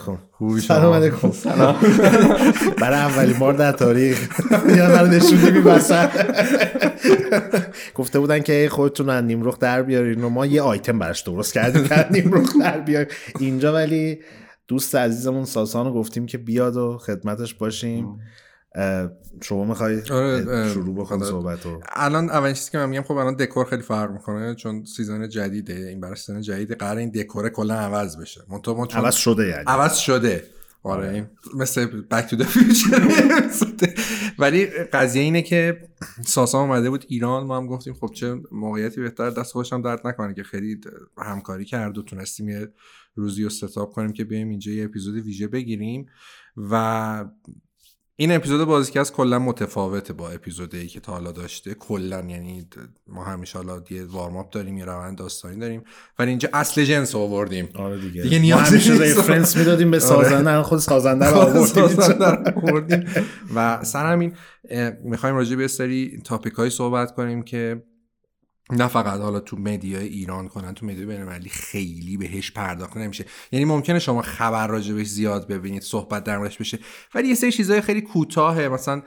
علیکم. خوبی سلام علیکم. سلام. برای اولین بار در تاریخ. یا برای نشون گفته بودن که خودتون از در بیارین و ما یه آیتم براش درست کردیم که نیمروخ در بیاریم اینجا ولی دوست عزیزمون ساسان رو گفتیم که بیاد و خدمتش باشیم. شما می‌خوای آره شروع بکن صحبت رو. الان اولین چیزی که من میگم خب الان دکور خیلی فرق می‌کنه چون season جدیده این برای season جدید قرار این دکور کلا عوض بشه. منتها چون عوض شده یعنی. عوض شده. آره, آره. این مثل بک تو فیوچر ولی قضیه اینه که ساسا اومده بود ایران ما هم گفتیم خب چه موقعیتی بهتر دست هم درد نکنه که خیلی همکاری کرد و تونستیم یه روزی رو ستاپ کنیم که بیایم اینجا یه اپیزود ویژه بگیریم. و این اپیزود بازیکست کلا متفاوته با اپیزودی که تا حالا داشته. کلا یعنی ما همیشه حالا یه وارم داریم یه روند داستانی داریم ولی اینجا اصل جنس آوردیم. آره دیگه. دیگه نیاز همیشه reference می‌دادیم به آره. سازنده خود سازنده رو آوردیم و سر همین می‌خوایم راجع به سری topic های صحبت کنیم که نه فقط حالا تو media ی ایران کنن تو media ی بین‌المللی خیلی بهش پرداخته نمیشه. یعنی ممکنه شما خبر راجبش زیاد ببینید صحبت در موردش بشه ولی یه سری چیزای خیلی کوتاهه. مثلا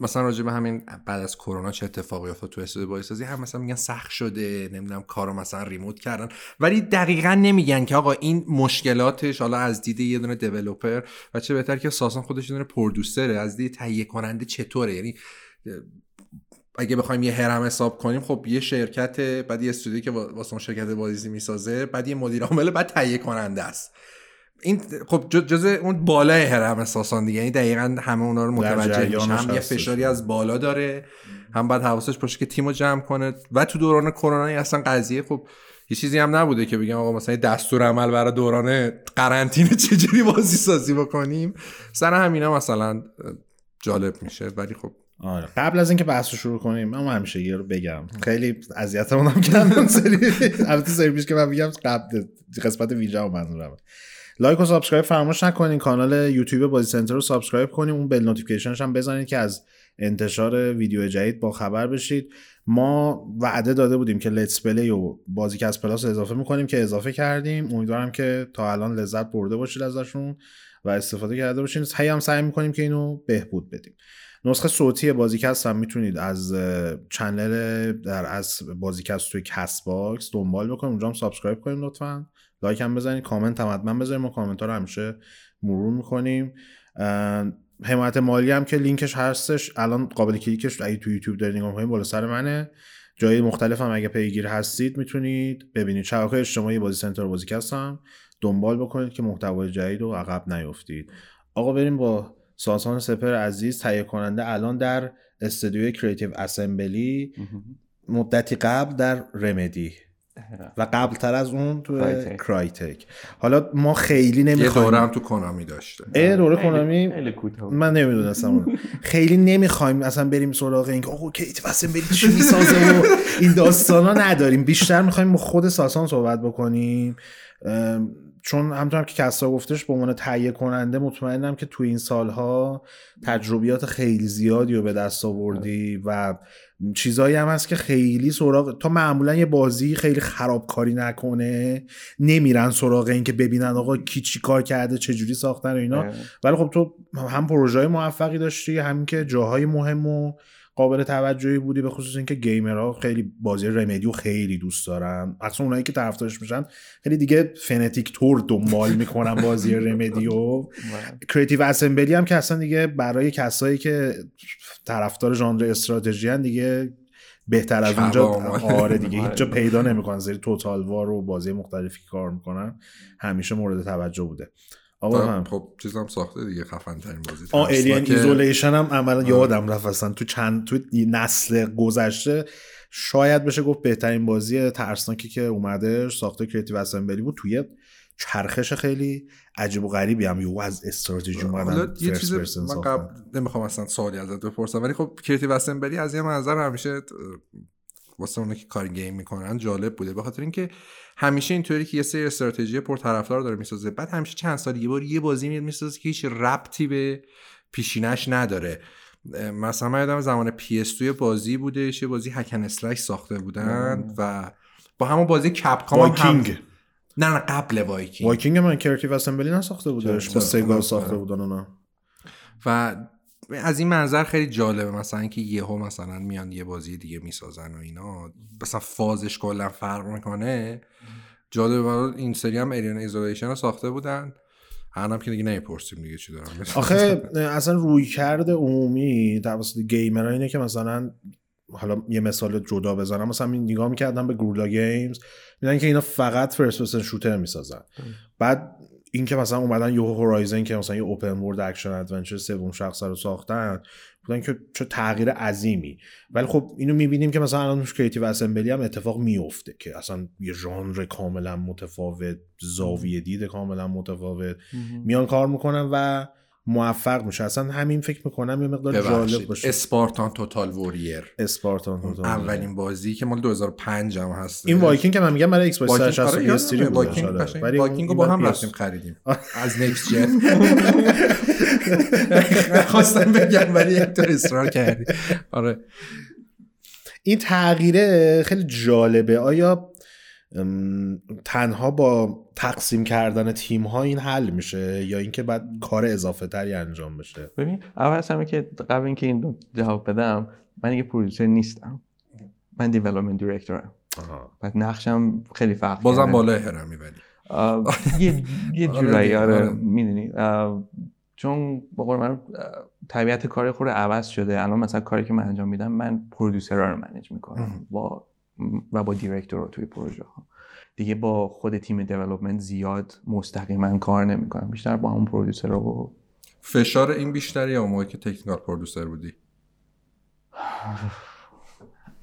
مثلا راجع به همین بعد از کرونا چه اتفاقی افتاد تو استودیو بازیسازی؟ هم مثلا میگن سخت شده نمی‌دونم کارو مثلا remote کردن. ولی دقیقا نمیگن که آقا این مشکلاتش حالا از دید یه دونه دیولپر و چه بهتر که ساسان خودش یه دونه پرودوسره از دید تهیه کننده چطوره؟ یعنی اگه بخوایم یه هرم حساب کنیم خب یه شرکت بعد یه استودیو که واسه اون شرکت بازی می‌سازه بعد یه مدیر عامل بعد تهیه کننده است. این خب جز اون بالای هرم اساسان دیگه یعنی دقیقا همه اونا رو متوجه میشه هم یه فشاری از بالا داره هم بعد حواسش باشه که تیمو جمع کنه. و تو دوران کرونا اصلا قضیه خب یه چیزی هم نبوده که بگم آقا مثلا دستورالعمل برای دوران قرنطینه چجوری بازی سازی بکنیم. سر همینا مثلا جالب میشه. ولی خب آره. قبل از اینکه بحث رو شروع کنیم من همیشه یه رو بگم. خیلی اذیتمون هم کردن سری. البته سری پیش که من میگم قبل قسمت ویژه و منظورم لایک و سابسکرایب فراموش نکنین. کانال یوتیوب بازی سنتر رو سابسکرایب کنیم اون bell notification ش هم بزنید که از انتشار ویدیو جدید با خبر بشید. ما وعده داده بودیم که let's play و بازی از پلاس اضافه می‌کنیم که اضافه کردیم. امیدوارم که تا الان لذت برده باشید ازشون و استفاده کرده باشین. هی هم سعی می‌کنیم که اینو بهبود بدیم. نسخه صوتی بازیکست هم می‌تونید از چنل در از بازیکست توی کست باکس دنبال بکنید. اونجا هم سابسکرایب کنید لطفا. لایک هم بزنید کامنت هم حتما بذارید. ما کامنت ها رو همیشه مرور می‌کنیم. حمایت مالی هم که لینکش هستش. الان قابل کلیکه اگه تو یوتیوب دارید نگاه بالا سر منه. جای مختلف هم اگه پیگیر هستید می‌تونید ببینید. شبکه اجتماعی بازی سنتر بازیکست هم دنبال بکنید که محتوای جدید رو عقب نیفتید. آقا بریم با ساسان سپر عزیز تهیه کننده الان در استودیو کریتیو اسمبلی مدتی قبل در رمدی. و قبل تر از اون تو کرایتک حالا ما خیلی نمی‌خوایم یه دوره هم تو کنامی داشته. ای دوره کنامی من نمی‌دونستم خیلی نمی‌خوایم اصلا بریم سراغ اینکه آقا کیت اسمبلی چی می‌سازه و این داستانا نداریم. بیشتر می‌خوایم خود ساسان صحبت بکنیم. چون همطور که کسا گفتش به عنوان تهیه کننده مطمئنم که تو این سالها تجربیات خیلی زیادی رو به دست آوردی و چیزایی هم هست که خیلی سراغ تا معمولا یه بازی خیلی خرابکاری نکنه نمیرن سراغ این که ببینن آقا کی چی کار کرده چه جوری ساختن و اینا. ولی خب تو هم پروژه موفقی داشتی همین که جاهای مهم و قابل توجهی بودی به خصوص اینکه گیمرها خیلی بازی رمدیو خیلی دوست دارن. اصلا اونایی که طرفدارش میشن خیلی دیگه fanatic طور دنبال می‌کنن بازی رمدیو. کریتیو اسمبلی هم که اصلا دیگه برای کسایی که طرفدار ژانر استراتژی دیگه بهتر از اونجا آره دیگه هیچ جا پیدا نمی‌کنن. سری توتال وار و بازی مختلفی کار می‌کنن همیشه مورد توجه بوده. آقا هم خب چیزم ساخته دیگه خفن ترین بازی آ ایلین ایزولیشن هم عملا یادم رفت اصلا تو چند تو نسل گذشته شاید بشه گفت بهترین بازی ترسناکی که اومده ساخته کریتیو اسمبلی بود. توی چرخش خیلی عجیب و غریبی هم یهو از استراتژی اومدن یه چیز من قبل نمی‌خوام اصلا سوالی ازت بپرسم ولی خب کریتیو اسمبلی از یه منظر همیشه واسه اونایی که کار گیم می‌کنن جالب بوده. به خاطر اینکه همیشه اینطوری که یه سری استراتژی پرطرفدار داره می‌سازه بعد همیشه چند سال یه بار یه بازی میاد می‌سازه که هیچ ربطی به پیشینش نداره. مثلا من یادم زمان پی اس بازی بوده یه بازی hack and slash ساخته بودن و با همون بازی کپکام هم, نه نه قبل وایکینگ. وایکینگ من کریتیو اسمبلی نساخته بودش با سگا ساخته بودن اونا. و از این منظر خیلی جالبه مثلا اینکه یهو مثلا میان یه بازی دیگه می‌سازن و اینا. مثلا فازش کلا فرق می‌کنه. جالبه این سری هم ایلین ایزولیشن رو ساخته بودن. هم که دیگه نمی‌پرسیم دیگه چی دارم آخه اصلا رویکرد عمومی توسط گیمرها اینه که مثلا حالا یه مثال جدا بزنم. مثلا نگاه می‌کردم به گریلا گیمز میدن که اینا فقط first person shooter می‌سازن. بعد اینکه مثلا اومدن یه هورایزن که مثلا یه open world action adventure سوم شخص رو ساختن بودن که چه تغییر عظیمی. ولی خب اینو می‌بینیم که مثلا الان کریتیو اسمبلی هم اتفاق میفته که اصلا یه ژانر کاملا متفاوت زاویه دید کاملا متفاوت. میان کار می‌کنن و موفق میشه. اصلا همین فکر می‌کنم یه مقدار جالب باشه. اسپارتان توتال وریر اسپارتان توتال اولین بازی که مال 2005 هم هست. این وایکینگ که من میگم برای ایکس باکس 360 آره وایکینگ ولی وایکینگ با هم رفتیم خریدیم. از next gen خواستم بگم ولی یک طور اصرار کردی. آره. این تغییره خیلی جالبه. آیا تنها با تقسیم کردن تیم ها این حل میشه یا اینکه بعد کار اضافه تری انجام بشه؟ ببین اول همه که قبل اینکه این جواب بدم من یه پرودوسر نیستم. من دیولپمنت دیرکتورم بعد نقشم خیلی فرق بازم بالای هرمی ولی یه یه آره جورایی آره, آره. می‌دونی. چون با قول من طبیعت کار خود عوض شده. الان مثلا کاری که من انجام میدم من پرودوسرها رو منیج می‌کنم. با و با دیرکتور توی پروژه ها دیگه با خود تیم دیولپمنت زیاد مستقیما کار نمی‌کنم. بیشتر با همون پرودوسر رو فشار این بیشتری یا موقعی که technical producer بودی؟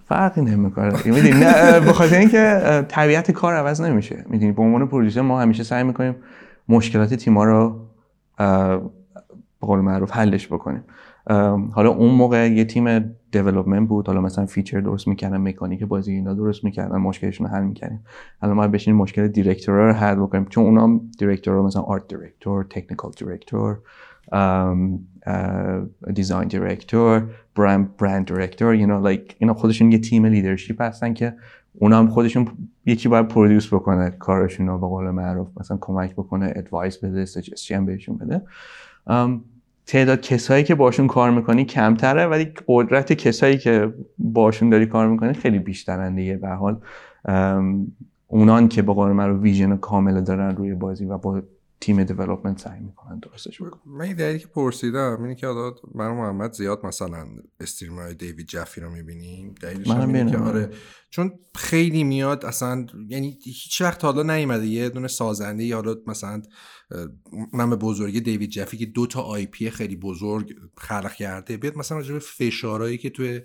فرقی نمی‌کنه. می‌دونی نه بخاطر اینکه طبیعت کار عوض نمیشه. می‌دونی به عنوان producer ما همیشه سعی می‌کنیم مشکلات تیما رو به قول معروف حلش بکنیم. حالا اون موقع یه تیم development بود. حالا مثلا feature درست می‌کردن مکانیک بازی اینا درست می‌کردن مشکلشون رو حل می‌کردیم. الان ما بشینیم مشکل director رو حل بکنیم. چون اونا director مثلا art director technical director design director brand brand director you know like اینا خودشون یه تیم leadership هستن که اونا هم خودشون یکی باید produce بکنه کارشون رو به قول معروف مثلا کمک بکنه advice بده suggestion بهشون بده. تعداد کسایی که باشون کار می‌کنی کمتره ولی قدرت کسایی که باشون داری کار می‌کنی خیلی بیشترن دیگه. به هر حال اونان که به قول من رو vision کامل دارن روی بازی و با تیم دیولپمنت سعی می‌کنن درستش بکنن. من این که پرسیدم اینه که حالا من محمد زیاد مثلا استریمر دیوید جفی رو می‌بینیم. دلیلش اینه که آره چون خیلی میاد اصلا یعنی هیچ وقت حالا نیومده یه دونه سازنده یا حالا مثلا من به بزرگی دیوید جفی که دو تا آی پی خیلی بزرگ خلق کرده بیاد مثلا راجع به فشارهایی که توی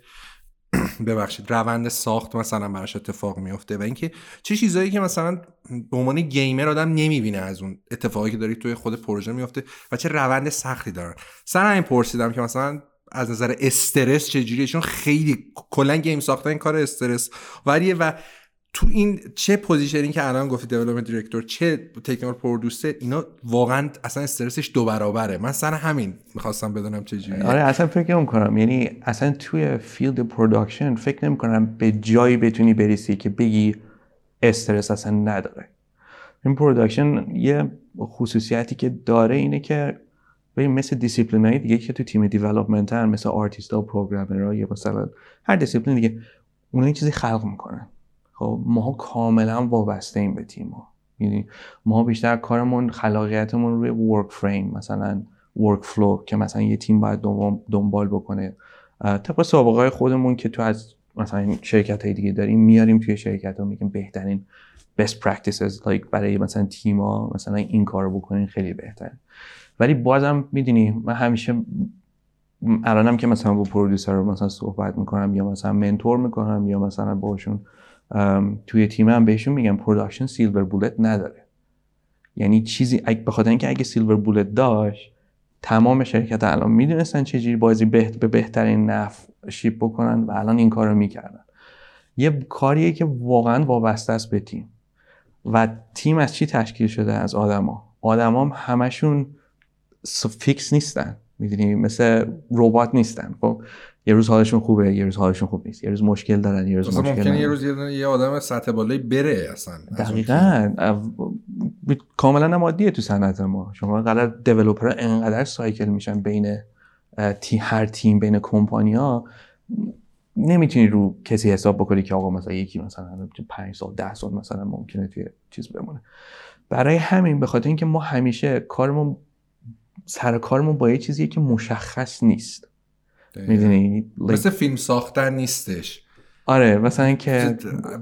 ببخشید روند ساخت مثلا براش اتفاق میفته و اینکه چه چیزایی که مثلا به عنوان گیمر آدم نمی‌بینه از اون اتفاقی که داری توی خود پروژه میفته و چه روند سختی دارن سر همین پرسیدم که مثلا از نظر استرس چجوریه؟ چون خیلی کلا گیم ساختن کار استرس‌آوریه و تو این چه پوزیشنی که الان گفتی development director چه technical producer اینا واقعا اصلا استرسش دو برابره. من سر همین می‌خواستم بدونم چه جوریه. آره اصلا فکر کنم یعنی اصلا توی field production فکر نمی کنم به جایی بتونی برسی که بگی استرس اصلا نداره. این production یه خصوصیتی که داره اینه که ببین مثل دیسیپلینای دیگه که تو تیم development مثل آرتیست ها programmer ها یا مثلا هر دیسیپلین دیگه اونها چیزی خلق می‌کنن. خب ما کاملا وابسته ایم به تیم ها. یعنی ما بیشتر کارمون خلاقیتمون روی work frame مثلا workflow که مثلا یه تیم باید دنبال بکنه. طبق سابقه های خودمون که تو از مثلا شرکت های دیگه داریم میاریم توی شرکت ها میگیم بهترین best practices like برای مثلا ها مثلا این کار بکنین خیلی بهتره. ولی بازم می‌دونی من همیشه الانم که مثلا با producer رو مثلا صحبت می‌کنم یا مثلا mentor می‌کنم یا مثلا باشون توی تیم هم بهشون میگم production silver bullet نداره. یعنی چیزی به خاطر اینکه اگه silver bullet داشت تمام شرکت الان می‌دونستن چجوری بازی به بهترین نحو ship بکنن و الان این کار رو می‌کردن. یه کاریه که واقعا وابسته است به تیم. و تیم از چی تشکیل شده از آدما؟ آدما هم همشون فیکس نیستن. می‌دونی؟ مثل ربات نیستن. خب یه روز حالشون خوبه یه روز حالشون خوب نیست. یه روز مشکل دارن یه روز مشکل ممکنه یه روز یه آدم سطح بالایی بره اصلا دقیقا. کاملا نمادیه تو صنعت ما. شما قرار دیولپر انقدر سایکل میشن بین تی هر تیم بین کمپانی ها نمی‌تونی رو کسی حساب بکنی که آقا مثلا یکی مثلا 5 سال ده سال مثلا ممکنه توی چیز بمونه. برای همین به خاطر اینکه ما همیشه کارمون سر کارمون با یه چیزی که مشخص نیست. می‌دونی؟ مثل فیلم ساختن نیستش. آره مثلا اینکه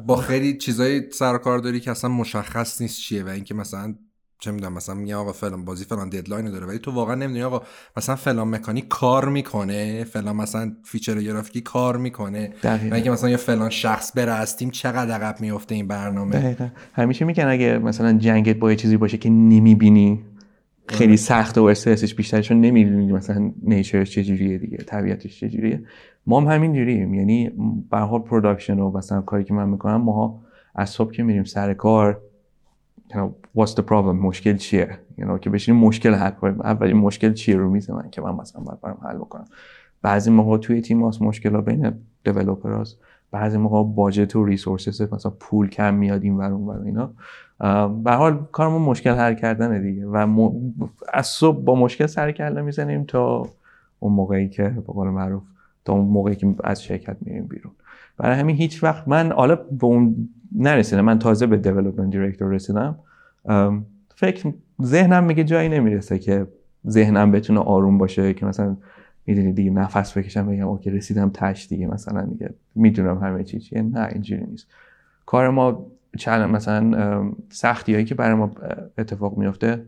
با خیلی چیزای سر کار داری که اصلا مشخص نیست چیه و اینکه مثلا چه می‌دونم مثلا میگه آقا فلان بازی فلان deadline داره ولی تو واقعا نمی‌دونی آقا مثلا فلان مکانیک کار می‌کنه فلان مثلا feature گرافیکی کار می‌کنه و اینکه مثلا یه فلان شخص بره از تیم چقدر عقب میفته این برنامه. دقیقا. همیشه میگن اگه مثلا جنگت با یه چیزی باشه که نمی‌بینی خیلی سخت و استرسش بیشتر چون نمی‌دونی مثلا nature ش چجوریه دیگه طبیعتش چجوریه. ما هم همین جوریم یعنی به حال production و مثلا کاری که من می‌کنم ما از صبح که میریم سر کار what's the problem مشکل چیه؟ know, که بشینیم مشکل حل کنیم. اولین مشکل چیه رو میزه من که من مثلا باید برم حل بکنم. بعضی موقع توی تیم هاست مشکل ها بین دیولوپر هاست. بعضی موقع باجت و ریسورسز مثلا پول کم میاد این ور اون اینا. به حال کارمون مشکل حل کردن دیگه و م... از صبح با مشکل سر کله می‌زنیم تا اون موقعی که به قول معروف تا اون موقعی که از شرکت میریم بیرون. برای همین هیچ وقت من حالا به اون نرسیدم من تازه به دیولپمنت دیرکتور رسیدم. فکر ذهنم میگه جایی نمی‌رسه که ذهنم بتونه آروم باشه که مثلا می‌دونی دیگه نفس بکشم بگم اوکی رسیدم تش دیگه مثلا دیگه می‌دونم همه چی چیه. نه اینجوری نیست. کار ما چند مثلا سختی هایی که برای ما اتفاق میفته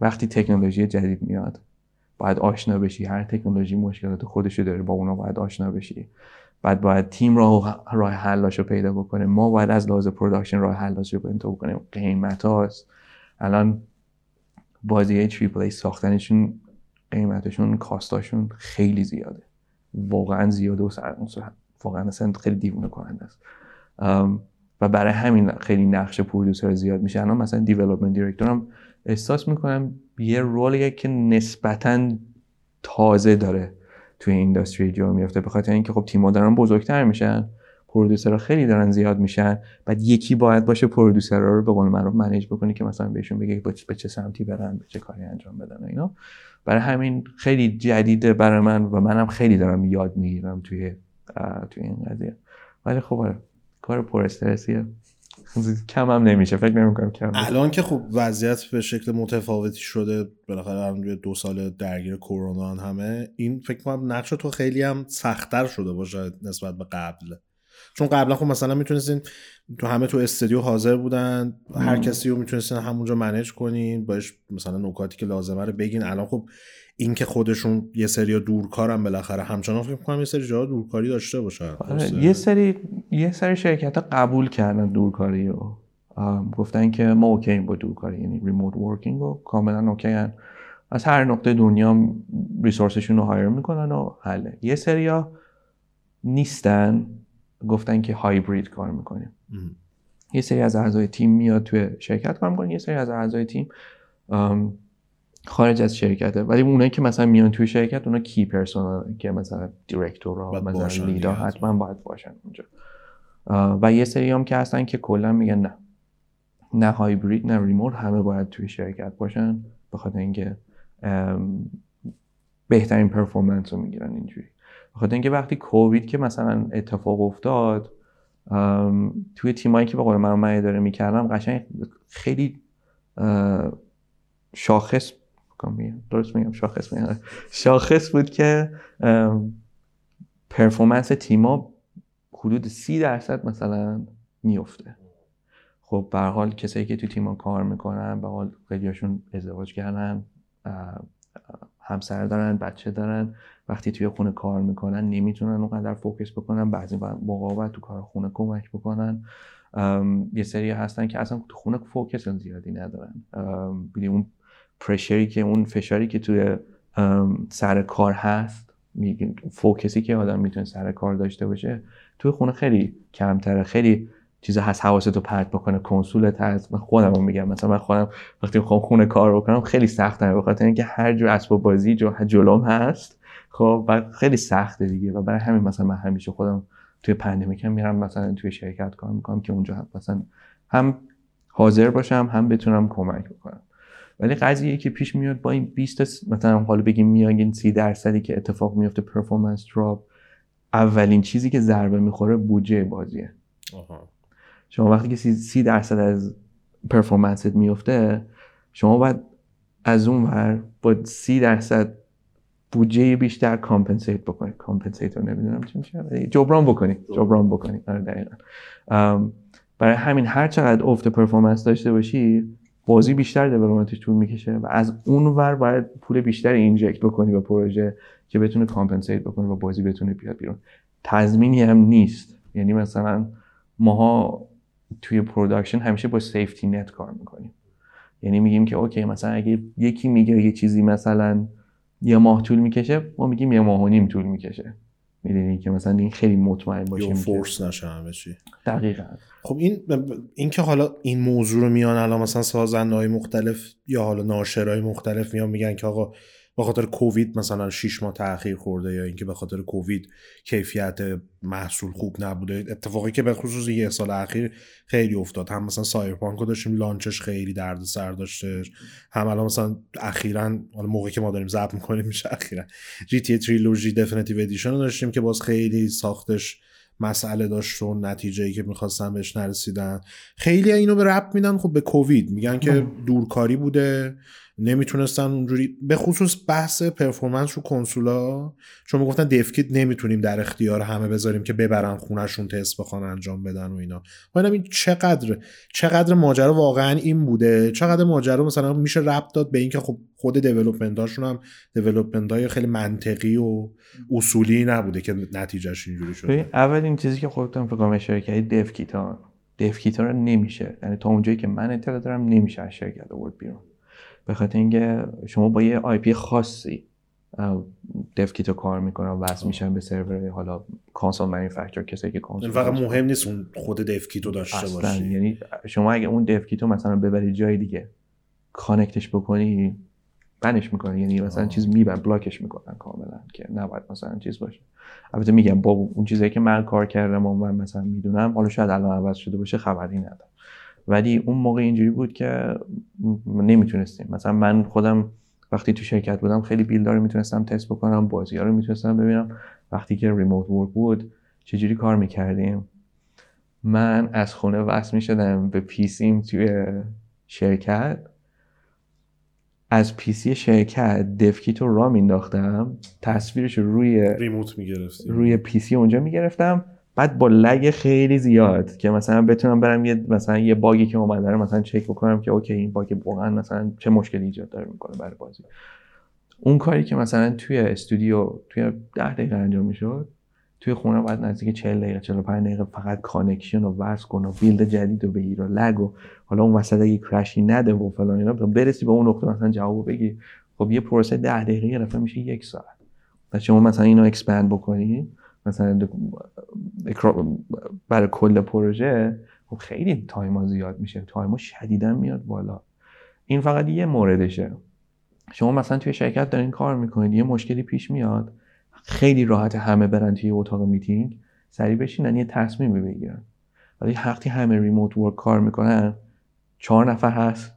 وقتی تکنولوژی جدید میاد باید آشنا بشی. هر تکنولوژی مشکلات خودشو داره با اونا باید آشنا بشی. بعد باید تیم راه راه حلاشو پیدا بکنه. ما باید از لحاظ production راه حلاش رو پیدا بکنیم. قیمت هاست الان بازی triple A ساختنشون قیمتشون cost اشون خیلی زیاده. واقعا زیاده و سر واقعا اصلا خیلی دیوونه کننده است. و برای همین خیلی نقش producer زیاد میشه. الان مثلا development director هم احساس می‌کنم یه رولیه که نسبتا تازه داره توی اینداستری جا میفته به خاطر اینکه خب تیم‌ها دارن بزرگتر میشن پرودوسرها خیلی دارن زیاد میشن. بعد یکی باید باشه پرودوسرها رو به قول معروف منیج بکنه که مثلا بهشون بگه به چه سمتی برن به چه کاری انجام بدن اینا. برای همین خیلی جدیده برای من و منم خیلی دارم یاد می‌گیرم توی توی این قضیه. ولی خب آره کار پر استرسیه. کم هم نمیشه فکر نمی‌کنم کم الان که خب وضعیت به شکل متفاوتی شده بالاخره الان دو سال درگیر کرونا همه این فکر کنم نقش تو خیلی هم سختتر شده باشه نسبت به قبل. چون قبلا خب مثلا می‌تونستین تو همه تو استودیو حاضر بودن هر کسی رو می‌تونستین همونجا منیج کنین باش مثلا نکاتی که لازمه رو بگین. الان خب این که خودشون یه سری دورکارم بالاخره. همچنان فکر کنم یه سری جاها دورکاری داشته باشه. آره، یه سری یه سری شرکت ها قبول کردن دورکاری رو. گفتن که ما OK با دورکاری یعنی remote working و کاملا OK هن. از هر نقطه دنیا resource شون رو hire می‌کنن و حله. یه سری ها نیستن. گفتن که هایبرید کار می‌کنیم. یه سری از اعضای تیم میاد توی شرکت کار می‌کنه یه سری از اعضای تیم خارج از شرکته ولی اونایی که مثلا میان توی شرکت اونا key personnel که مثلا director مثلا lead ا حتما باید باشن اونجا. و یه سری هم که هستن که کلا میگن نه. نه هایبرید نه ریموت همه باید توی شرکت باشن به خاطر اینکه بهترین پرفورمنس رو می‌گیرن اینجوری. بخاطر اینکه وقتی کووید که مثلا اتفاق افتاد توی تیمایی که به قول من من اداره می‌کردم قشنگ خیلی شاخص درست میگم شاخص میگم. شاخص بود که performance تیما حدود سی درصد مثلا میفته خب به حال کسایی که تو تیما کار می‌کنن به حال ازدواج کردن همسر دارن بچه دارن وقتی توی خونه کار می‌کنن نمی‌تونن اونقدر focus بکنن بعضی موقع تو کار خونه کمک بکنن. یه سری هستن که اصلا تو خونه focus زیادی ندارن. اون pressure ی که اون فشاری که توی سر کار هست focus ی که آدم می‌تونه سر کار داشته باشه توی خونه خیلی کمتره خیلی چیز هست حواستو پرت بکنه کنسولت هست. من خودم رو میگم مثلا من خودم وقتی می‌خوام خونه کار بکنم خیلی سخته به خاطر اینکه هر جور اسباب بازی جلوم هست. خب و خیلی سخته دیگه. و برای همین مثلا من همیشه خودم توی pandemic میرم مثلا توی شرکت کار می‌کنم که اونجا مثلا هم حاضر باشم هم بتونم کمک بکنم. ولی قضیه که پیش میاد با این 20 مثلا حالا بگیم میانگین 30 درصدی که اتفاق میفته performance drop اولین چیزی که ضربه می‌خوره بودجه بازیه. شما وقتی که 30 درصد از performance ت میفته شما باید از اون ور با 30 درصد بودجه بیشتر compensate بکنید compensate رو نمی‌دونم چی میشه. جبران بکنید جبران بکنید آره دقیقا. برای همین هر چقدر افت performance داشته باشی بازی بیشتر development ش طول می‌کشه و از اون ور باید پول بیشتر inject بکنی به پروژه که بتونه compensate بکنه و بازی بتونه بیاد بیرون. تضمینی هم نیست. یعنی مثلا ماها توی production همیشه با safety net کار می‌کنیم. یعنی میگیم که OK مثلا اگه یکی میگه یه چیزی مثلا یه ماه طول می‌کشه ما میگیم یه ماه و نیم طول می‌کشه. می‌دونی که مثلا این خیلی مطمئن باشیم فورس نشه همه چی. دقیقا. خب این این که حالا این موضوع رو میان الان مثلا سازنده های مختلف یا حالا ناشرهای مختلف میان میگن که آقا به خاطر کووید مثلا 6 ماه تاخیر خورده یا اینکه به خاطر کووید کیفیت محصول خوب نبوده. اتفاقی که به خصوص یه سال اخیر خیلی افتاد. هم مثلا سایرپانک داشتیم لانچش خیلی درد سر داشته هم الان مثلا اخیرا حالا موقعی که ما داریم ضبط می‌کنیم میشه اخیرا. GTA Trilogy Definitive Edition رو داشتیم که باز خیلی ساختش مسئله داشت و نتیجه ای که می‌خواستن بهش نرسیدن. خیلی اینو ربط میدن خب به کووید. میگن که دورکاری بوده. نمی‌تونستن اونجوری به خصوص بحث performance رو کنسولا چون می‌گفتن dev kit نمی‌تونیم در اختیار همه بذاریم که ببرن خونهشون تست بخوان انجام بدن و اینا. حالا این چقدر چقدر ماجرا واقعا این بوده. چقدر ماجرا مثلا میشه ربط داد به اینکه خب خود development هاشون هم development های خیلی منطقی و اصولی نبوده که نتیجهش اینجوری شده. اول این چیزی که خودتون فکر اشاره کردید dev kit ها dev kit ها رو نمیشه. یعنی تا اونجایی که من اطلاع دارم نمیشه از شرکت آورد بیرون. به خاطر اینکه شما با یه IP خاصی dev کار می‌کنن وصل میشن به سرور حالا console manufacturer کسی که کانسول فقط مهم نیست اون خود dev kit و داشته باشی. یعنی شما اگه اون dev kit و مثلا ببری جای دیگه کانکتش بکنی بنش می‌کنه یعنی مثلا آه. چیز میبن بلاکش می‌کنن کاملا که نباید مثلا چیز باشه. البته میگم با اون چیزایی که من کار کردم و من مثلا می‌دونم حالا شاید الان عوض شده باشه خبری ندارم. ولی اون موقع اینجوری بود که نمی‌تونستیم. مثلا من خودم وقتی تو شرکت بودم خیلی بیلدار رو می‌تونستم تست بکنم بازی ها رو می‌تونستم ببینم. وقتی که ریموت ورک بود چجوری کار می‌کردیم؟ من از خونه وصل می‌شدم به PC م توی شرکت. از PC شرکت dev kit رو را مینداختم تصویرش روی remote می‌گرفتیم. روی PC اونجا می‌گرفتم. بعد با lag خیلی زیاد که مثلا بتونم برم یه مثلا یه bug ی که اومده رو مثلا چک بکنم که OK این bug واقعا مثلا چه مشکلی ایجاد داره می‌کنه برای بازی. اون کاری که مثلا توی استودیو توی 10 دقیقه انجام می‌شد توی خونه باید نزدیک 40 دقیقه 45 دقیقه فقط connection رو وصل کن و build جدید رو بگیر و lag و حالا اون وسط اگه crash ی نده و فلان اینا برسی به اون نقطه مثلا جواب بگی خب یه پروسه 10 دقیقه یه میشه یک ساعت. و شما مثلا اینو expand بکنی مثلا برای کل پروژه خب خیلی time ا زیاد میشه. time ا شدیدا میاد بالا. این فقط یه موردشه. شما مثلا توی شرکت دارین کار می‌کنید یه مشکلی پیش میاد خیلی راحت همه برن توی اتاق میتینگ سریع بشینن یه تصمیمی بگیرن. ولی وقتی همه remote work کار می‌کنن چهار نفر هست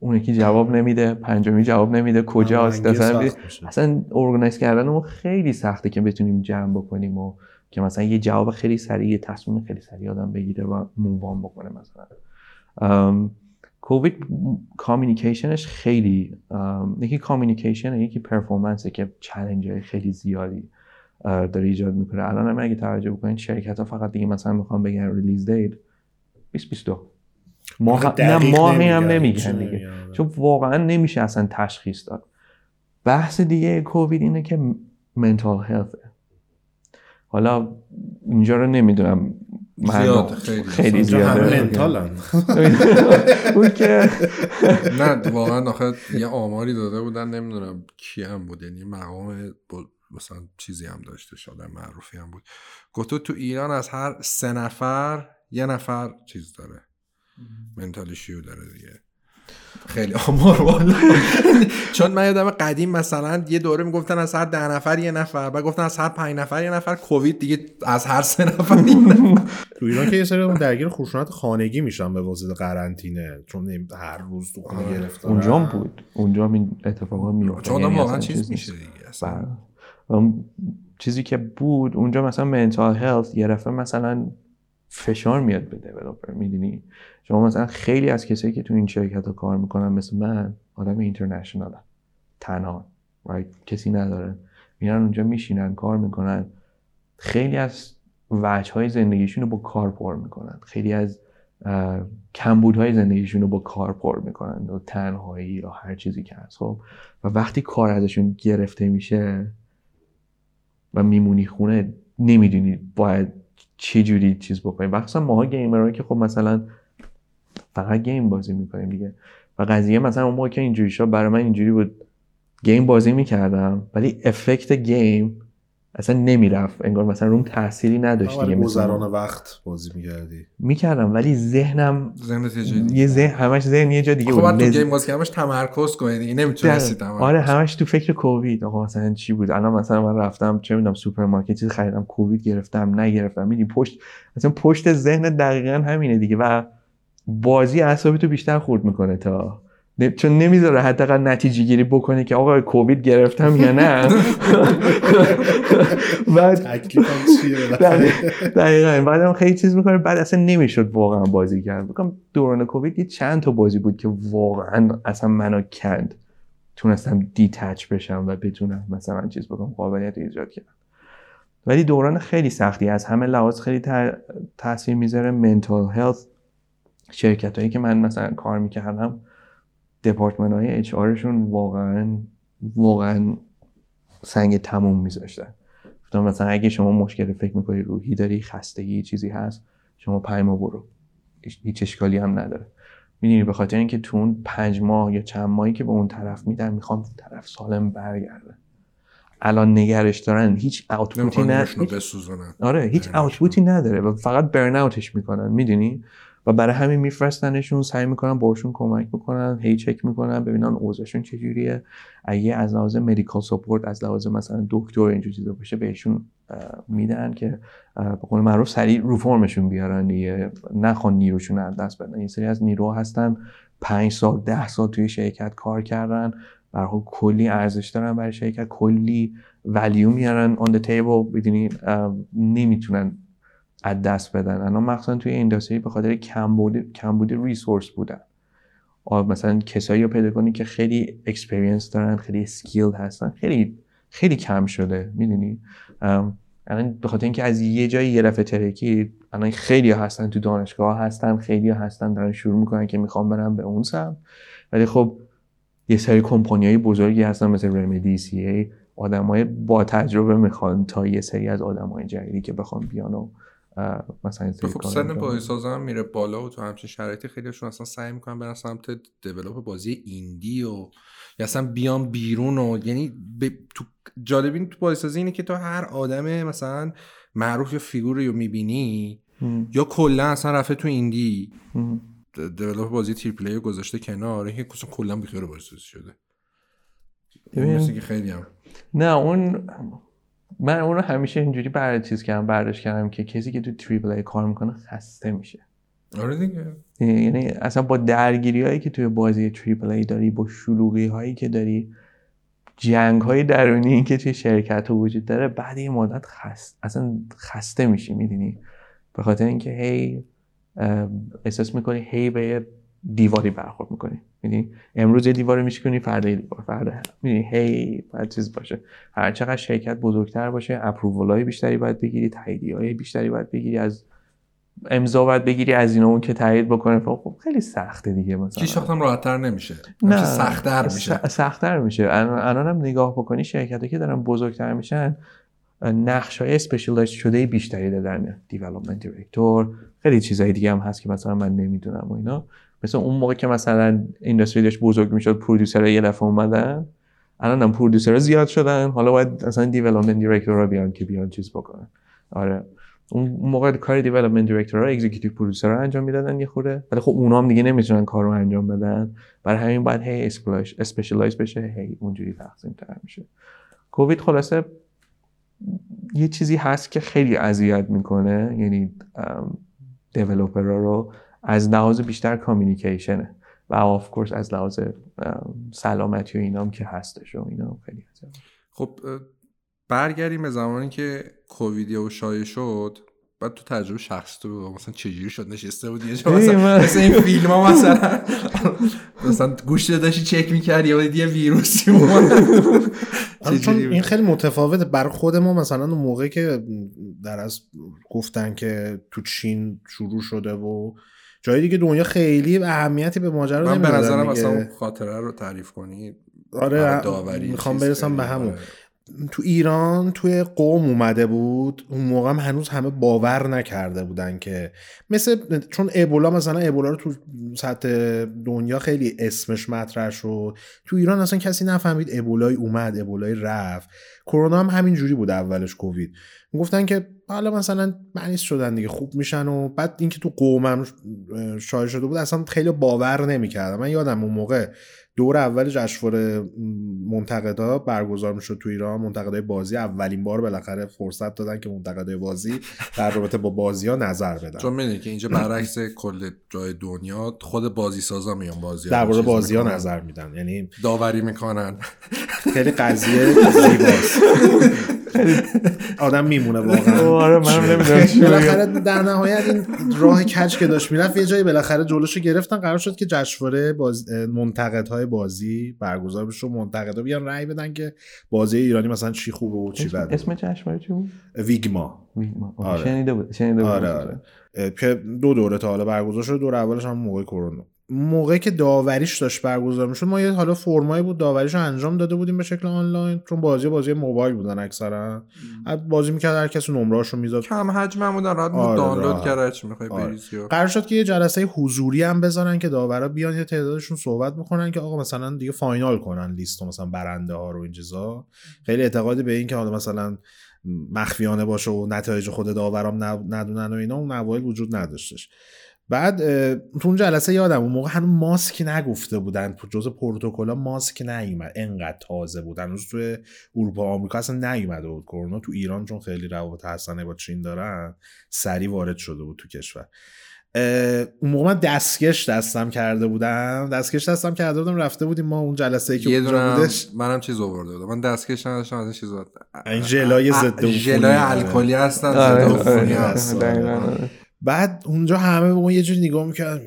اون یکی جواب نمیده پنجمی جواب نمیده کجاست اصلا اصلا organize کردن خیلی سخته که بتونیم جمع بکنیم و که مثلا یه جواب خیلی سریع یه تصمیم خیلی سریع آدم بگیره و move on بکنه مثلا. کووید communication ش خیلی یکی communication یکی performance که چالش خیلی زیادی داره ایجاد می‌کنه. الان هم اگه توجه بکنید شرکت ها فقط دیگه مثلا می‌خوام بگن release date 2022 ماه نه ماهی هم نمیگن. دیگه. چون واقعا نمیشه اصلا تشخیص داد. بحث دیگه کووید اینه که mental health حالا اینجا رو نمی‌دونم. زیاد خیلی, خیلی زیاده. اون که نه واقعا آخه یه آماری داده بودن نمی‌دونم کی هم بود. یعنی مقام مثلا چیزی هم داشته شده معروفی هم بود. گفت تو ایران از هر سه نفر یه نفر چیز داره. منتال شیو داره دیگه. خیلی آمار بالا چون من یادم قدیم مثلا یه دوره می‌گفتن از هر ده نفر یه نفر بعد گفتن از هر پنج نفر یه نفر. کووید دیگه از هر سه نفر یه نفر. تو ایران که یه سری درگیر خشونت خانگی میشن به واسطه قرنطینه چون هر روز تو خونه گرفتارن اونجا هم بود. اونجا این اتفاقا میفته چون یعنی واقعا چیز. میشه دیگه اصلا. بله. چیزی که بود اونجا مثلا منتال هلت یه مثلا فشار میاد به دیولپر می‌دونی؟ شما مثلا خیلی از کسایی که تو این شرکت کار می‌کنن مثل من آدم اینترنشنال تنها right? کسی نداره. میرن اونجا میشینن کار می‌کنن. خیلی از وجه های زندگیشون رو با کار پر می‌کنن. خیلی از اه، کمبودهای زندگیشون رو با کار پر می‌کنن. و تنهایی یا هر چیزی که هست. خب و وقتی کار ازشون گرفته میشه و میمونی خونه نمی‌دونی باید چه جوری چیز بکنی مخصوصا ماها گیمرها که خب مثلا فقط گیم بازی می‌کنیم دیگه. و قضیه مثلا اون موقع که اینجوری شد برای من اینجوری بود. game بازی می‌کردم ولی effect game اصلا نمی‌رفت. انگار مثلا روم تأثیری نداشت برای دیگه گذران. وقت بازی می‌کردی. می‌کردم ولی ذهنم ذهنت یه ذهن همش ذهن یه جا دیگه خب بود. بعد تو game بازی کردنش تمرکز کنی دیگه نمی‌تونستی تمرکز آره همش تو فکر کووید. آقا مثلا چی بود؟ الان مثلا من رفتم چه می‌دونم سوپرمارکت چیز خریدم کووید گرفتم نگرفتم. میدی پشت مثلا پشت ذهن دقیقا همینه دیگه و بازی اعصابی تو بیشتر خورد می‌کنه تا چون نمی‌ذاره حداقل نتیجه گیری بکنه که آقا کووید گرفتم یا نه. بعد؟ دقیقا. بعدم خیلی چیز می‌کنه بعد اصلا نمی‌شد واقعا بازی کرد. بکنم دوران کووید یه چند تا بازی بود که واقعا اصلا منو کند. تونستم دیتچ بشم و بتونم مثلا چیز بکنم قابلیت ایجاد کردم. ولی دوران خیلی سختی از همه لحاظ خیلی تا- تاثیر می‌ذاره. منتال هلت شرکت هایی که من مثلا کار می‌کردم. دپارتمنت های اچ آرشون واقعا واقعا سنگ تموم میذاشتن. گفتم مثلا اگه شما مشکل فکر می‌کنی روحی داری خستگی چیزی هست شما پنج ماه برو. هیچ- اشکالی هم نداره. می‌دونی به خاطر اینکه تو اون پنج ماه یا چند ماهی که به اون طرف میدن می‌خوام طرف سالم برگرده الان نگرش دارن. هیچ هیچ- بسوزونن. آره هیچ. اوتپوتی نداره. و فقط برن اوتش می‌کنن. می‌دونی؟ و برای همین میفرستنشون سعی می‌کنن باشون کمک بکنن هی چک می‌کنن ببینن اوضاعشون چجوریه. اگه از لحاظ مدیکال سپورت از لحاظ مثلا دکتر اینجور چیزا باشه بهشون میدن که به قول معروف سریع رو فرمشون بیارن دیگه. نخوان نیروشون رو از دست بدن. یه سری از نیرو هستن. پنج سال ده سال توی شرکت کار کردن. برای کلی ارزش دارن برای شرکت. کلی value میارن on the table. بدونی نمی‌تونن از دست بدن. الان مخصوصا توی industry به خاطر کمبود کمبود resource بودن. مثلا کسایی رو پیدا کنی که خیلی experience دارن خیلی skilled هستن خیلی خیلی کم شده می‌دونی؟ الان به خاطر اینکه از یه جایی یه دفعه ترکید الان خیلی هستن تو دانشگاه هستن خیلی هستن دارن شروع می‌کنن که می‌خوام برن به اون سمت. ولی خب یه سری کمپانیای بزرگی هستن مثل رمدی سی ای آدمای با تجربه می‌خوان تا یه سری از آدمای جدیدی که بخوان بیان و مثلا سری خب سن هم میره بالا و تو همچین شرایطی خیلیشون اصلا سعی می‌کنن برن سمت دیولپ بازی ایندی و یا اصلا بیان بیرون و یعنی به تو جالبین تو بازیسازی اینه که تو هر آدم مثلا معروف یا فیگوری رو می‌بینی هم، یا کلا اصلا رفته تو ایندی. develop بازی triple A رو گذاشته کنار اینکه اصلا کلا بیخیال بازیسازی شده ببین. این مثل که خیلی هم نه اون من اون رو همیشه اینجوری بر چیز کردم برداشت کردم که کسی که تو triple A کار می‌کنه خسته میشه. آره دیگه. یعنی اصلا با درگیری هایی که توی بازی triple A داری با شلوغی هایی که داری جنگ های درونی که توی شرکت ها وجود داره بعد این مدت خست اصلا خسته میشی می‌دونی؟ به خاطر اینکه هی احساس می‌کنی هی به یه دیواری برخورد می‌کنی. می‌دونی امروز یه دیواری میشکنی فردا یه دیوار فردا. می‌دونی هی باید چیز باشه. هر چقدر شرکت بزرگتر باشه اپروول های بیشتری باید بگیری تاییدیه های بیشتری باید بگیری از امضا باید بگیری از اینا اون که تایید بکنه. خب خیلی سخته دیگه مثلا. هیچ وقت هم راحت‌تر نمیشه. نه. سخت‌تر میشه. سختتر میشه. الان هم نگاه بکنی شرکتی که دارن بزرگتر میشن نقش های specialize شده بیشتری دارن development director خیلی چیزهای دیگه هم هست که مثلا من نمی‌دونم و اینا. مثل اون موقع که مثلا industry داشت بزرگ می‌شد producer ها یه دفعه اومدن الان هم producer ها زیاد شدن. حالا باید مثلا development director بیان که بیان چیز بکنن. آره. اون موقع کار development director ها executive producer رو انجام می‌دادن یه خورده ولی خب اونا هم دیگه نمی‌تونن کار رو انجام بدن. برای همین باید هی specialize بشه هی اونجوری تقسیم تر میشه. کووید خلاصه یه چیزی هست که خیلی اذیت می‌کنه. یعنی دیولپرها رو از لحاظ بیشتر کامیونیکیشنه و آف کورس از لحاظ سلامتی و اینام که هستش و اینا خیلی اذیت خب برگردیم به زمانی که کووید و شایع شد. بعد تو تجربه شخص تو بگو مثلا چجوری شد؟ نشسته بودی یه جا؟ مثلا مثل این فیلم ها مثلا. مثلا گوشت داشتی چک می‌کردی یا یه ویروسی چون این خیلی متفاوته. بر خود ما مثلا اون موقع که در از گفتن که تو چین شروع شده و جای دیگه دنیا خیلی اهمیتی به ماجرا من به نظرم مثلا خاطره رو تعریف کنی آره می‌خوام برسم به همون. تو ایران توی قوم اومده بود اون موقع هم هنوز همه باور نکرده بودن که مثل چون ابولا مثلا ابولا رو تو سطح دنیا خیلی اسمش مطرح شد. تو ایران اصلا کسی نفهمید ابولای اومد ابولای رفت. کرونا هم همین جوری بود اولش کووید. گفتن که حالا مثلا مریض شدن دیگه خوب میشن و بعد اینکه تو قومم شایع شده بود اصلا خیلی باور نمی‌کردم. من یادم اون موقع دور اول جشنواره منتقدا برگزار می‌شد تو ایران منتقدای بازی اولین بار بالاخره فرصت دادن که منتقدای بازی در رابطه با بازی ها نظر بدن. چون می‌دونی که اینجا برعکس کل جای دنیا خود بازی سازا میان بازی در مورد بازی ها نظر میدن. یعنی داوری می‌کنن. خیلی قضیه زیباست. آدم میمونه واقعا. آره منم نمی‌دونم بالاخره در نهایت این راه کج که داشت می‌رفت یه جایی بالاخره جلوشو گرفتن قرار شد که جشنواره باز... منتقدهای بازی برگزار بشه و منتقدا بیان رأی بدن که بازی ایرانی مثلا چی خوبه و چی بده. اسم جشنواره چی بود؟ ویگما. ویگما. آره. شنیده بود شنیده بود. آره آره. که دو دوره تا حالا برگزار شده دور اولش هم موقع کرونا. موقعی که داوریش داشت برگزار می‌شد ما یه حالا فرمایی بود داوریش رو انجام داده بودیم به شکل آنلاین چون بازی بازی موبایل بودن اکثرا. بازی می‌کرد هر کسی نمرهاش رو می‌زد کم حجم بودن راحت آره دانلود کرد چی می‌خوای آره. قرار شد که یه جلسه حضوری هم بذارن که داورا بیان یه تعدادشون صحبت می‌کنن که آقا مثلا دیگه فاینال کنن لیست مثلا برنده ها رو این چیزا. خیلی اعتقادی به این که حالا مثلا مخفیانه باشه و نتایج خود داورام ندونن و اینا اون اوایل وجود نداشتش. بعد تو اون جلسه یادم اون موقع هنوز ماسک نگفته بودن. تو جزء پروتکل ماسک نیومد. انقدر تازه بود هنوز تو اروپا آمریکا اصلا نیومده بود کرونا. تو ایران چون خیلی روابط حسنه با چین دارن سری وارد شده بود تو کشور. اون موقع من دستکش دستم کرده بودم. دستکش دستم کرده بودم. رفته بودیم ما اون جلسه ای که اونجا بودش. منم چیز آورده بودم. من دستکش نداشتم از این چیزا. این ژلای ضد ژلای الکلی هستن ضد عفونی هستن. بعد اونجا همه به ما یه جوری نگاه می‌کردن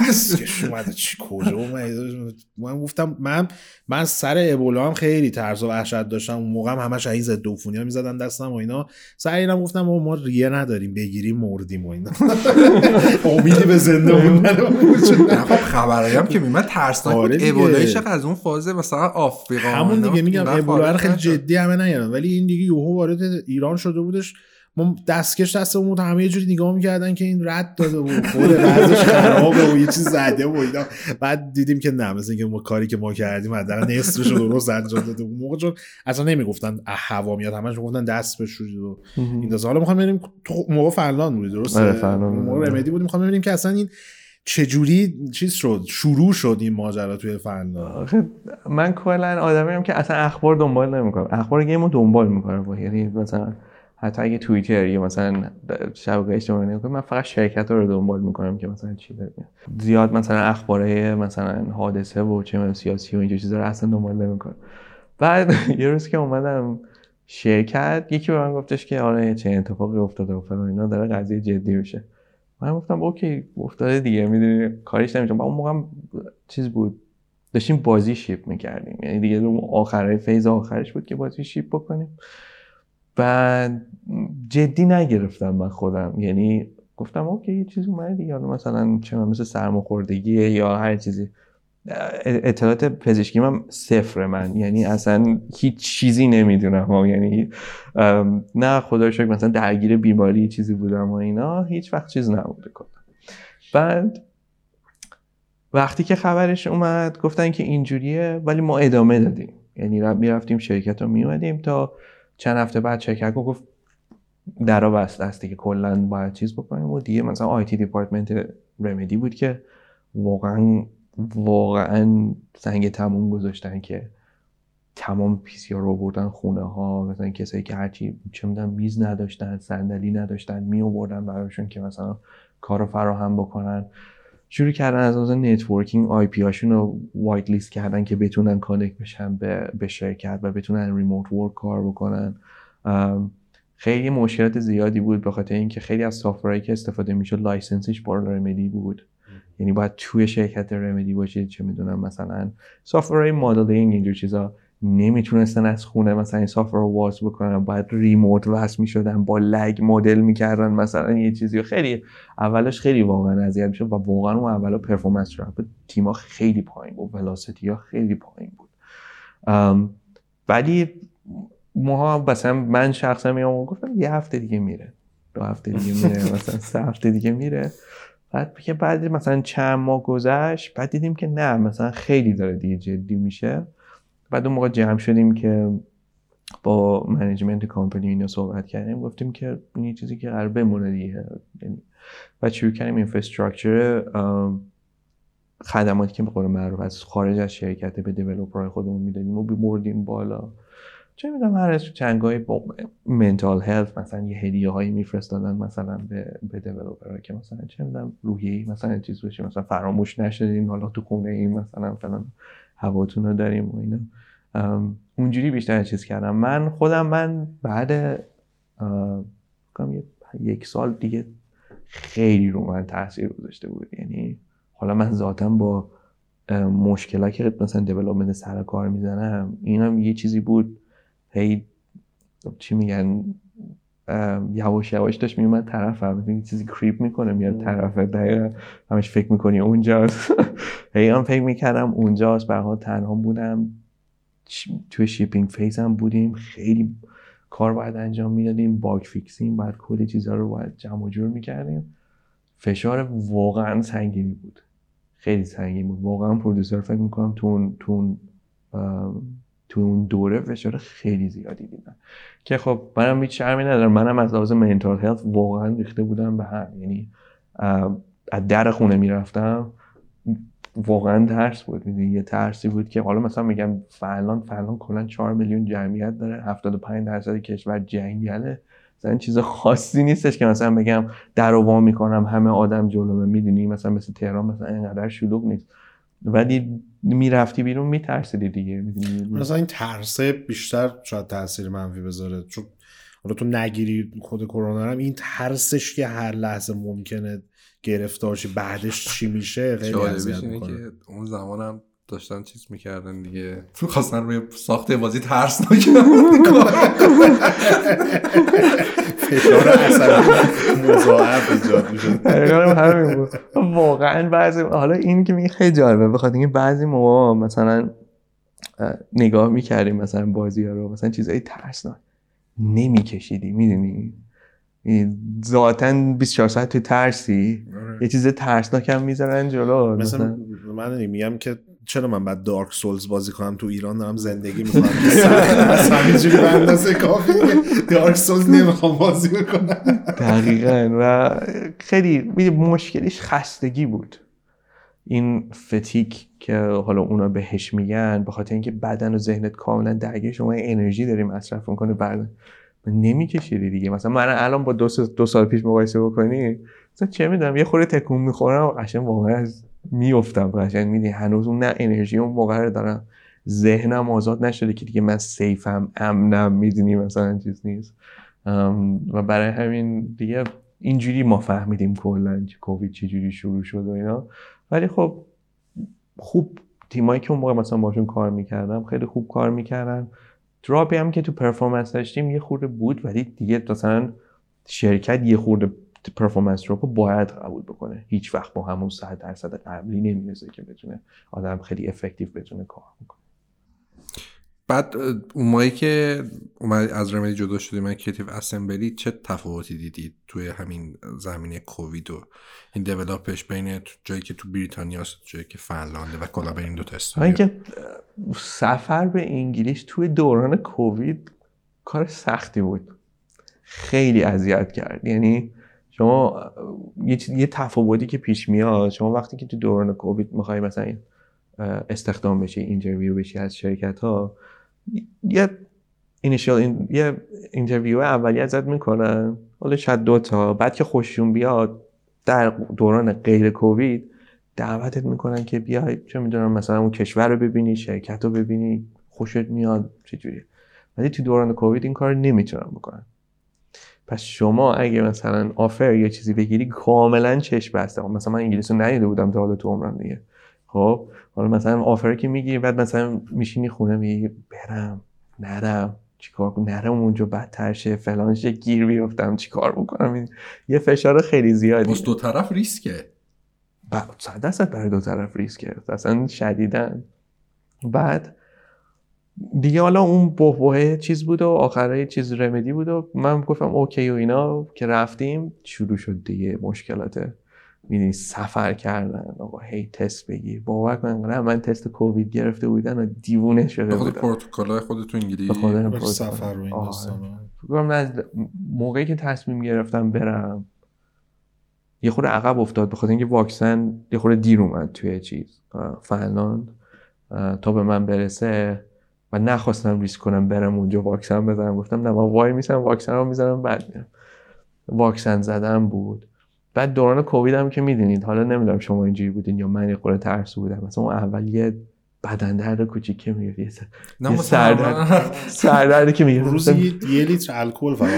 دستش اومده چی کجا اومده؟ من گفتم من من سر ابولا هم خیلی ترس و وحشت داشتم اون موقع هم همش این ضد عفونی ها می‌زدن دستم و اینا. سر اینم گفتم ما ریه نداریم بگیریم مردیم و اینا. امیدی به زنده موندن خب خبرایی هم که میمد ترسناک بود. آره ابولایش از اون فاز مثلا آفریقا همون دیگه میگم ابولا خیلی جدی همه نیارن. ولی این دیگه یوهو وارد ایران شده بودش. ما دستکش دست بود همه یه جوری نگاه می‌کردن که این رد داده بود. خود بعضش خرابه و یه چیز زده و اینا. بعد دیدیم که نه مثل اینکه ما کاری که ما کردیم حداقل نصفش رو درست انجام داده بود. موقع چون اصلا نمی‌گفتن هوا میاد همش می‌گفتن دست بشورید و این دست حالا می‌خوام ببینیم تو موقع فنلاند بود درسته؟ آره، موقع رمدی بود می‌خوام ببینیم که اصلا این چجوری چیز شد شروع شد این ماجرا توی فنلاند؟ من کلا آدمیم که اصلا اخبار دنبال نمی‌کنم. اخبار گیمو دنبال می‌کنم. یعنی مثلا حتی اگه توییتر یا مثلا شبکه اجتماعی نگاه من فقط شرکت رو دنبال می‌کنم که مثلا چی داره زیاد مثلا اخباره مثلا حادثه و چه سیاسی و اینجور چیزا رو اصلا دنبال نمی‌کنم. بعد یه روز که اومدم شرکت یکی به من گفتش که آره چه اتفاقی افتاده و فلان اینا داره قضیه جدی میشه. من گفتم okay افتاده دیگه می‌دونی کاریش نمیشه اون موقع چیز بود داشتیم بازی ship می‌کردیم. یعنی دیگه اون آخرای phase آخرش بود که بازی ship بکنیم. و جدی نگرفتم من خودم. یعنی گفتم okay یه چیزی اومده دیگه. حالا مثلا چه مثل سرماخوردگی یا هر چیزی. اطلاعات پزشکی من صفر من. یعنی اصلا هیچ چیزی نمی‌دونم. یعنی نه خدا شکر مثلا درگیر بیماری چیزی بودم و اینا. هیچ وقت چیز نبوده کنم بعد وقتی که خبرش اومد گفتن که اینجوریه ولی ما ادامه دادیم. یعنی می‌رفتیم شرکت رو میومدیم تا چند هفته بعد شرکت گفت درا بسته است دیگه کلا باید چیز بکنیم و دیگه مثلا آیتی دیپارتمنت رمدی بود که واقعا واقعا سنگ تموم گذاشتن که تمام PC رو بردن خونه ها مثلا کسایی که هرچی چه می‌دونم میز نداشتن صندلی نداشتن می آوردن براشون که مثلا کار رو فراهم بکنن. شروع کردن از از networking IP هاشون رو whitelist کردن که بتونن connect بشن به, به شرکت و بتونن remote work کار بکنن. خیلی مشکلات زیادی بود به خاطر اینکه خیلی از software هایی که استفاده می‌شد license ش با Remedy بود. یعنی باید توی شرکت Remedy باشید چه می‌دونم مثلا سافتورهای مدلینگ اینجور چیزا. نمی‌تونستن از خونه مثلا این سافر رو واز بکنن باید ریموت وصل می‌شدن با لگ مدل می‌کردن مثلا یه چیزی خیلی اولش خیلی واقعا اذیت می‌شد و واقعا اون اولا پرفورمنس بود تیما خیلی پایین بود ولاسیتی ها خیلی پایین بود. ولی ماها مثلا من شخصا میام گفتم یه هفته دیگه میره. دو هفته دیگه میره مثلا سه هفته دیگه میره. بعد که بعد مثلا چند ماه گذشت بعد دیدیم که نه مثلا خیلی داره دیگه جدی میشه. بعد اون موقع جمع شدیم که با management company اینا صحبت کردیم گفتیم که این چیزی که قرار بمونه دیگه. یعنی و شروع کردیم infrastructure خدماتی که به قول معروف از خارج از شرکت به developer های خودمون می‌دادیم و بردیم بالا. چه می‌دونم هر از چند گاهی با mental health مثلا یه هدیه هایی میفرستادن مثلا به به developer ها که مثلا چه می‌دونم روحی مثلا چیز بشه مثلا فراموش نشدین حالا تو خونه این مثلا فلان. هواتون رو داریم و اینا. اونجوری بیشتر چیز کردم. من خودم من بعد یک سال دیگه خیلی رو من تاثیر گذاشته بود. یعنی حالا من ذاتا با مشکلاتی که مثلا دیولپمنت سر کار می‌زنم این هم یه چیزی بود. هی چی میگن؟ یواش یواش داشت میومد طرف هم یه چیزی کریپ می‌کنه میاد طرف. دقیقا همش فکر می‌کنی اونجاست. هی هم فکر می‌کردم اونجاست. برها تنها بودم. توی shipping phase هم بودیم. خیلی کار باید انجام می‌دادیم. bug fixing باید کلی چیزها رو باید جمع جور می‌کردیم. فشار واقعا سنگینی بود. خیلی سنگین بود. واقعا producer فکر می‌کنم تو اون تو اون دوره فشار خیلی زیادی دیدم. که خب منم هیچ شرمی ندارم. منم از لحاظ mental health واقعا ریخته بودم به هم یعنی از در خونه می‌رفتم. واقعا ترس بود. یه ترسی بود که حالا مثلا میگم فعلا فعلا کلا 4 میلیون جمعیت داره. 75 درصد کشور جنگله. مثلا چیز خاصی نیستش که مثلا بگم در و می‌کنم همه آدم جلومه. می‌دونی؟ مثلا مثل تهران مثلا اینقدر شلوغ نیست. ولی می‌رفتی بیرون میترسیدی دیگه مثلا این ترسه بیشتر شاید تاثیر منفی بذاره. چون حالا تو نگیری خود کرونا هم این ترسش که هر لحظه ممکنه گرفتار بعدش چی میشه خیلی اذیت می‌کنه. که اون زمانم داشتن چیز می‌کردن دیگه. خواستن روی ساخت بازی ترس نکنن فشار عصبی مضاعف ایجاد میشه واقعا بعضی حالا این که میگه خیلی جالبه بخاطر اینکه بعضی موقع مثلا نگاه می‌کردیم مثلا بازی ها رو مثلا چیزای ترسناک. نمیکشیدی می‌دونی؟ ذاتا 24 ساعت تو ترسی. آره. یه چیز ترسناک هم می‌ذارن جلو مثلا. من میگم که چرا من بعد دارک سولز بازی کنم تو ایران دارم زندگی می‌کنم؟ همینجوری به اندازه کافی دارک سولز نمی‌خوام بازی بکنم. دقیقا. و خیلی مشکلش خستگی بود. این فتیک که حالا اونا بهش میگن به خاطر اینکه بدن و ذهنت کاملا درگیر شما انرژی داری مصرف می‌کنه بعد نمیکشیدی دیگه. مثلا من الان با دو, دو سال پیش مقایسه بکنی مثلا چه می‌دونم یه خوره تکون می‌خورم و قشنگ واقعا از میفتم قشنگ. میدی هنوز اون نه انرژی اون موقع رو دارم ذهنم آزاد نشده که دیگه من سیفم امنم می‌دونی مثلا چیز نیست. و برای همین دیگه اینجوری ما فهمیدیم کلا کووید چجوری شروع شد و اینا. ولی خب خوب تیمایی که اون موقع مثلا باشون کار می‌کردم خیلی خوب کار می‌کردن. drop ی هم که تو performance داشتیم یه خورده بود ولی دیگه مثلا شرکت یه خورده performance رو باید قبول بکنه. هیچ وقت با همون 100 درصد قبلی نمی‌رسه که بتونه آدم خیلی effective بتونه کار بکنه. بعد اون مایی که اومد از Remedy جدا شدی من Creative Assembly چه تفاوتی دیدید توی همین زمینه کووید و این develop ش بین جایی که تو بریتانیا جایی که فنلانده و کلا بین دو تا که سفر به انگلیس توی دوران کووید کار سختی بود. خیلی اذیت کرد. یعنی شما یه, یه تفاوتی که پیش میاد شما وقتی که تو دوران کووید می‌خوای مثلا استخدام بشی interview بشی از شرکت ها یه initial یه interview اولی ازت می‌کنن حالا شاید دو تا بعد که خوششون بیاد در دوران غیر کووید دعوتت می‌کنن که بیای چه می‌دونم مثلا اون کشور رو ببینی شرکت رو ببینی خوشت میاد چجوری ولی تو دوران کووید این کار نمی‌تونن بکنن. پس شما اگه مثلا آفر یه چیزی بگیری کاملا چشم بسته. مثلا من انگلیسی رو ندیده بودم تا حالا تو عمرم دیگه. خب حالا مثلا آفر که می‌گیری بعد مثلا میشینی خونه میگی برم نرم چیکار کنم؟ نرم اونجا بدتر شه فلان شه گیر بیفتم چیکار بکنم؟ یه فشار خیلی زیادی. بس دو طرف ریسکه. صد درصد برای دو طرف ریسکه. اصلا شدیدن بعد دیگه حالا اون بحبوه چیز بود و آخرای چیز رمدی بود و من گفتم اوکی و اینا که رفتیم شروع شد دیگه مشکلات. می‌دونی سفر کردن آقا هی تست بگیر باور کن من تست کووید گرفته بودن و دیوونه شده بودم. پروتکل خود تو انگلیس سفر و این موقعی که تصمیم گرفتم برم یه خورده عقب افتاد بخاطر اینکه واکسن یه خورده دیر اومد توی چیز. فنلاند. تا به من برسه و نخواستم ریسک کنم برم اونجا واکسن بزنم. گفتم نه من وای میسم واکسن رو می‌زنم بعد میرم واکسن زدم بود. بعد دوران کووید هم که می‌دونید حالا نمی‌دونم شما اینجوری بودین یا من یه خورده ترسو بودم. مثلا اون اول یه بدن درد کوچیک یه سردرد سردردی که میگه روزی یه لیتر الکل فقط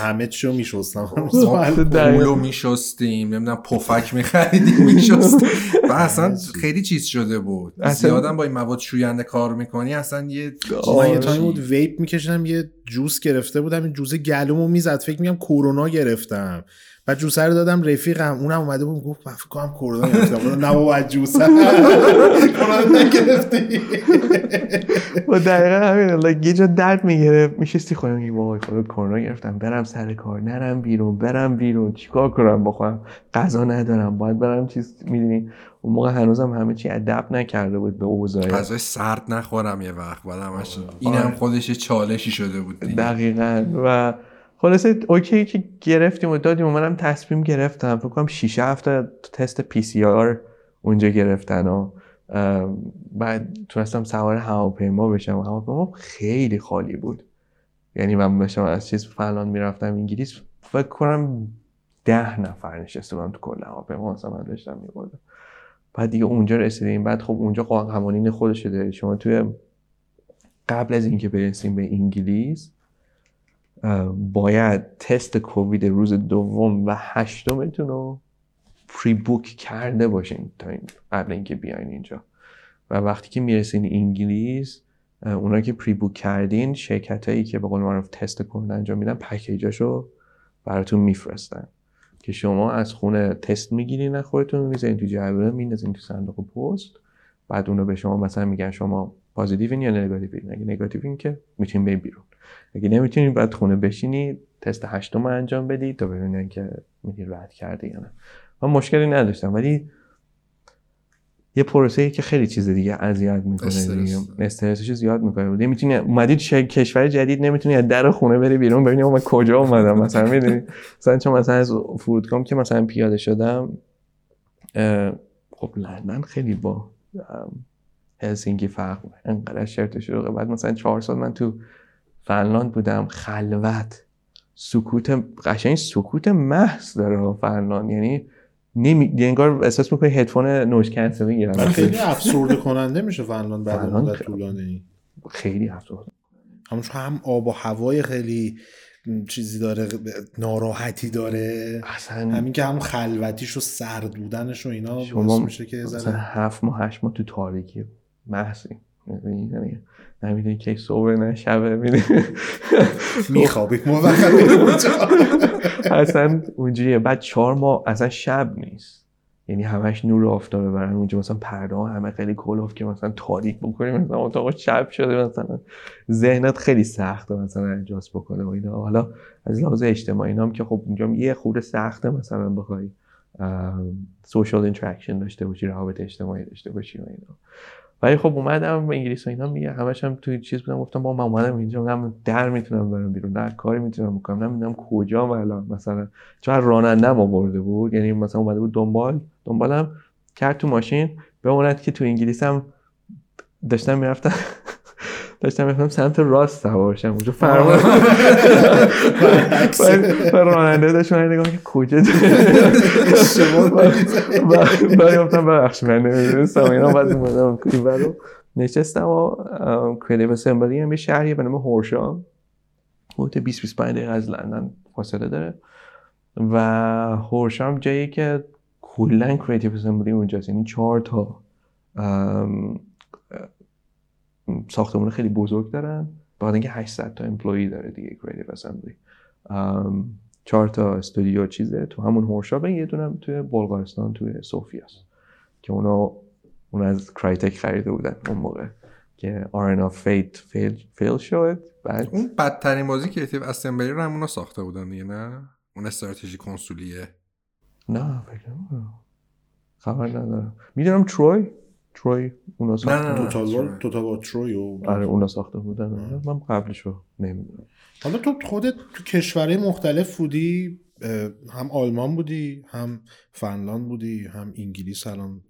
همه چیو میشستم. پولو میشستیم. نمی‌دونم پفک میخریدیم میشستیم. و اصلا خیلی چیز شده بود. زیادم با این مواد شوینده کار می‌کنی. اصلا یه من یه تایم بود vape میکشیدم یه juice گرفته بودم. این juice گلومو می‌زد. فکر میگم کرونا گرفتم. بعد juice ه رو دادم رفیقم اونم اومده بود گفت من فکر کنم کرونا گرفتم نه بابا juice ه کرونا نگرفتی. و دقیقا همین یه جا درد می‌گرفت. میشستی خودم میگی وای خدا کرونا گرفتم. برم سر کار نرم بیرون برم بیرون. چیکار کنم بخورم؟ غذا ندارم. باید برم چیز می‌دونی؟ اون موقع هنوزم همه چی adapt نکرده بود به اوضاع. غذای سرد نخورم یه وقت. بعد همش اینم خودش چالشی شده بود دقیقاً. و خلاصه okay که گرفتیم و دادیم و منم تصمیم گرفتم. فکر کنم 6 هفته تست PCR اونجا گرفتن و بعد تونستم سوار هواپیما بشم. هواپیما خیلی خالی بود. یعنی من بشم از چیز فلان می‌رفتم انگلیس فکر کنم ده نفر نشسته بودم تو کل هواپیما مثلا من داشتم میبردم. بعد دیگه اونجا رسیدیم. بعد خب اونجا قوانین خودش شده شما توی قبل از اینکه برسیم به انگلیس باید تست کووید روز دوم و هشتمتون رو پری بوک کرده باشین تا این قبل اینکه بیاین اینجا. و وقتی که می‌رسین انگلیس اونا که پری بوک کردین شرکت هایی که به قول معروف تست کووید انجام میدن پکیجاشو براتون میفرستن. که شما از خونه تست می‌گیرین خودتون می‌ذارین تو جعبه میندازین تو صندوق پست. بعد اونو به شما مثلا میگن شما پازیتیوین یا نگاتیوین اگه نگاتیوین که می‌تونین بیرون. اگه نمی‌تونید باید خونه بشینید تست هشتم انجام بدید تا ببینن که میگی رد کرده یا نه. من مشکلی نداشتم ولی یه پروسه که خیلی چیز دیگه اذیت می‌کنه. دیگه استرسش زیاد می‌کنه. نمی‌تونی اومدید کشور جدید نمی‌تونی از در خونه بری بیرون ببینی من کجا اومدم. مثلا می‌دونی مثلا چون مثلا از فرودگاه که مثلا پیاده شدم خب لندن خیلی با هلسینکی فرق انقدر شرط شروع بعد مثلا چهار سال من تو فنلاند بودم. خلوت. سکوت قشنگ سکوت محض داره فنلاند. یعنی نمی انگار احساس می‌کنی هدفون noise cancelling گیرم خیلی افسرده کننده میشه فنلاند بعد مدت طولانی. خیلی افسرده. همون هم آب و هوای خیلی چیزی داره ناراحتی داره. اصلا همین که همون خلوتیش و سرد بودنش و اینا شما میشه که هفت ماه هشت ماه تو تاریکی محضی. نمی‌دونی که صبح نه شبه میخوابید اصلا اونجوریه. بعد چهار ماه اصلا شب نیست. یعنی همش نور آفتابه برن اونجا مثلا پرده همه خیلی کلوف که مثلا تاریک بکنیم مثلا اتاق شب شده مثلا ذهنت خیلی سخته مثلا اجاز بکنه و اینا. حالا از لحاظ اجتماعی هم که خب اونجا یه خورده سخته مثلا بخوای social interaction داشته باشی روابط اجتماعی داشته باشی و اینا. ولی خب اومدم به انگلیس و اینا میگه همش هم توی چیز بودم گفتم با من اومدم اینجا نه در می‌تونم برم بیرون نه کاری می‌تونم بکنم. نمی‌دونم کجا الان. مثلا راننده ما برده بود یعنی مثلا اومده بود دنبال دنبالم کرد تو ماشین به اونت که تو انگلیس هم داشتم می‌رفتم. داشتم میفتم سمت راست سوار شم اونجا فرمان راننده داشت من نگاه که کجا بعد گفتم ببخش من نمی‌دونستم اینا بعد اومدم این نشستم و اسمبلی هم یه شهریه به نام هورشام حدود 20 25 دقیقه از لندن فاصله داره. و هورشام جایی که کلا کریتیو اسمبلی اونجاست. یعنی چهار تا ساختمون خیلی بزرگ دارن. بعد اینکه 800 تا employee داره دیگه Creative Assembly چهار تا استودیو چیزه تو همون Horsham یه دونم توی بلغارستان توی سوفیاست که اونا اون از Crytek خریده بودن اون موقع که Arena Fate fail, fail شد. بعد اون بدترین بازی Creative Assembly رو همونا ساخته بودن دیگه نه؟ اون استراتژی کنسولیه. نه فکر خبر ندارم. می‌دونم Troy تروی اونا ساخته نه نه توتال وار توتال وار تروی و آره اونا ساخته بودن. من قبلشو نمی‌دونم. حالا تو خودت تو کشورهای مختلف بودی هم آلمان بودی هم فنلاند بودی هم انگلیس الان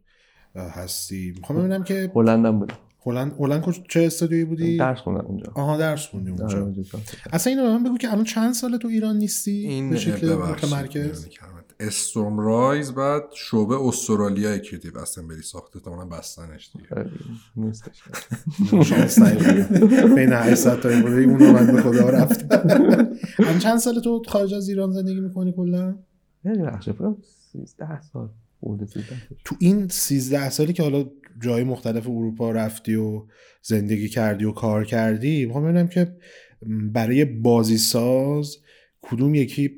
هستی. می‌خوام ببینم که هلندم بودم. هلند هلند چه استادیویی بودی؟ درس خوندم اونجا. آها درس خوندی آره، اونجا. اصلا اینو من بگو که الان چند ساله تو ایران نیستی؟ این به شکل متمرکز؟ Storm Rise بعد شعبه استرالیا Creative Assembly ساخته تا اونم بستنش دیگه. نیستش. بین 800 تا بوده اون من به خدا رفتم چند سال تو خارج از ایران زندگی می‌کنی کلا؟ یعنی بخش 13 سال تو این 13 سالی که حالا جای مختلف اروپا رفتی و زندگی کردی و کار کردی می‌خوام ببینم که برای بازی ساز کدوم یکی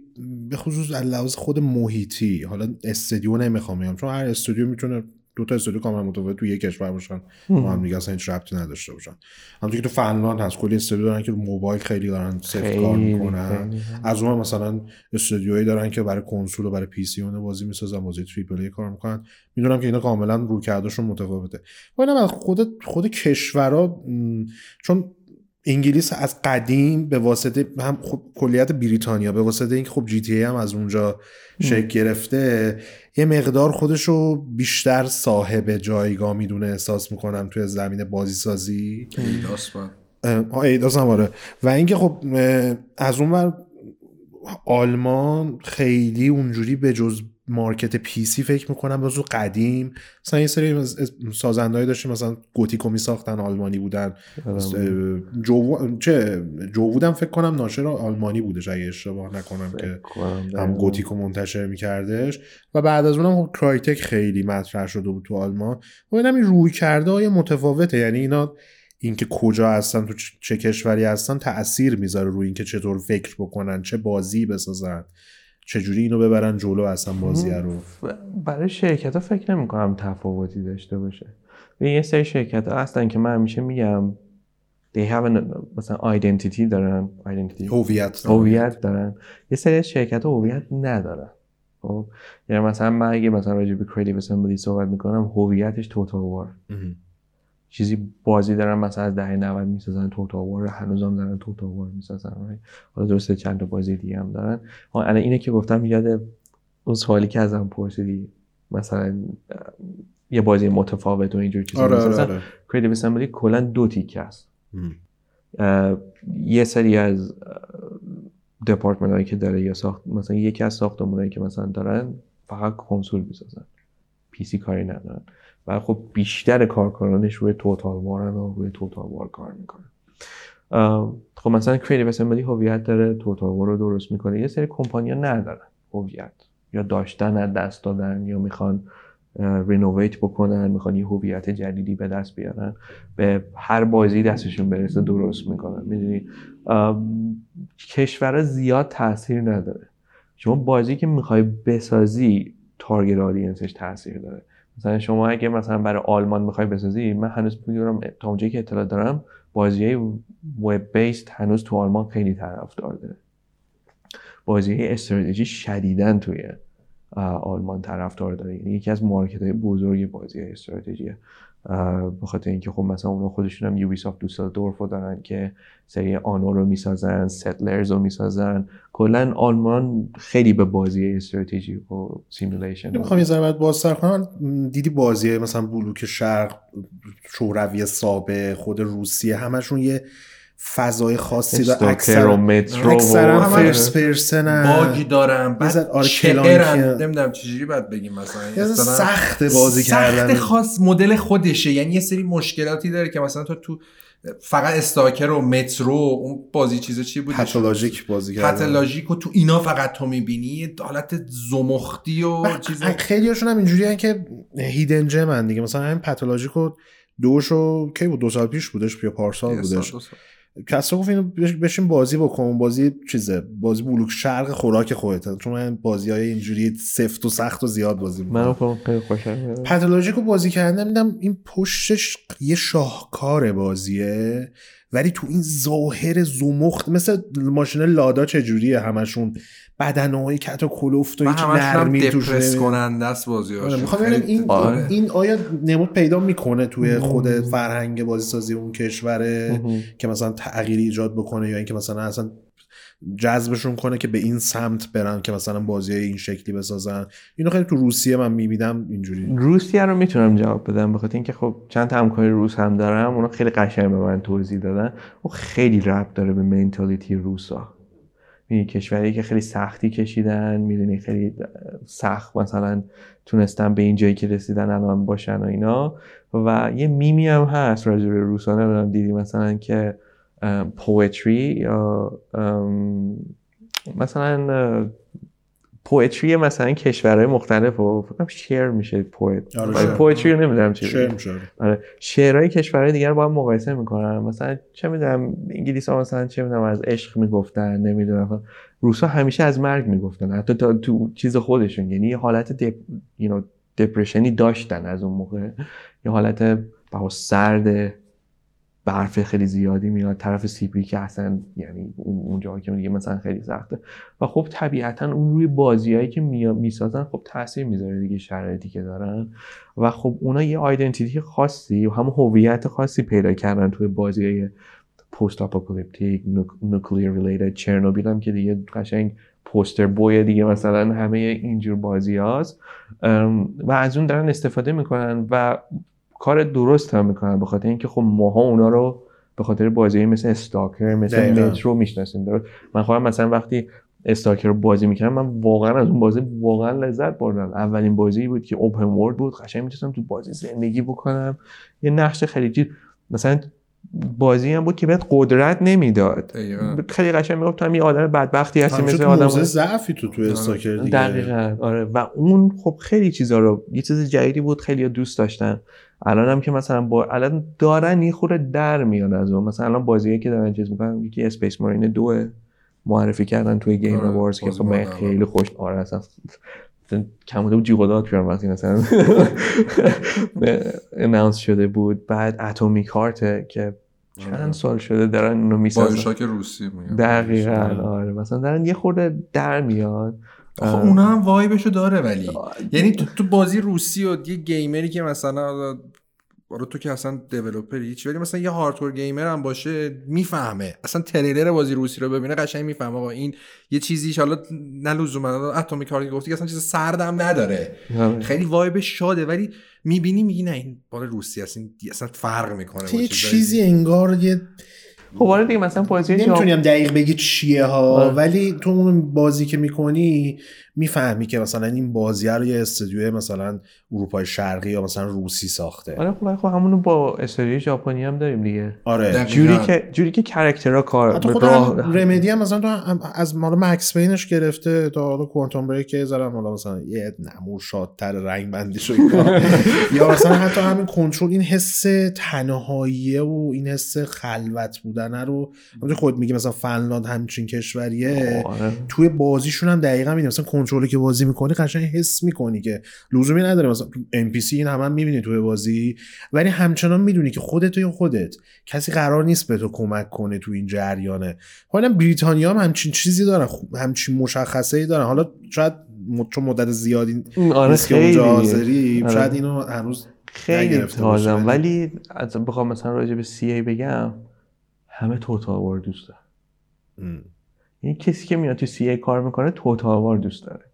به خصوص لحاظ خود محیطی حالا استودیو نمی‌خوام بگم چون هر استودیو می‌تونه دو تا استودیو کاملا متفاوت تو یک کشور باشن با هم. دیگه اصلا هیچ ربطی نداشته باشن. همونطور که تو فنلاند هست کلی استودیو دارن که رو موبایل خیلی دارن سفت کار می‌کنن. از اون مثلا استودیوهایی دارن که برای کنسول و برای PC اون بازی می‌سازن بازی triple A کار می‌کنن. می‌دونم که اینا کاملا رویکردشون متفاوته و از خود خود کشورها چون انگلیس از قدیم به واسطه هم خب کلیت بریتانیا به واسطه اینکه خب GTA هم از اونجا شکل گرفته یه مقدار خودشو بیشتر صاحب جایگاه می‌دونه احساس می‌کنم توی زمین بازی سازی Eidos هم آره. و اینکه خب از اون آلمان خیلی اونجوری به جز market PC فکر می‌کنم بازو قدیم. مثلا یه سری سازندهایی داشتیم مثلا گوتیکو می ساختن آلمانی بودن. جو... چه جوودم فکر کنم ناشر آلمانی بودش اگه اشتباه نکنم که هم گوتیکو منتشر میکردش. و بعد از اونم خب کرایتک خیلی مطرح شده بود تو آلمان. و اینم این روی کرده های متفاوته. یعنی اینا اینکه کجا هستن تو چه کشوری هستن تاثیر می‌ذاره روی اینکه چطور فکر بکنن چه بازی بسازن. چجوری اینو ببرن جلو اصلا بازی رو؟ برای شرکت ها فکر نمی کنم تفاوتی داشته باشه. یه سری شرکت ها هستن که من همیشه میگم they have مثلا identity دارن. Identity. هویت هویت دارن. یه سری شرکت ها هویت ندارن. خب؟ یعنی مثلا من اگه مثلا راجع به کریتیو اسمبلی صحبت می‌کنم هویتش توتال وار چیزی بازی دارن مثلا از دهه 90 می‌سازن توتا وار هنوزم دارن توتا وار می‌سازن حالا درسته چند تا بازی دیگه هم دارن. الان اینه که گفتم یاد اون سوالی که ازم پرسیدی مثلا یه بازی متفاوت و اینجور چیزا آره آره آره. اسمبلی کلا دو تیکه است. یه سری از دپارتمنت هایی که داره یا ساخت مثلا یکی از ساختمون که مثلا دارن فقط کنسول می‌سازن. پی سی کاری ندارن. و خب بیشتر کارکنانش روی توتال وارن و روی توتال وار کار می‌کنن خب مثلا Creative Assembly هویت داره Total War رو درست می‌کنه. یه سری کمپانیا ندارن هویت. یا داشتن از دست دادن یا می‌خوان renovate بکنن می‌خوان یه هویت جدیدی به دست بیارن. به هر بازی دستشون برسه درست می‌کنن. می‌دونی؟ کشورها زیاد تاثیر نداره. شما بازی که می‌خوای بسازی target audience ش تاثیر داره. مثلا شما اگه مثلا برای آلمان می‌خوای بسازی من هنوز میگم تا اونجایی که اطلاع دارم بازی web based هنوز تو آلمان خیلی طرفدار داره. بازی استراتژی شدیدن توی آلمان طرفدار داره. یعنی یکی از market های بزرگ بازی استراتژی به خاطر اینکه خب مثلا اونا خودشون هم Ubisoft دوسلدورف رو دارن که سری Anno رو می‌سازن Settlers رو می‌سازن. کلا آلمان خیلی به بازی استراتژی و simulation می‌خوام یه ذره بازتر کنم. دیدی بازی مثلا بلوک شرق شوروی سابق خود روسیه همشون یه فضای خاصی داره اکثر مترو اکثرا فرست پرسن باگی دارم. بعد آره نمی‌دونم چجوری باید بگیم مثلا. سخت بازی کردن سخت خاص مدل خودشه. یعنی یه سری مشکلاتی داره که مثلا تو تو فقط استاکر و مترو اون بازی چیزا چی بود پاتولوژیک بازی کردن. پاتولوژیک و تو اینا فقط تو می‌بینی. حالت زمختی و چیز خیلی هاشون هم اینجوری که هیدن جمن دیگه. مثلا همین پاتولوژیک و دوشو کی بود؟ دو سال پیش بودش یا پارسال بودش. کسا گفت اینو بشین بازی بکن بازی چیزه؟ بازی بلوک شرق خوراک خودت. چون من بازی های اینجوری سفت و سخت و زیاد بازی من خیلی خوشم پاتولوژیکو بازی کردم دیدم این پشتش یه شاهکار بازیه. ولی تو این ظاهر زمخت مثل ماشین لادا چجوریه همشون؟ بدنهای کت و کلفت و هیچ نرمی توش دپرس کننده است بازی می‌خوام این آره. این آیا نمود پیدا می‌کنه توی خود فرهنگ بازی سازی اون کشوره که مثلا تغییری ایجاد بکنه یا اینکه مثلا اصلا جذبشون کنه که به این سمت برن که مثلا بازی این شکلی بسازن. اینو خیلی تو روسیه من می‌بینم اینجوری. روسیه رو می‌تونم جواب بدم بخاطر اینکه خب چند تا همکار روس هم دارم اونا خیلی قشنگ به من توضیح دادن. و خیلی ربط داره به منتالیتی روسا. می‌دونی کشوری که خیلی سختی کشیدن می‌دونی خیلی سخت مثلا تونستن به این جایی که رسیدن الان باشن و اینا. و یه میمی هم هست راجع به روسا نمی‌دونم دیدی مثلا که پویتری یا مثلا پویتری مثلا کشورهای مختلف و فکرم شعر میشه پویت آره پویتری رو نمی‌دونم چی شعر میشه آره. شعرهای کشورهای دیگر با هم مقایسه می‌کنن. مثلا چه می‌دونم انگلیس ها مثلا چه می‌دونم از عشق می‌گفتن نمی‌دونم روسا همیشه از مرگ می‌گفتن. حتی تا تو چیز خودشون یعنی یه حالت دپ... you know, دپرشنی داشتن از اون موقع. یه حالت سرد برف خیلی زیادی میاد طرف سیبری که اصلا یعنی اونجا که میگه مثلا خیلی سخته. و خب طبیعتا اون روی بازیایی که می‌سازن خب تاثیر می‌ذاره دیگه شرایطی که دارن. و خب اونا یه آیدنتیتی خاصی و هم هویت خاصی پیدا کردن توی بازی های post apocalyptic nuclear related چرنوبیل هم که دیگه قشنگ poster boy دیگه مثلا همه اینجور بازی هاست و از اون دارن استفاده می‌کنن و کار درست هم می‌کنن به خاطر اینکه خب ماها اونا رو به خاطر بازی مثل Stalker مثل Metro می‌شناسیم. درست؟ من خودم مثلا وقتی Stalker رو بازی می‌کردم من واقعا از اون بازی واقعا لذت بردم. اولین بازی بود که open world بود قشنگ می‌تونستم تو بازی زندگی بکنم. یه نقش خیلی جدید مثلا بازی هم بود که بهت قدرت نمی‌داد. خیلی قشنگ می‌گفت تو یه آدم بدبختی هستی مثل آدم ضعفی تو تو Stalker دیگه. دقیقاً. آره. و اون خب خیلی چیزا رو یه چیز جدیدی بود خیلی دوست داشتن. الان هم که مثلا با الان دارن یه خورده در میاد از اون مثلا الان بازیه که دارن چیز می‌کنن یکی Space Marine دو معرفی کردن توی Game Awards که خب من خیلی خوش آره اصلا کموده بود جیغ داد کردم وقتی مثلا اناونس شده بود. بعد اتمیک هارت که چند سال شده دارن اینو می‌سازن. بایوشاک روسی دقیقا آره مثلا دارن یه خورده در میاد خب اونا هم وایبشو داره ولی. یعنی تو, تو بازی روسی و یه گیمری که مثلا آره تو که اصلا دیولپری هیچ ولی مثلا یه هاردکور گیمر هم باشه می‌فهمه. اصلا تریلر بازی روسی رو ببینه قشنگ می‌فهمه آقا این یه چیزی حالا نه لزوما اتمیک هارت گفتی که اصلا چیز سردم نداره. آره. خیلی وایب شاده ولی می‌بینی میگی نه این بار روسی هست اصلا فرق می‌کنه یه چیزی انگار یه خب آره دیگه مثلا بازی نمی‌تونیم دقیق بگی چیه ها آره. ولی تو اون بازی که می‌کنی می‌فهمی که مثلا این بازی رو یه استودیو مثلا اروپای شرقی یا مثلا روسی ساخته. آره خب خب همونو با استودیو ژاپنی هم داریم دیگه. آره. جوری که جوری که کاراکترها کار خود راه رمدی هم مثلا تو از مال مکس پینش گرفته تا حالا کوانتوم بریک که زدن حالا مثلا یه نمور شادتر رنگ بندی شو یا مثلا حتی همین کنترل این حس تنهایی و این حس خلوت بودن رو. خود میگی مثلا فنلاند همچین کشوریه. آره. توی بازیشون هم دقیقا می‌دونی مثلا کنترلی که بازی می‌کنی قشنگ حس می‌کنی که لزومی نداره مثلا ام پی سی این هم, هم می‌بینی توی بازی ولی همچنان می‌دونی که خودت یا خودت کسی قرار نیست به تو کمک کنه تو این جریانه حالا بریتانیا هم همچین چیزی دارن همچین مشخصه ای دارن حالا شاید چون مدت زیادی آره نیست که اونجا. حاضری آره. شاید اینو هنوز خیلی تازم ولی- از بخوام مثلا راجع به CA بگم همه Total War دوست داره ام. یعنی کسی که میاد تو CA کار می‌کنه Total War دوست داره.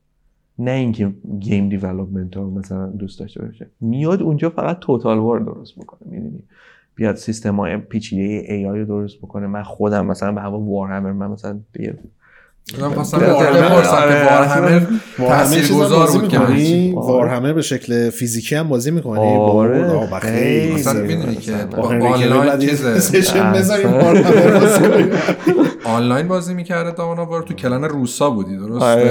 نه اینکه game development رو مثلا دوست داشته باشه. میاد اونجا فقط Total War درست می‌کنه می‌دونی؟ بیاد سیستم های پیچیده ای آی رو درست بکنه. من خودم مثلا به هوا وارهمر من مثلا دیگه من خواستم آره، بپرسم آره، که وارهمر تاثیرگذار بازی بود که می‌کنی؟ آره. وارهمر به شکل فیزیکی هم بازی می‌کنی آره، با خیلی. خیلی مثلا. می‌دونی که آنلاین چیزه سشن بذاریم اصلا. وارهمر بازی. آنلاین بازی می‌کرده داماناوار تو کلان روسا بودی آره،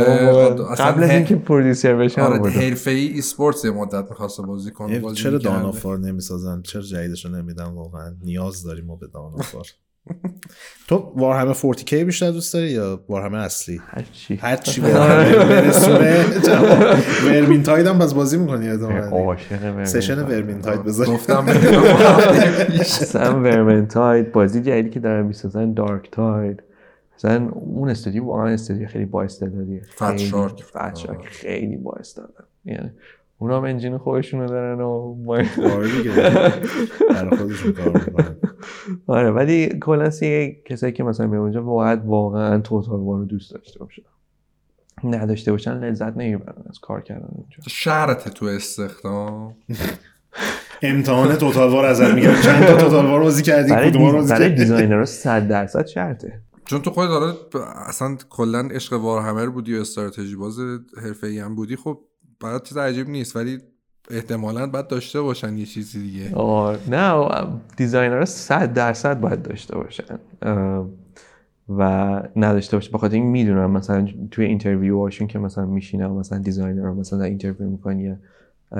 اصلا قبل از اینکه پرودیوسر بشه آره. حرفه‌ای Esports یه مدت می‌خواسته بازی کنه بازی چرا. Dawn of War نمی‌سازن چرا جدیدشو نمیدن واقعا نیاز داریم ما به Dawn of War تو Warhammer 40k بیشتر دوست داری یا Warhammer اصلی؟ هر چی. هر چی Warhammer برسونه. Vermintide هم باز بازی می‌کنی عاشق سشن. Vermintide بذار. گفتم. اصلا Vermintide بازی جدیدی که دارن می‌سازن Darktide مثلا اون استودیو واقعا استودیو خیلی با استعدادیه. Fatshark خیلی با استعداد. یعنی اونا هم انجین خودشونو دارن و با- آره خودشون کار می‌کنن. آره ولی کلا سی کسایی که مثلا میان اونجا باید واقعا توتال وار رو دوست داشته باشن. نداشته باشن لذت نمی‌برن از کار کردن اونجا. شرط تو استخدام؟ امتحان توتال وار ازت می‌گیرن. چند تا توتال وار بازی کردی؟ برای, کدوم. بازی کردی؟ دیزاینرها 100 درصد شرطه. چون تو خودت حالا اصلا کلا عشق Warhammer بودی و استراتژی باز حرفه‌ای هم بودی. خب برات چیز عجیب نیست ولی احتمالا باید داشته باشن یه چیزی دیگه. آه نه designer ها 100 درصد باید داشته باشن. و نداشته باشه بخاطر این می‌دونم مثلا توی interview هاشون که مثلا میشینن مثلا designer رو مثلا interview می‌کنن یه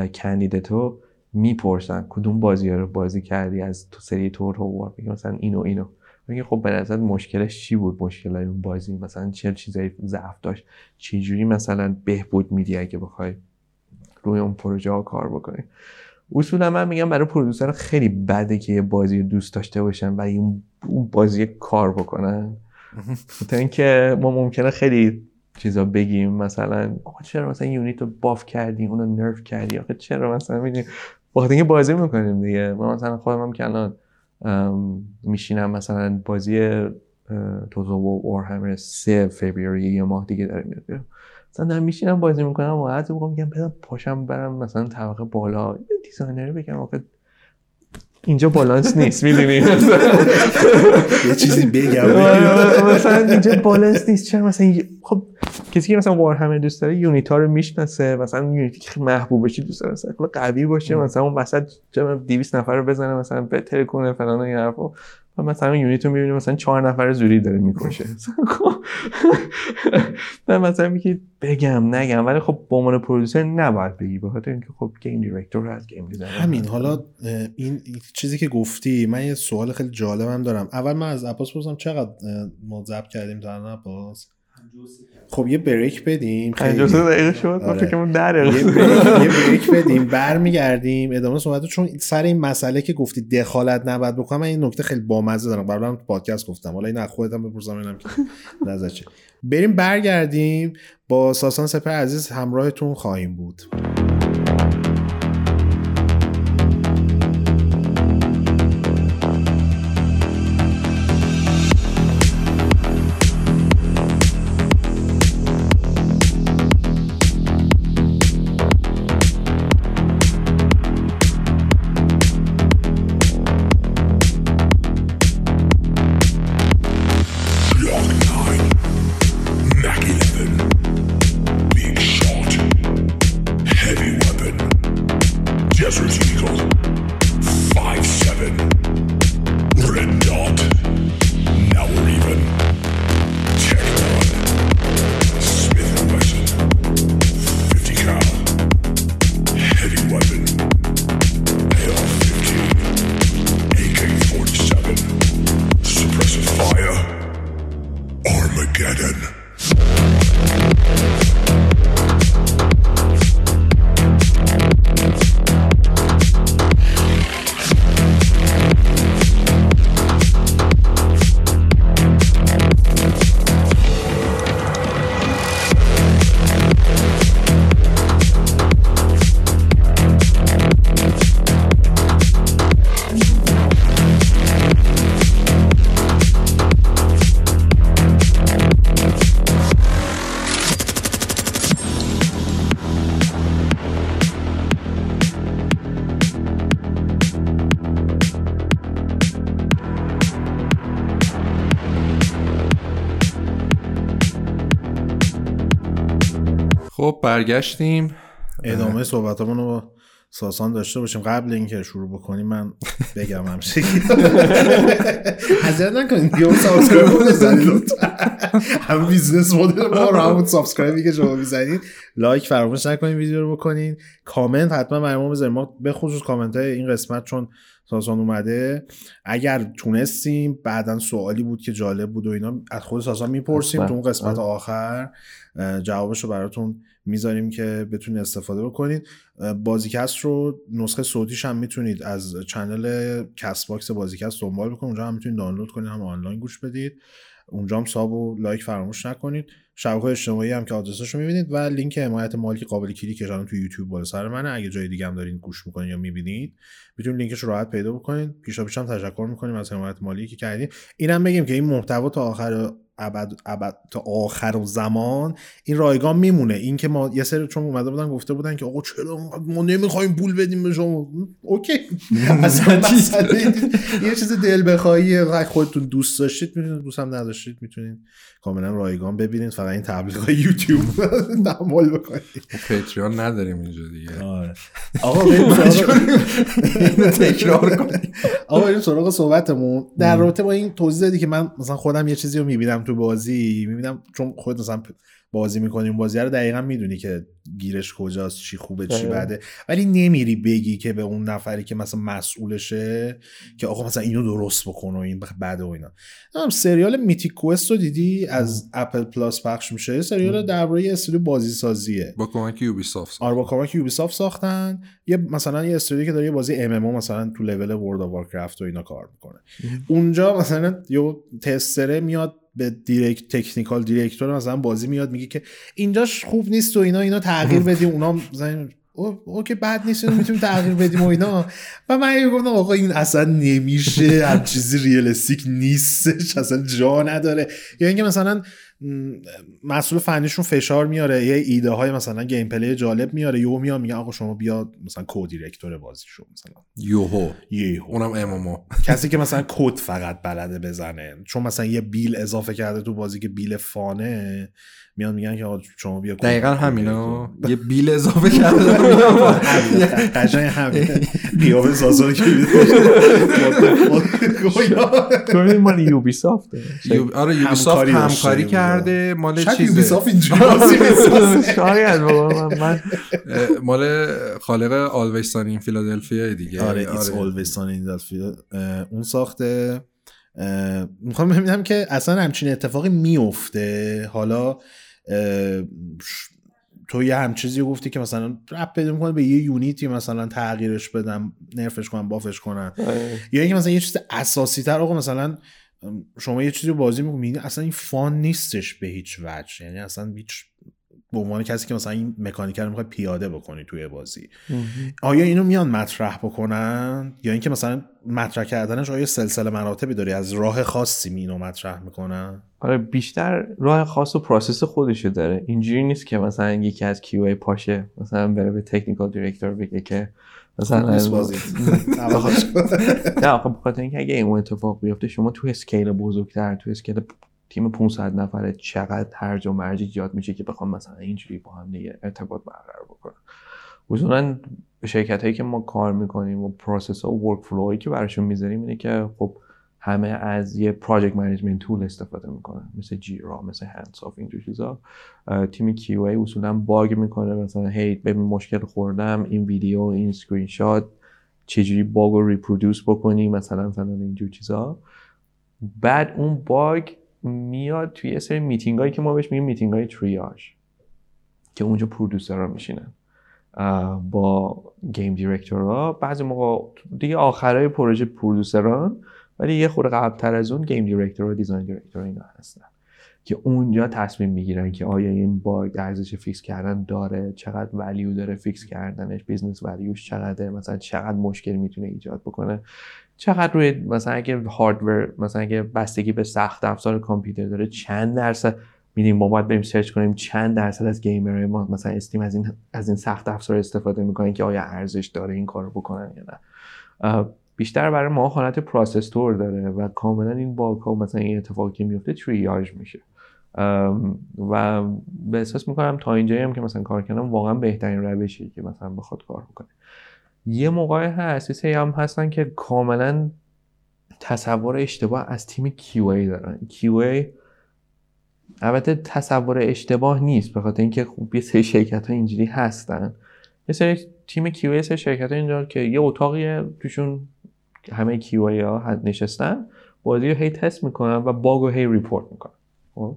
candidate و می‌پرسن کدوم بازی رو بازی کردی از تو سری Total War؟ میگه مثلا اینو اینو. میگه خب به نظر مشکلش چی بود؟ مشکل اون بازی مثلا چه چیزایی ضعف داشت؟ جوری مثلا بهبود میدی اگه بخوای روی اون پروژه ها کار بکنی اصولا من میگم برای پرودوسر خیلی بده که یه بازی رو دوست داشته باشن و اون اون بازی کار بکنن. تا اینکه ما ممکنه خیلی چیزا بگیم. مثلا آقا چرا مثلا یونیت رو باف کردی؟ اونو نرف کردی؟ آخه چرا مثلا می‌دونی؟ بخاطر اینکه بازی می‌کنیم دیگه. من مثلا خودم هم که الان میشینم مثلا بازی Total War وارهمر سه February یه ماه دیگه داره میاد. مثلا دارم میشینم بازی می‌کنم و بعضی موقع میگم بدم پاشم برم مثلا طبقه بالا. یه designer بگم آخه اینجا بالانس نیست می‌دونی؟ یه چیزی بگم. مثلا اینجا بالانس نیست. چرا؟ مثلا خب کسی که مثلا Warhammer دوست داره unit ا رو می‌شناسه مثلا unit ی که محبوب بشه دوست داره مثلا قوی باشه مثلا اون وسط جمع 200 نفر رو بزنه مثلا بترکونه فلان این حرفا. و مثلا unit رو مثلا چهار نفر زوری داره می‌کشه. من مثلا میگی بگم نگم ولی خب به عنوان producer نباید بگی به خاطر اینکه خب game director هست game designer همین حالا این چیزی که گفتی من یه سوال خیلی جالبم دارم. اول من از عباس پرسم چقدر ما ضبط کردیم تا الان عباس خب یه break بدیم خیلی 53 دقیقه شد آره. فکرمون یه break, یه break بدیم برمیگردیم ادامه صحبت. چون سر این مسئله که گفتی دخالت نباید بکنم من این نکته خیلی بامزه دارم قبلا هم تو پادکست گفتم حالا این از خودت هم بپرسم اینم که نظر. بریم برگردیم با ساسان سپر عزیز همراهتون خواهیم بود برگشتیم. ادامه صحبتامون رو با ساسان داشته باشیم. قبل اینکه شروع بکنیم من بگم همشه حضرت نکنید یه subscribe رو بزنید. لطفا. هم business model ما رو همون subscribe ی که شما می‌زنید. لایک فراموش نکنید ویدیو رو بکنید. کامنت حتما برای ما بذارید. ما به خصوص کامنت های این قسمت چون ساسان اومده. اگر تونستیم بعدا سوالی بود که جالب بود و اینا از خود ساسان می‌پرسیم. تو اون قسمت. آخر. جوابش رو براتون می‌ذاریم که بتونید استفاده بکنید. بازیکست رو نسخه صوتیش هم می‌تونید از channel CastBox بازیکست دنبال بکنید. اونجا هم می‌تونید دانلود کنید هم آنلاین گوش بدید. اونجا هم sub و لایک فراموش نکنید. شبکه اجتماعی هم که آدرسش رو می‌بینید و لینک حمایت مالی که قابل کلیکش الان تو یوتیوب بالا سر منه. اگه جای دیگه هم دارین گوش می‌کنید یا می‌بینید می‌تونید لینکش رو راحت پیدا بکنید. پیشا پیش هم تشکر می‌کنیم از حمایت مالی که کردین. اینم بگیم که این محتوا تا آخر ابد ابد تا آخر زمان این رایگان میمونه. این که ما یه سری چون اومده بودن گفته بودن که آقا چرا ما نمی‌خوایم پول بدیم به شما؟ اوکی. اصلا یه چیز دل بخواهی خودتون دوست داشتید می‌تونید دوست هم نداشتید می‌تونید کاملا رایگان ببینید. فقط این تبلیغ یوتیوب دنبال بکنید. پتریان نداریم اینجا دیگه. آره. آقا تکرار کنیم. آقا بریم سراغ صحبتمون. در رابطه با این توضیح دادی که من مثلا خودم یه چیزی رو می‌بینم. تو بازی می‌بینم چون خودت مثلا بازی می‌کنیم بازی رو دقیقا می‌دونی که گیرش کجاست چی خوبه چی. بده. ولی نمیری بگی که به اون نفری که مثلا مسئولشه که آقا مثلا اینو درست بکن و این بده و اینا. هم سریال Mythic Quest رو دیدی؟ از Apple Plus پخش میشه. سریال درباره یه استودیو بازی سازیه با کمک Ubisoft آره با کمک Ubisoft ساختن. یه مثلا یه استودیو که داره یه بازی MM مثلا تو level World of Warcraft و اینا کار می‌کنه. اونجا مثلا یه tester ه میاد به direct technical director مثلا بازی میاد میگه که اینجاش خوب نیست و اینا اینا تغییر بدیم. اونا مثلا او- OK بد نیست اینو می‌تونیم تغییر بدیم و اینا. و من گفتم آقا این اصلا نمیشه هر چیزی realistic نیستش اصلا جا نداره. یا اینکه مثلا مسئول فنیشون فشار میاره یه ایده های مثلا gameplay جالب میاره یهو میاد میگه آقا شما بیا مثلا co-director بازی شو مثلا. یوهو یهو. اونم MMO. کسی که مثلا کد فقط بلده بزنه. چون مثلا یه بیل اضافه کرده تو بازی که بیل fun ه میان میگن که آقا شما بیا دقیقا دیرکتور. یه بیل اضافه کرده همین، قشنگ همین قیافه سازون که تو مال یوبی سافت آره یوبیسافت همکاری داشته همکاری. کرده مال یوبیسافت اینجوری بازی می‌سازه شاید بابا من- مال خالق آلویستان این فیلادلفیا دیگه. آره sunny in Philadelphia. اه، اون ساخته. می‌خوام ببینم که اصلا همچین اتفاقی میفته حالا تو یه همچیزی رو گفتی که مثلا رپ پیدا می‌کنه به یه یونیتی مثلا تغییرش بدم نرفش کنم بافش کنم آره. یا اینکه مثلا یه چیز اساسی تر آقا مثلا شما یه چیزی رو بازی می‌کنید اصلا این فان نیستش به هیچ وجه. یعنی اصلا هیچ به عنوان کسی که مثلا این مکانیکر رو می‌خوای پیاده بکنی توی بازی. آیا اینو میان مطرح بکنن؟ یا اینکه مثلا مطرح کردنش آیا سلسله مراتبی داری؟ از راه خاصی می اینو مطرح می‌کنن؟ آره بیشتر راه خاص و process خودشو داره. اینجوری نیست که مثلا یکی از QA پاشه مثلا بره به technical director بگه که مثلا نیست بازی. نه آخه بخاطر اینکه اگه این اتفاق بیفته شما تو scale بزرگتر تو scale تیم 500 نفره چقدر هرج و مرج ایجاد میشه که بخوام مثلا اینجوری با هم دیگه ارتباط برقرار بکنن اصولا شرکت هایی که ما کار می‌کنیم و process ها و workflow هایی که براشون می‌ذاریم اینه که خب همه از یه project management tool استفاده می‌کنن مثل Jira مثل Hansoft اینجور چیزا. تیم QA اصولا log می‌کنه مثلا هی ببین مشکل خوردم این ویدیو این اسکرین شات چجوری باگ رو reproduce بکنی مثلا مثلا اینجور چیزا. بعد اون باگ میاد توی یه سری میتینگ هایی که ما بهش میگیم میتینگ های triage که اونجا producer ها میشینن. با game director ها. بعضی موقع دیگه آخرای پروژه producer ان ولی یه خورده قبلتر از اون game director و design director اینا هستن. که اونجا تصمیم می‌گیرن که آیا این باگ ارزش fix کردن داره چقدر value داره fix کردنش business value ش چقدره مثلا چقدر مشکل می‌تونه ایجاد بکنه. چقدر روی مثلا اگه hardware مثلا اگه بستگی به سخت افزار کامپیوتر داره چند درصد میدیم ما باید بریم search کنیم چند درصد از گیمرهای ما مثلا Steam از این از این سخت افزار استفاده می‌کنن که آیا ارزش داره این کارو بکنن یا نه. بیشتر برای ما حالت process طور داره و کاملا این باگ ها مثلا این اتفاقی که میفته triage میشه. و به احساس می‌کنم تا اینجایی هم که مثلا کار کردم واقعا بهترین روشی که مثلا بخواد کار بکنه. یه موقع هست یه هم هستن که کاملا تصور اشتباه از تیم QA دارن. QA البته تصور اشتباه نیست به خاطر اینکه خوب یه سری شرکت ها اینجوری هستن. یه سری تیم یه سری شرکت ها اینجا که یه اتاقی توشون همه QA ها نشستن. بازی رو هی تست می‌کنن و باگ رو هی report می‌کنن. خب؟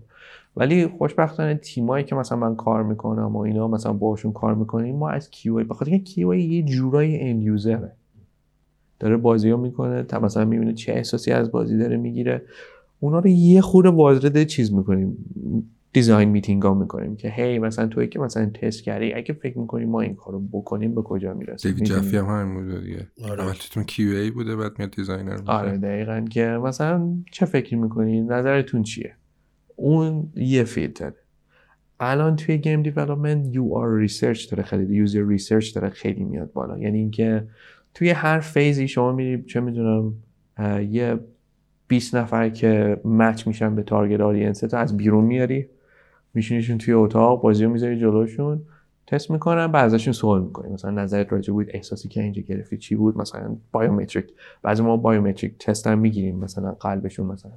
ولی خوشبختانه تیمایی که مثلا من کار می‌کنم و اینا مثلا باشون کار می‌کنیم ما از QA به خاطر اینکه QA یه جورایی end user ه داره بازی رو می‌کنه تا مثلا می‌بینه چه احساسی از بازی داره می‌گیره. اونا رو یه خورده وارد چیز می‌کنیم design meeting ها می‌کنیم که هی مثلا تویی که مثلا تست کردی اگه فکر می‌کنیم ما این کارو بکنیم به کجا می‌رسیم؟ دیوید جفی هم همین بوده دیگه. آره. اول تو QA بوده بعد میاد designer آره دقیقا که مثلا چه فکری می‌کنی؟ نظرتون چیه؟ اون یه field ه الان توی game development user research داره خیلی user research داره خیلی میاد بالا. یعنی اینکه توی هر phase ی شما میری چه می‌دونم یه 20 نفر که match میشن به target audience تو از بیرون میاری میشینیشون توی اتاق بازی رو می‌ذاری جلوشون تست می‌کنن بعد ازشون سوال می‌کنی. مثلا نظرت راجع به احساسی که اینجا گرفتی چی بود؟ مثلا biometric بعضی ما biometric تست هم می‌گیریم مثلا قلبشون مثلا.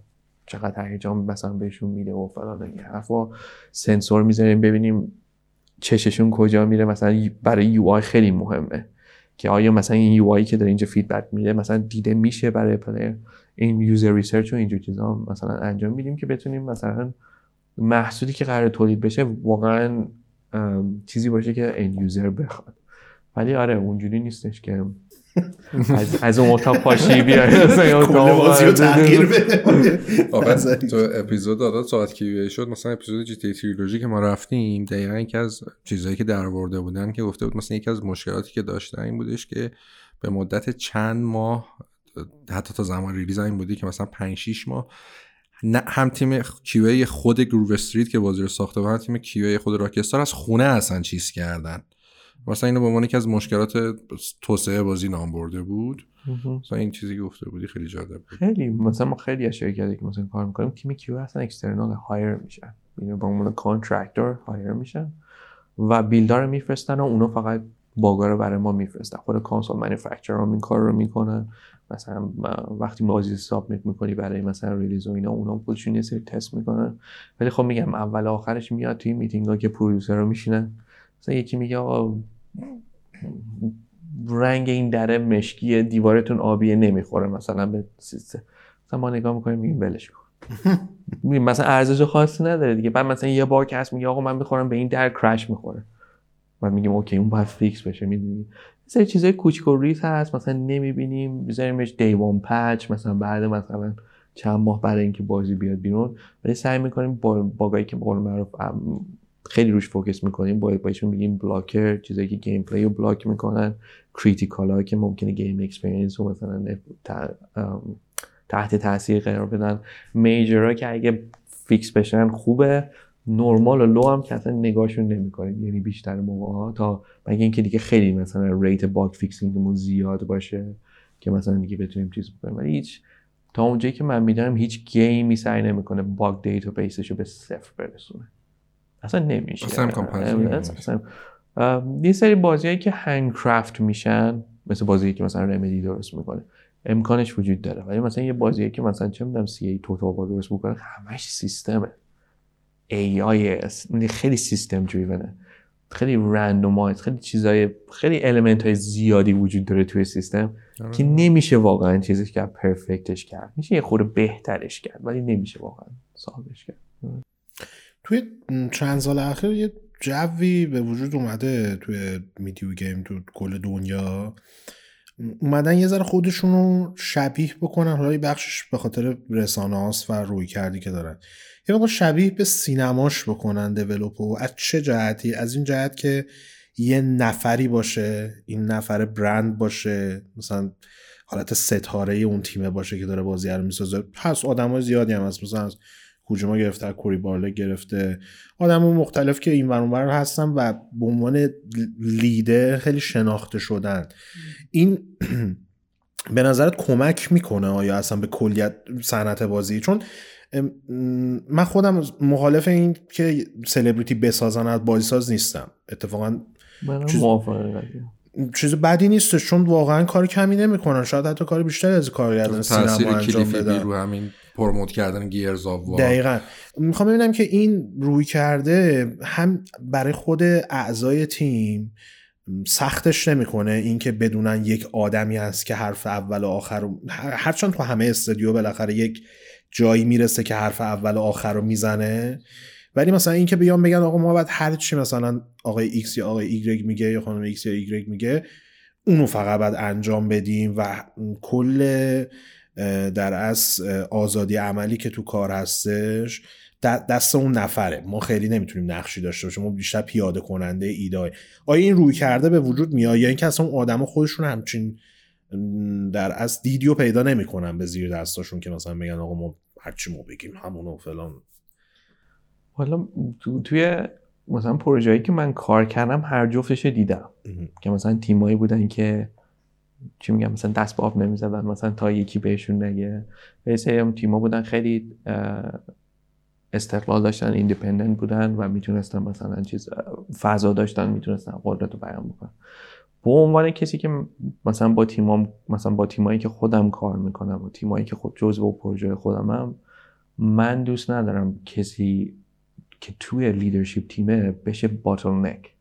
چقدر هیجان مثلا بهشون میده و فلان این حرفا. سنسور می‌ذاریم ببینیم چششون کجا میره. مثلا برای UI خیلی مهمه که آیا مثلا این UI که داره اینجا feedback میده مثلا دیده میشه برای player این user research و اینجور چیزا مثلا انجام میدیم که بتونیم مثلا محصولی که قرار تولید بشه واقعا چیزی باشه که این user بخواد. ولی آره اونجوری نیستش که از, از اون اتاق پاشی بیای. کل بازی رو وارد- تغییر بده. تو اپیزود دادا صحبت QA شد؟ مثلا اپیزود جی تی تریلوژی که ما رفتیم دقیقا یکی از چیزهایی که در آورده بودن که گفته بود مثلا یکی از مشکلاتی که داشتن این بودش که به مدت چند ماه حتی تا زمان ریلیز این بودی که مثلا 5 6 ماه نه هم تیم QA خود گروو استریت که بازی رو ساخته بود هم تیم QA خود راکستار از خونه اصلا چیز کردن. مثلا اینو به عنوان یکی از مشکلات توسعه بازی نام برده بود. مثلا این چیزی که گفته بودی خیلی جالب بود. خیلی مثلا ما خیلی از شرکتی که مثلا کار می‌کنیم تیم QA اصلا external hire میشن. یعنی به عنوان contractor hire میشن و build ها رو میفرستن و اونا فقط باگا رو برای ما میفرستن. خود console manufacturer هم این کار رو می‌کنن. مثلا وقتی بازی submit می‌کنی برای مثلا release و اینا اونا خودشون یه سری تست می‌کنن. ولی خب میگم اول آخرش میاد توی میتینگ ها که producer ها میشینن. مثلا یکی میگه آقا رنگ این دره مشکی دیوارتون آبیه نمی‌خوره مثلا به سیستم. مثلا ما نگاه می‌کنیم میگیم ولش کن. مثلا ارزش خاصی نداره دیگه. بعد مثلا یه بار که هست میگه آقا من می‌خورم به این در crash می‌خوره. و میگیم OK اون باید fix بشه می‌دونی؟ سری چیزای کوچیک و ریز هست مثلا نمی‌بینیم میذاریمش day one patch مثلا بعد مثلا چند ماه برای اینکه بازی بیاد بیرون. ولی سعی می‌کنیم با باگایی که به قول معروف خیلی روش focus می‌کنیم با بهشون میگیم blocker چیزایی که gameplay رو block می‌کنن critical ها که ممکنه game experience رو مثلا تحت تاثیر قرار بدن. major ها که اگه fix بشن خوبه نرمال و low هم که اصلا نگاهشون نمی‌کنیم یعنی بیشتر موقع ها تا مگه اینکه دیگه خیلی مثلا rate bug fixing مون زیاد باشه که مثلا دیگه بتونیم چیز بکنیم. ولی هیچ تا اونجایی که من می‌دونم هیچ game ی سعی نمی‌کنه bug database ش رو به صفر برسونه. اصلا نمیشه. اصلا امکان یه سری بازیهایی که handcraft میشن مثل بازی که مثلا Remedy درست می‌کنه امکانش وجود داره. ولی مثلا یه بازیه که مثلا چه می‌دونم CA Total درست می‌کنه همش سیستمه. AI خیلی system driven ه خیلی randomize خیلی چیزای خیلی element های زیادی وجود داره توی سیستم که نمیشه واقعا چیزش کرد perfect ش کرد. میشه یه خورده بهترش کرد ولی نمیشه واقعا سالش کرد. توی چند سال اخیر یه جوی به وجود اومده توی میدیو گیم تو کل دنیا. اومدن یه ذره خودشون رو شبیه بکنن. حالا بخشش به خاطر رسانه و روی کردی که دارن. یه مقدار شبیه به سینماش بکنن دیولوپو از چه جهتی؟ از این جهت که یه نفری باشه این نفر برند باشه مثلا حالت ستاره اون تیمه باشه که داره بازی رو می‌سازه. پس آدم زیادی هم هست. مثلا کوجما گرفته از کوری بارله گرفته. آدم مختلف که این ور اون ور هستن و به عنوان لیدر خیلی شناخته شدن. این به نظرت کمک می‌کنه آیا اصلا به کلیت صنعت بازی؟ چون من خودم مخالف این که سلبریتی بسازن از بازیساز نیستم. اتفاقا من چیز- چیز بدی نیستش چون واقعا کار کمی نمی‌کنن. شاید حتی کار بیشتری از کارگردان سینما انجام بدن. رو همین پروموت کردن گیرز آف وار. دقیقا. می‌خوام ببینم که این روی کرده هم برای خود اعضای تیم سختش نمی‌کنه اینکه بدونن یک آدمی هست که حرف اول و آخر رو هر- هرچند تو همه استودیو بالاخره یک جایی می‌رسه که حرف اول و آخر رو می‌زنه ولی مثلا اینکه بیان بگن آقا ما باید هر چی مثلا آقای ایکس یا آقای ایگرگ میگه یا خانم ایکس یا ایگرگ میگه اونو فقط باید انجام بدیم و کل در از آزادی عملی که تو کار هستش دست اون نفره. ما خیلی نمی‌تونیم نقشی داشته باشیم. ما بیشتر پیاده کننده ایده آیا این روی کرده به وجود میاد؟ یا اینکه اصلا اون آدم خودشون همچین در از دیدیو پیدا نمی‌کنن به زیر دستاشون که مثلا بگن آقا ما هرچی ما بگیم همونو فلان. حالا تو توی مثلا پروژه‌ای که من کار کردم هر جفتش دیدم. که مثلا تیمایی بودن که چی میگم مثلا دست به آب نمی‌زدن مثلا تا یکی بهشون نگه. یه سری هم تیما بودن خیلی استقلال داشتن ایندیپندنت بودن و می‌تونستن مثلا چیز فضا داشتن می‌تونستن قدرت رو بیان بکنن. به عنوان کسی که مثلا با تیمام مثلا با تیمایی که خودم کار می‌کنم و تیمایی که خود جزء پروژه خودمم من دوست ندارم کسی که توی leadership تیمه بشه bottleneck.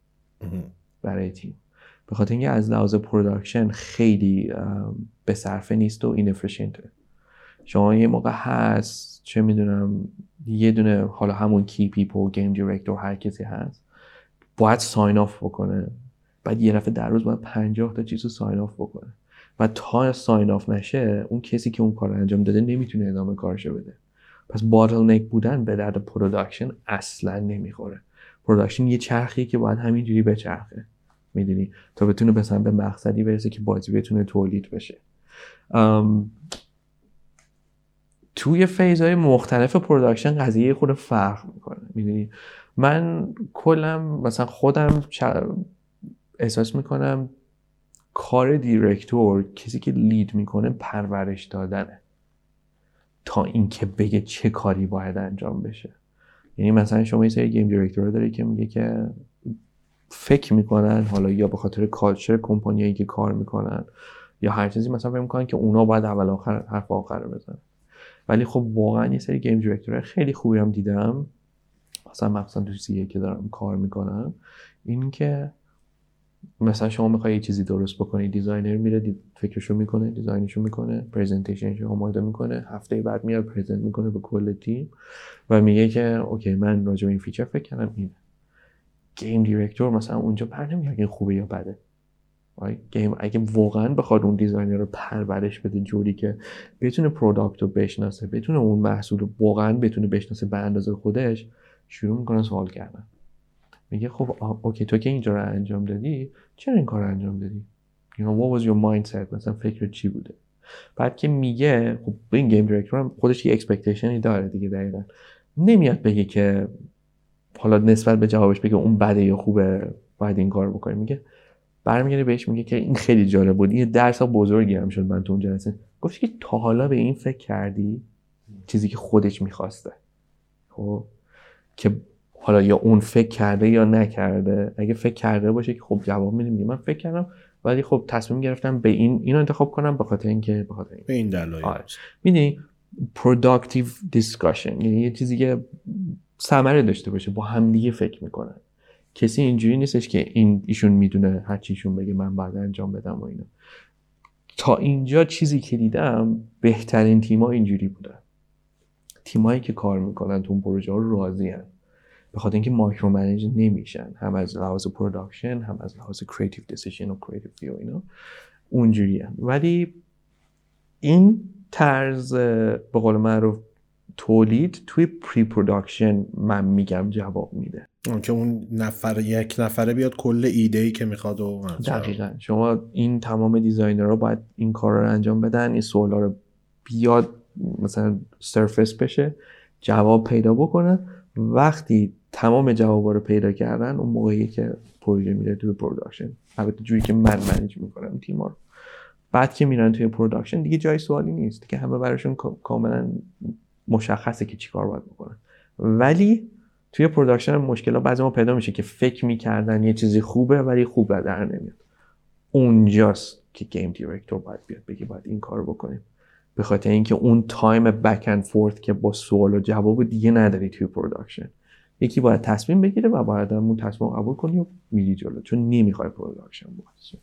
برای تیم. به خاطر اینکه از لحاظ production خیلی به صرفه نیست و inefficient ه شما یه موقع هست چه می‌دونم یه دونه حالا همون key people game director هر کسی هست باید sign off بکنه. بعد یه دفعه در روز باید 50 تا چیز رو sign off بکنه. و تا sign off نشه اون کسی که اون کار رو انجام داده نمی‌تونه ادامه کارشو بده. پس bottleneck بودن به درد production اصلا نمی‌خوره. production یه چرخیه که باید همینجوری بچرخه. می‌دونی تا بتونه مثلا به مقصدی برسه که بازی بتونه تولید بشه. ام، توی phase های مختلف production قضیه خود فرق می‌کنه. می‌دونی؟ من کلم مثلا خودم احساس می‌کنم کار director کسی که lead می‌کنه پرورش دادنه. تا اینکه بگه چه کاری باید انجام بشه. یعنی مثلا شما یه سری game director داری که میگه که فکر می‌کنن حالا یا به خاطر culture کمپانیایی که کار می‌کنن یا هر چیزی مثلا فکر می‌کنن که اونا باید اول آخر حرف آخر رو بزنن. ولی خب واقعا یه سری game director خیلی خوبی هم دیدم. مثلا مخصوصا تو سی که دارم کار می‌کنم این که مثلا شما می‌خوای یه چیزی درست بکنی designer میره دی... فکرشو می‌کنه design شو می‌کنه presentation شو آماده می‌کنه هفته بعد میاد present می‌کنه به کل تیم و میگه که okay من راجع به این feature فکر کردم اینه. game director مثلا اونجا برنمیاد این خوبه یا بده. game اگه واقعا بخواد اون designer رو پرورش بده جوری که بتونه product رو بشناسه بتونه اون محصول رو واقعا بتونه بشناسه به اندازه خودش شروع می‌کنه سوال کردن. میگه خب okay تو که اینجا رو انجام دادی چرا این کار انجام دادی؟ You know, what was your mindset مثلا فکر چی بوده؟ بعد که میگه خب این game director هم خودش یه expectation ی داره دیگه دقیقا. نمیاد بگه که حالا نسبت به جوابش بگه اون بده یا خوبه باید این کار بکنی. میگه برمیگرده بهش میگه که این خیلی جالب بود. این درس بزرگی هم شد من تو اون جلسه. گفت که تا حالا به این فکر کردی چیزی که خودش می‌خواسته. خب؟ که حالا یا اون فکر کرده یا نکرده. اگه فکر کرده باشه که خب جواب میده میگه من فکر کردم ولی خب تصمیم گرفتم به این اینو انتخاب کنم به خاطر اینکه به خاطر این به این دلایل. آره. می‌دونی؟ productive discussion. یعنی یه چیزی که ثمره داشته باشه با همدیگه فکر می‌کنن کسی اینجوری نیستش که این ایشون می‌دونه هر چی ایشون بگه من بعد انجام بدم و اینا تا اینجا چیزی که دیدم بهترین تیما اینجوری بودن تیمایی که کار می‌کنن تو اون پروژه ها راضی هن. به خاطر اینکه micromanage نمیشن هم از لحاظ production هم از لحاظ creative decision و creative view اینا اونجوری. ولی این طرز به قول معروف تولید توی pre-production من میگم جواب میده. که اون نفر یک نفره بیاد کل ایده ای که می‌خواد و دقیقا. شما این تمام designer ها باید این کار رو انجام بدن این سوالا رو بیاد مثلا surface بشه جواب پیدا بکنن. وقتی تمام جوابا رو پیدا کردن اون موقعی که پروژه میره توی production البته جوری که من manage می‌کنم تیما رو. بعد که میرن توی production دیگه جای سوالی نیست. که همه براشون کا- کاملا مشخصه که چیکار باید بکنن. ولی توی production مشکل ها بعضا پیدا میشه که فکر می‌کردن یه چیزی خوبه ولی خوب در نمیاد. اونجاست که game director باید بیاد بگه باید این کار بکنیم. به خاطر اینکه اون time back and forth که با سوال و جواب دیگه نداری توی production. یکی باید تصمیم بگیره و باید اون تصمیم قبول کنی و میری جلو. چون نمی‌خوای production باشه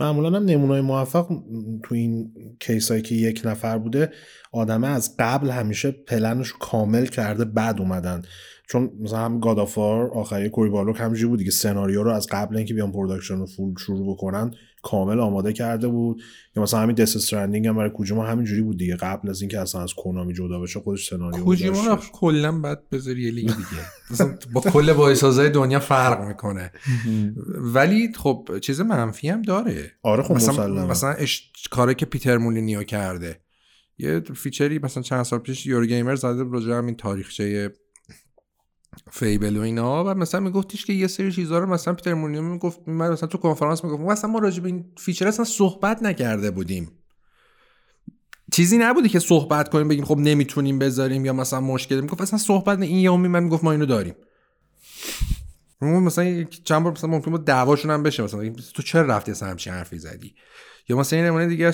معمولا هم نمونه‌های موفق تو این case هایی که یک نفر بوده آدمه از قبل همیشه پلنش کامل کرده بعد اومدن. چون مثلا هم God of War آخری Cory Barlog همینجوری بود دیگه سناریو رو از قبل اینکه بیان production رو full شروع بکنن کامل آماده کرده بود. یا مثلا همین Death Stranding هم برای کوجیما همینجوری بود دیگه. قبل از اینکه اصلا از کنامی جدا بشه خودش سناریو کوجیما رو. کلا بعد بذاری یه لیگ دیگه. با کل بازیسازهای دنیا فرق می‌کنه. ولی خب چیز منفی هم داره. آره خب مثلا مثلا اش... کاری که پیتر مولینیو کرده. یه feature ی مثلا چند سال پیش Eurogamer زده بود راجع همین تاریخچه Fable و اینا. و مثلا میگفتیش که یه سری چیزا رو مثلا پیتر مولینیو می‌گفت من مثلا تو کنفرانس می‌گفت مثلا ما راجع به این feature اصلا صحبت نکرده بودیم. چیزی نبوده که صحبت کنیم بگیم خب نمی‌تونیم بذاریم یا مثلا مشکل. می‌گفت اصلا صحبت نه این یومی من می‌گفت ما اینو داریم. مثلا چند بار مثلا ممکن بود دعواشون هم بشه. مثلا تو چرا رفتی اصلا همچین حرفی زدی؟ یا مثلا این نمونه دیگه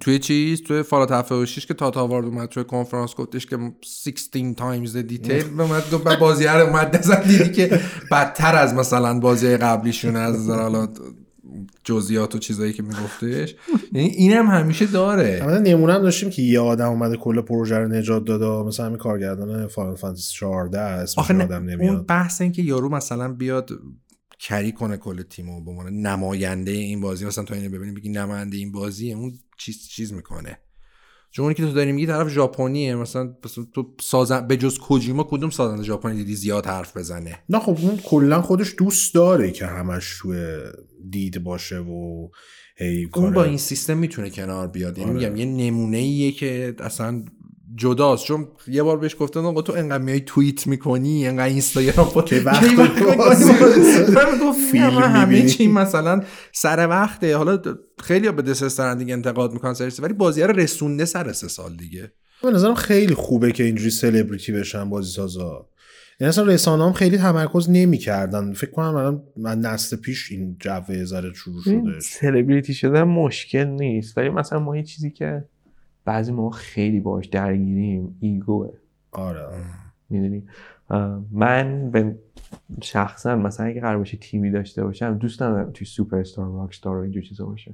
توی چیز توی فالات 76 که تاتا وارد اومد توی کنفرانس گفتش که 16 تایمز دیتیل به اومد گفت بازی رو اومد نزد دیدی که بدتر از مثلا بازی قبلیشون از نظر حالا جزئیات و چیزایی که میگفتش. یعنی اینم همیشه داره. البته نمونه هم داشتیم که یه آدم اومده کل پروژه رو نجات داده مثلا همین کارگردان فاینال فانتزی 14 اسمش آخه آدم اون نمیاد. بحث این که یارو مثلا بیاد کری کنه کل تیمو به عنوان نماینده این بازی مثلا تو اینو ببینیم بگی نماینده این بازی اون چیز چیز می‌کنه. چون اونی که تو داری میگی طرف ژاپنیه مثلا تو سازن به جز کوجیما کدوم سازنده ژاپنی دیدی زیاد حرف بزنه؟ نه خب اون کلا خودش دوست داره که همش توی دید باشه و هی اون با این سیستم می‌تونه کنار بیاد. یعنی آره. میگم یه نمونه ایه که اصلا جداست. چون یه بار بهش گفتن آقا تو انقدر میای توییت می‌کنی انقدر اینستاگرام می‌کنی؟ من همه. چی مثلا سر وقته. حالا خیلی به دست استرندینگ انتقاد می‌کنن سر ولی بازی رو رسونده سر سه سال دیگه. به نظرم خیلی خوبه که اینجوری سلبریتی بشن بازی سازا یعنی اصلا رسانه هم خیلی تمرکز نمی‌کردن. فکر کنم الان من نسل پیش این جو ذره شروع شده. سلبریتی شدن مشکل نیست. ولی مثلا ما یه چیزی که بعضی ما خیلی باش درگیریم ایگوه. آره. می‌دونی؟ من به شخصا مثلا اگه قرار باشه تیمی داشته باشم دوست ندارم توی سوپر استار راک استار و اینجور چیزا باشه.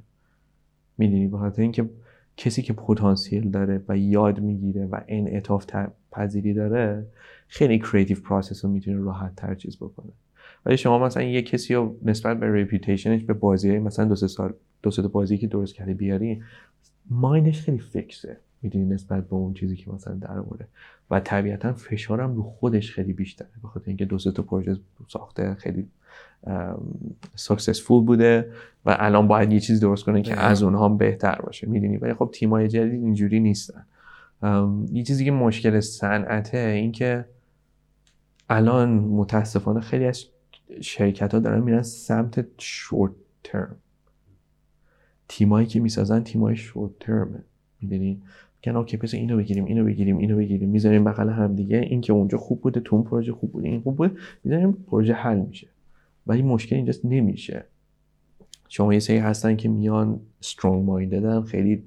می‌دونی؟ به خاطر اینکه کسی که پتانسیل داره و یاد می‌گیره و انعطاف پذیری داره خیلی creative process رو می‌تونه راحت تر چیز بکنه. ولی شما مثلا یه کسی رو نسبت به reputation ش به بازی مثلا دو سه سال دو سه بازی که درست کرده بیاری mind ش خیلی فکسه می‌دونی نسبت به اون چیزی که مثلا در آورده و طبیعتا فشارم رو خودش خیلی بیشتره. به خاطر اینکه دو سه تا پروژه ساخته خیلی successful بوده و الان باید یه چیز درست کنه که. از اونها هم بهتر باشه. می‌دونی؟ ولی خب تیمای جدید اینجوری نیستن. یه چیزی که مشکل صنعته این که الان متاسفانه خیلی از شرکت ها دارن میرن سمت شورت ترم تیمایی که می‌سازن تیمای شورت ترمه می‌دونی میگن اوکی پس اینو بگیریم اینو بگیریم اینو بگیریم می‌ذاریم بغل هم دیگه. این که اونجا خوب بوده تو اون پروژه خوب بوده این خوب بود می‌ذاریم پروژه حل میشه. ولی مشکل اینجاست نمیشه. شما یه سری هستن که میان سترونگ ماینددن خیلی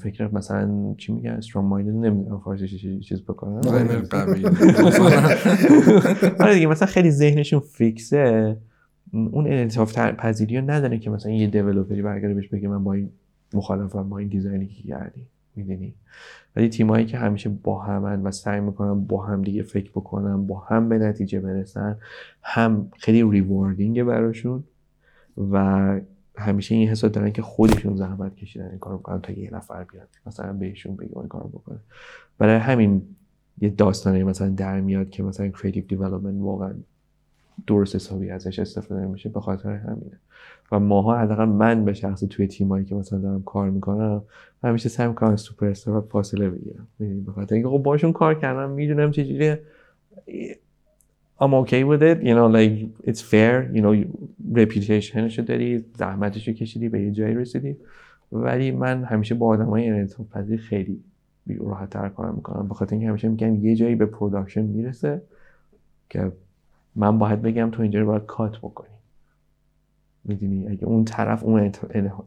فکر مثلا چی میگن؟ سترونگ مایندد نمی‌دونم فارسیش چی- چیز بکنن. آره دیگه مثلا خیلی ذهنشون فیکسه اون انعطاف پذیری رو نداره که مثلا یه دیولپری برگرده بهش بگه من با این مخالفم با این دیزاینی که کردی. می‌دونی؟ ولی تیمایی که همیشه با همن و سعی می‌کنن با هم دیگه فکر بکنن با هم به نتیجه برسن هم خیلی ریواردینگه براشون و همیشه این حس رو دارن که خودشون زحمت کشیدن این کارو می‌کنن تا یه نفر بیاد مثلا بهشون بگه این کارو بکنه. برای همین یه داستانی مثلا در میاد که مثلا creative development واقعا درست حسابی ازش استفاده نمیشه به خاطر همینه. و ماها حداقل من به شخص توی تیمایی که مثلا دارم کار می‌کنم همیشه سعی می‌کنم از سوپر استار فاصله بگیرم. می‌دونی؟ به خاطر اینکه خب باشون کار کردم می‌دونم چجوریه I'm okay with it. You know like it's fair. You know reputation داری زحمتشو کشیدی به یه جایی رسیدی. ولی من همیشه با آدم های انعطاف پذیر خیلی راحت تر کار می‌کنم. به خاطر اینکه همیشه میگن یه جایی به production می‌رسه که من باید بگم تو اینجا رو باید cut بکنی. می‌دونی؟ اگه اون طرف اون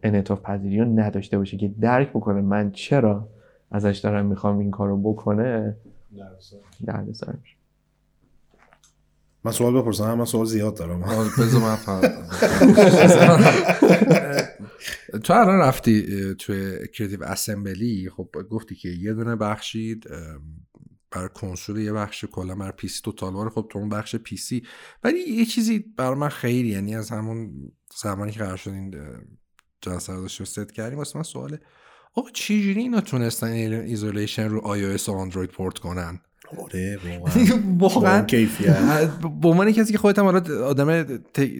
انعطاف پذیری رو نداشته باشه که درک بکنه من چرا ازش دارم می‌خوام این کار رو بکنه درد سر میشه. من سوال بپرسم من سوال زیاد دارم. بذار من تو الان رفتی توی Creative Assembly خب گفتی که یه دونه بخشید بر کنسول یه بخش کلا بر PC Total خب تو اون بخش PC ولی یه چیزی بر من خیلی یعنی از همون زمانی که قرار شد این جلسه رو داشتیم ست کردیم واسه من سواله آقا چجوری اینا تونستن Isolation رو iOS و Android port کنن؟ آره واقعا. به عنوان کسی که خودت هم حالا آدم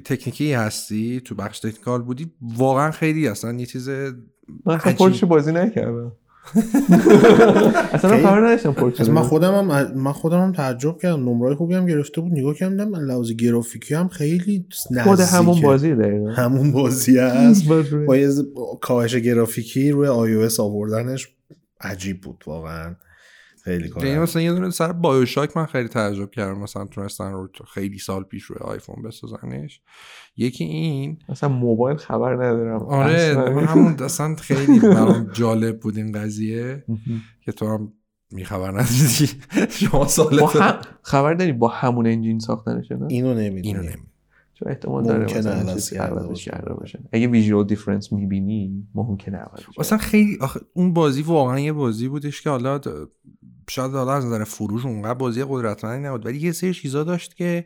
تکنیکی هستی تو بخش technical بودی واقعا خیلی اصلا یه چیز من اصلا بازی نکردم. اصلا خبر نداشتم پورتش از من خودم هم من خودم هم تعجب کردم. نمرای خوبی هم گرفته بود. نگاه کردم من لحاظ گرافیکی هم خیلی نزدیکه خود همون بازی دقیقا. همون بازی است. با کاهش گرافیکی روی iOS آوردنش عجیب بود واقعا. خیلی کار یعنی مثلا یه دونه سر بایوشاک من خیلی تعجب کردم. مثلا تونستن رو خیلی سال پیش روی آیفون بسازنش. یکی این اصلا موبایل خبر ندارم. آره اصلا. همون اصلا خیلی برام جالب بود این قضیه که تو هم میخبر ندیدی شما هم... خبر داری با همون انجین ساختنشه نه؟ اینو اینو نمی‌دونم. نمی چون احتمال داره ممکنه مثلا چیزی عوضش باشه. کرده باشه اگه ویژوال دیفرنس می‌بینی ممکنه عوض. اصلا خیلی آخه اون بازی واقعا یه بازی بودش که حالا شاید حالا از نظر فروش اونقدر بازی قدرتمندی نبود ولی یه سری چیزا داشت که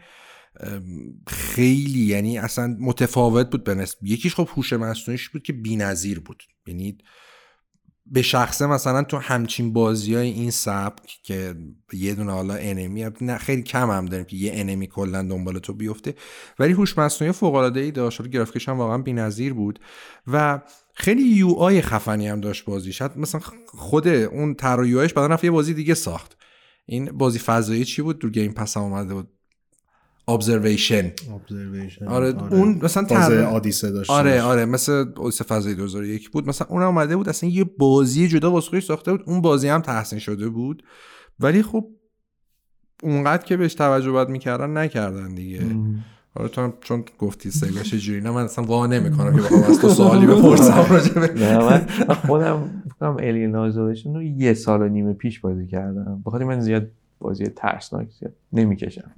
خیلی یعنی اصلا متفاوت بود به یکیش خب هوش مصنوعیش بود که بی‌نظیر بود. یعنی به شخصه مثلا تو همچین بازی های این سبک که یه دونه حالا enemy نه خیلی کم هم داریم که یه enemy کلا دنبال تو بیفته ولی هوش مصنوعی فوق العاده ای داشت گرافیکش هم واقعا بی‌نظیر بود و خیلی یو آی خفنی هم داشت بازی. شاید مثلا خود اون طراحیش بعدا رفت یه بازی دیگه ساخت. این بازی فضایی چی بود؟ دور گیم پس هم اومده بود. Observation. Observation. آره, اون مثلا طراح- آدیسه داشت. آره آره مثل اوس فضایی 2001 بود. مثلا اون اومده بود اصلا یه بازی جدا واسه خودش ساخته بود. اون بازی هم تحسین شده بود. ولی خب اونقدر که بهش توجه باید می‌کردن نکردن دیگه. آره تو هم چون گفتی Sega چجوری نه من اصلا وا نمی‌کنم که بخوام از تو سوالی بپرسم راجع به نه من خودم فکرم Alien Isolation رو یه سال و نیم پیش بازی کردم. بخاطر من زیاد بازی ترسناک زیاد نمی‌کشم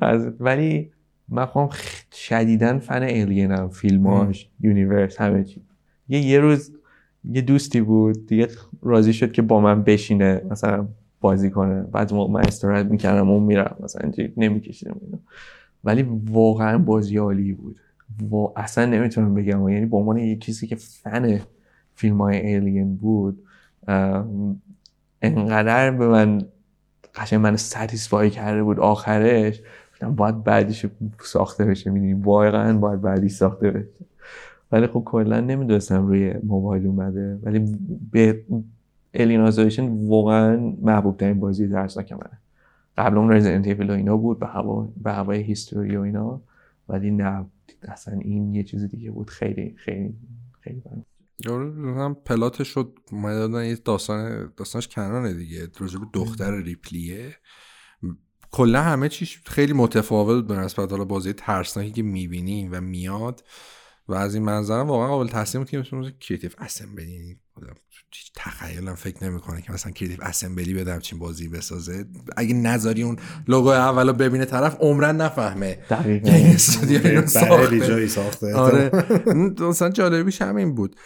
ولی من خودم شدیدن fan Alien م فیلماش universe همه چی. یه یه روز یه دوستی بود دیگه راضی شد که با من بشینه مثلا بازی کنه. بعد موقع من استراحت می‌کردم اون میرم مثلا اینجوری نمیکشیدم اینو ولی واقعا بازی عالی بود. و اصلا نمی‌تونم بگم. یعنی به عنوان یه کسی که فن فیلم های ایلین بود انقدر به من قشنگ من ستیسفای کرده بود آخرش. باید بعدیش ساخته بشه. می‌دونی؟ واقعا باید بعدی ساخته بشه. ولی خب کلا نمی‌دونستم روی موبایل اومده. ولی به الینازایشن واقعا محبوب ترین بازی ترسناک منه. قبل اون رزیدنت ایول و اینا بود به هوا به هوای هیستوری و اینا. ولی نه اصلا این یه چیز دیگه بود. خیلی خیلی خیلی آره هم پلاتش شد اومده دادن یه داستان داستانش کنانه دیگه. راجع دختر ریپلیه. کلا همه چیش خیلی متفاوت بود به نسبت حالا بازی ترسناکی که می‌بینی و میاد. و از این منظر واقعا قابل تحسین بود که مثلا Creative Assembly یعنی هیچ تخیلم فکر نمی‌کنه که مثلا Creative Assembly بده همچین بازی بسازه. اگه نذاری اون لوگو اولو ببینه طرف عمرن نفهمه. دقیقاً. این استودیو ساخته. ساخته. آره. مثلا جالبیش همین بود.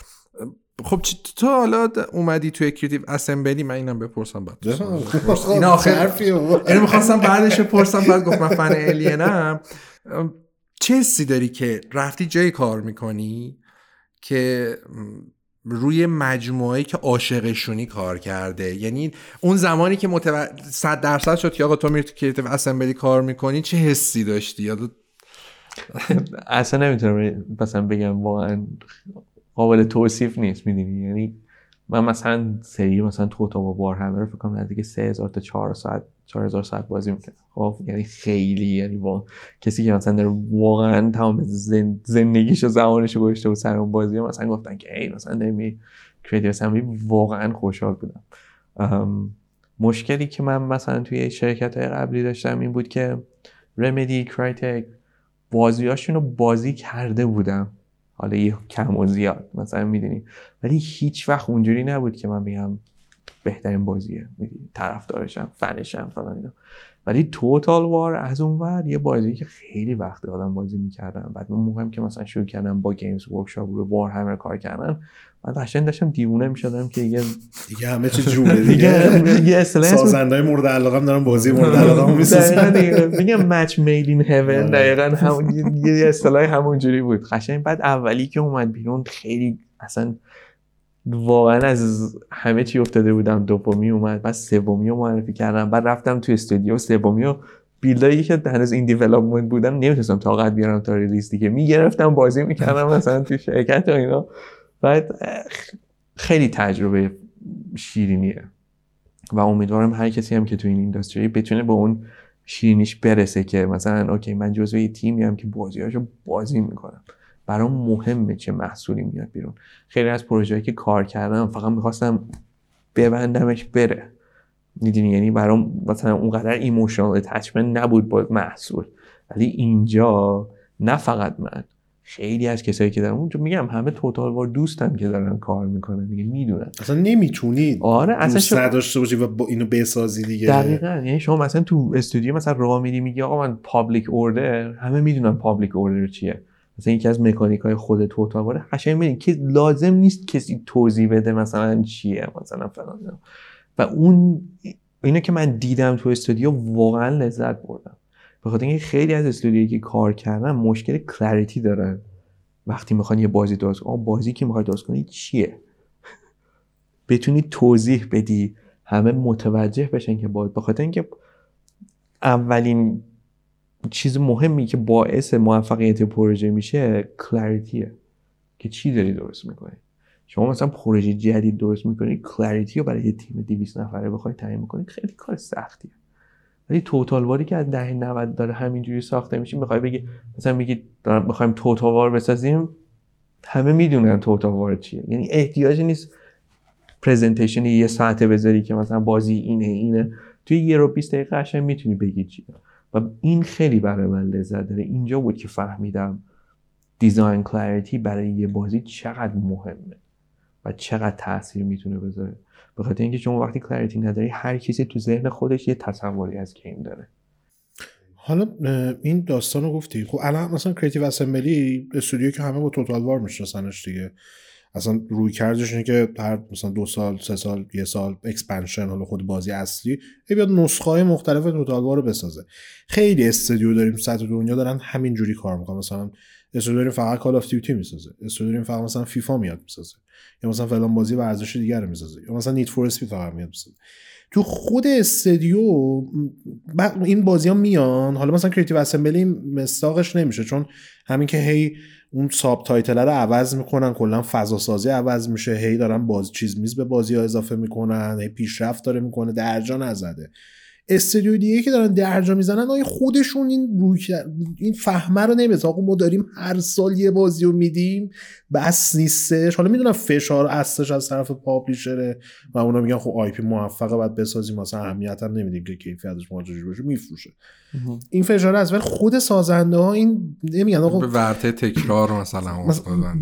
خب تو حالا اومدی توی Creative Assembly من اینم بپرسم بعد. خب، این آخر بابا. اینو می‌خواستم بعدش بپرسم بعد گفت من fan Alien م چه حسی داری که رفتی جایی کار می‌کنی که روی مجموعه که عاشقشونی کار کرده. یعنی اون زمانی که متو... صد درصد شد که آقا تو میری تو کریتیو اسمبلی کار می‌کنی چه حسی داشتی؟ یاد اصلا نمی‌تونم مثلا بگم واقعا قابل توصیف نیست می‌دونی؟ یعنی من مثلا سری مثلا تو با بار همه رو فکر کنم نزدیک 3000 تا 4 ساعت 4000 ساعت بازی می‌کنم خب یعنی خیلی یعنی با کسی که مثلا داره واقعا تمام زن... زندگیش و زمانش رو گذاشته بود سر اون بازی مثلا گفتن که ای مثلا نمی Creative Assembly. واقعا خوشحال بودم. مشکلی که من مثلا توی شرکت های قبلی داشتم این بود که Remedy Crytek بازیاشون رو بازی کرده بودم. حالا یه کم و زیاد. مثلا می‌دونی. ولی هیچ وقت اونجوری نبود که من بگم بهترین بازیه. می‌دونی. طرفدارشم فنشم فلان اینا. ولی Total War از اون ور یه بازی که خیلی وقت آدم بازی می‌کردم بعد اون موقعی که مثلا شروع کردم با Games Workshop رو Warhammer کار کردن من قشنگ داشتم دیوونه می‌شدم که یه دیگه همه چی جوره دیگه دیگه سازنده مورد علاقه هم دارن بازی مورد علاقه هم دیگه. میگم match made in heaven. دقیقا همون یه- یه اصطلاح همون جوری بود قشنگ بعد اولی که اومد بیرون خیلی اصلا واقعا از همه چی افتاده بودم. دومی اومد بعد سومی رو معرفی کردم. بعد رفتم تو استودیو. سومی و build ایی که هنوز این development بودم نمی‌تونستم طاقت بیارم تا release دیگه. می‌گرفتم بازی می‌کردم مثلا تو شرکت و اینا. بعد خیلی تجربه شیرینیه. و امیدوارم هر کسی هم که تو این industry بتونه به اون شیرینیش برسه که مثلا اوکی من جزو یه تیمی هم که بازیاشو بازی می‌کنم. برام مهمه چه محصولی میاد بیرون. خیلی از پروژه‌ای که کار کردم فقط می‌خواستم ببندمش بره. می‌دونی؟ یعنی برام مثلا اونقدر emotional attachment نبود با محصول. ولی اینجا نه فقط من خیلی از کسایی که دارن اونجا میگم همه Total War دوستن که دارن کار می‌کنن دیگه می‌دونن. اصلا نمی‌تونی آره اصلا شما- نداشته باشی و با اینو بسازی دیگه. دقیقا. یعنی شما مثلا تو استودیو مثلا راه میری میگی آقا من public order همه می‌دونن public order چیه. مثلا یکی از مکانیک های خود Total War ه قشنگ می‌دونی که لازم نیست کسی توضیح بده مثلا چیه مثلا فلان. و اون اینو که من دیدم تو استودیو واقعا لذت بردم. به خاطر اینکه خیلی از استودیویی که کار کردن مشکل کلریتی دارن. وقتی می‌خوان یه بازی درست کنن بازی که می‌خوای درست کنی چیه؟ بتونی توضیح بدی همه متوجه بشن که باید به خاطر اینکه اولین چیز مهمی که باعث موفقیت پروژه میشه کلاریتیه که چی داری درست می‌کنی؟ شما مثلا پروژه جدید درست می‌کنی کلاریتی رو برای یه تیم 200 نفره بخوای تعیین می‌کنی خیلی کار سختیه. ولی توتال واری که از دهه 90 داره همینجوری ساخته میشه می‌خوای بگی مثلا میگی می‌خوایم توتال وار بسازیم همه می‌دونن توتال وار چیه. یعنی احتیاجی نیست پرزنتیشن یه ساعته بذاری که مثلا بازی اینه اینه. توی یه رو 20 دقیقه قشنگ می‌تونی بگی چیه. و این خیلی برای من لذت داره. اینجا بود که فهمیدم design clarity برای یه بازی چقدر مهمه و چقدر تاثیر می‌تونه بذاره. به خاطر اینکه شما وقتی clarity نداری هر کسی تو ذهن خودش یه تصوری از game داره. حالا این داستان رو گفتی. خب الان مثلا Creative Assembly استودیو که همه با Total War میشناسنش دیگه. اصلا رویکردش اینه که هر مثلا دو سال سه سال یه سال expansion حالا خود بازی اصلی ای بیاد نسخه های مختلف Total رو بسازه. خیلی استودیو داریم سطح دنیا دارن همین جوری کار می‌کنن. مثلا استودیو داریم فقط Call of Duty می‌سازه. استودیو داریم فقط مثلا فیفا میاد می‌سازه. یا مثلا فلان بازی ورزشی دیگر رو می‌سازه. یا مثلا Need for Speed فقط میاد می‌سازه. تو خود استودیو ب- این بازی ها میان. حالا مثلا کریتیو اسمبلی مستاقش نمیشه چون همین که هی اون subtitle رو عوض می‌کنن کلا فضا سازی عوض میشه. هی دارن باز چیز میز به بازی ها اضافه می‌کنن هی پیشرفت داره می‌کنه. درجا نزده. استودیو دیگه که دارن درجا می‌زنن آیا خودشون این روی این فهمه رو نمیزن آقا ما داریم هر سال یه بازی رو میدیم بس نیستش. حالا می‌دونم فشار اصلش از طرف پابلیشره و اونا میگن خب آی پی موفقه باید بسازیم مثلا اهمیت هم نمیدیم که کیفیتش ماجراجویی باشه میفروشه. این فشار هست ولی خود سازنده ها این نمیگن. به آقا ورطه تکرار مثلا.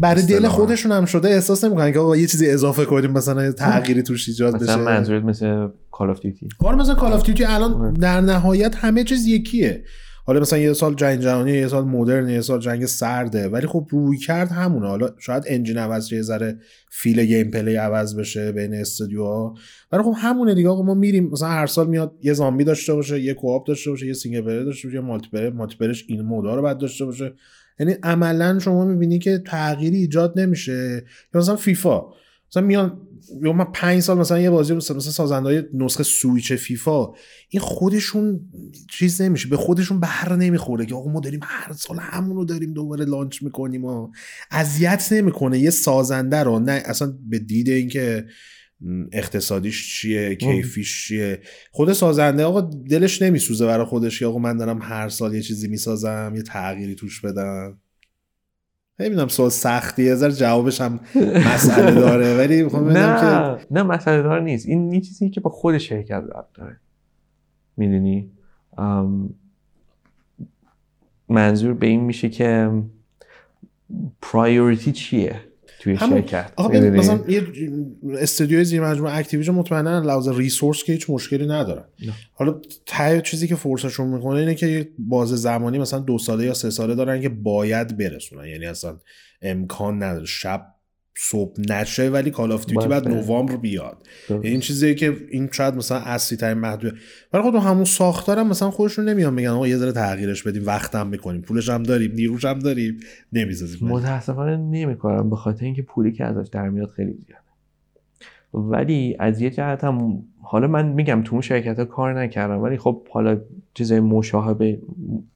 برای دل. خودشون هم شده احساس نمی‌کنن که آقا یه چیزی اضافه کنیم مثلا تغییری توش ایجاد مثلا بشه. منظورت مثل کال آف دیوتی آره مثلا کال آف دیوتی الان در نهایت همه چیز یکیه. حالا مثلا یه سال جنگ جهانی یه سال مدرن یه سال جنگ سرده. ولی خب رویکرد همونه. حالا شاید engine عوض یه ذره feel gameplay عوض بشه بین استودیوها. ولی خب همونه دیگه. آقا ما میریم. مثلا هر سال میاد یه زامبی داشته باشه یه co-op داشته باشه یه single player داشته باشه یه multiplayer multi این mode ا رو بعد داشته باشه. یعنی عملا شما می‌بینی که تغییری ایجاد نمیشه. یا مثلا فیفا. مثلا میان یا من پنج سال مثلا یه بازی مثلا مثلا سازندهای نسخه سویچ فیفا این خودشون چیز نمیشه به خودشون بر نمی‌خوره که آقا ما داریم هر سال همون رو داریم دوباره لانچ می‌کنیم و اذیت نمی‌کنه. یه سازنده رو نه اصلا به دید اینکه اقتصادیش چیه کیفیش چیه. خود سازنده آقا دلش نمیسوزه برای خودش که آقا من دارم هر سال یه چیزی می‌سازم یه تغییری توش بدم. نمی‌دونم سوال سختیه یه ذره جوابش هم مسئله داره ولی می‌خوام ببینم که نه نه مسئله دار نیست. این یه چیزی که با خود شرکت ربط داره. می‌دونی؟ منظور به این میشه که priority چیه؟ توی همون- شرکت آقا؟ مثلا یه استودیوی زیر مجموعه Activision مطمئنا لحاظ resource که هیچ مشکلی ندارن نه. حالا ته چیزی که force شون می‌کنه اینه که یه بازه زمانی مثلا دو ساله یا سه ساله دارن که باید برسونن یعنی اصلا امکان نداره شب صبح نشه ولی کال آف دیوتی بعد. نوامبر بیاد. درست. یعنی این چیزیه که این شاید مثلا اصلی ترین محدود ولی خود همون ساختارم مثلا خودشون نمیان بگن آقا یه ذره تغییرش بدیم وقتم می‌کنیم پولش هم داریم نیروش هم داریم نمی‌سازیم متاسفانه نمی‌کنم به خاطر اینکه پولی که ازش در میاد خیلی زیاده. ولی از یه جهت هم حالا من میگم تو اون شرکت ها کار نکردم ولی خب حالا چیزای مشابه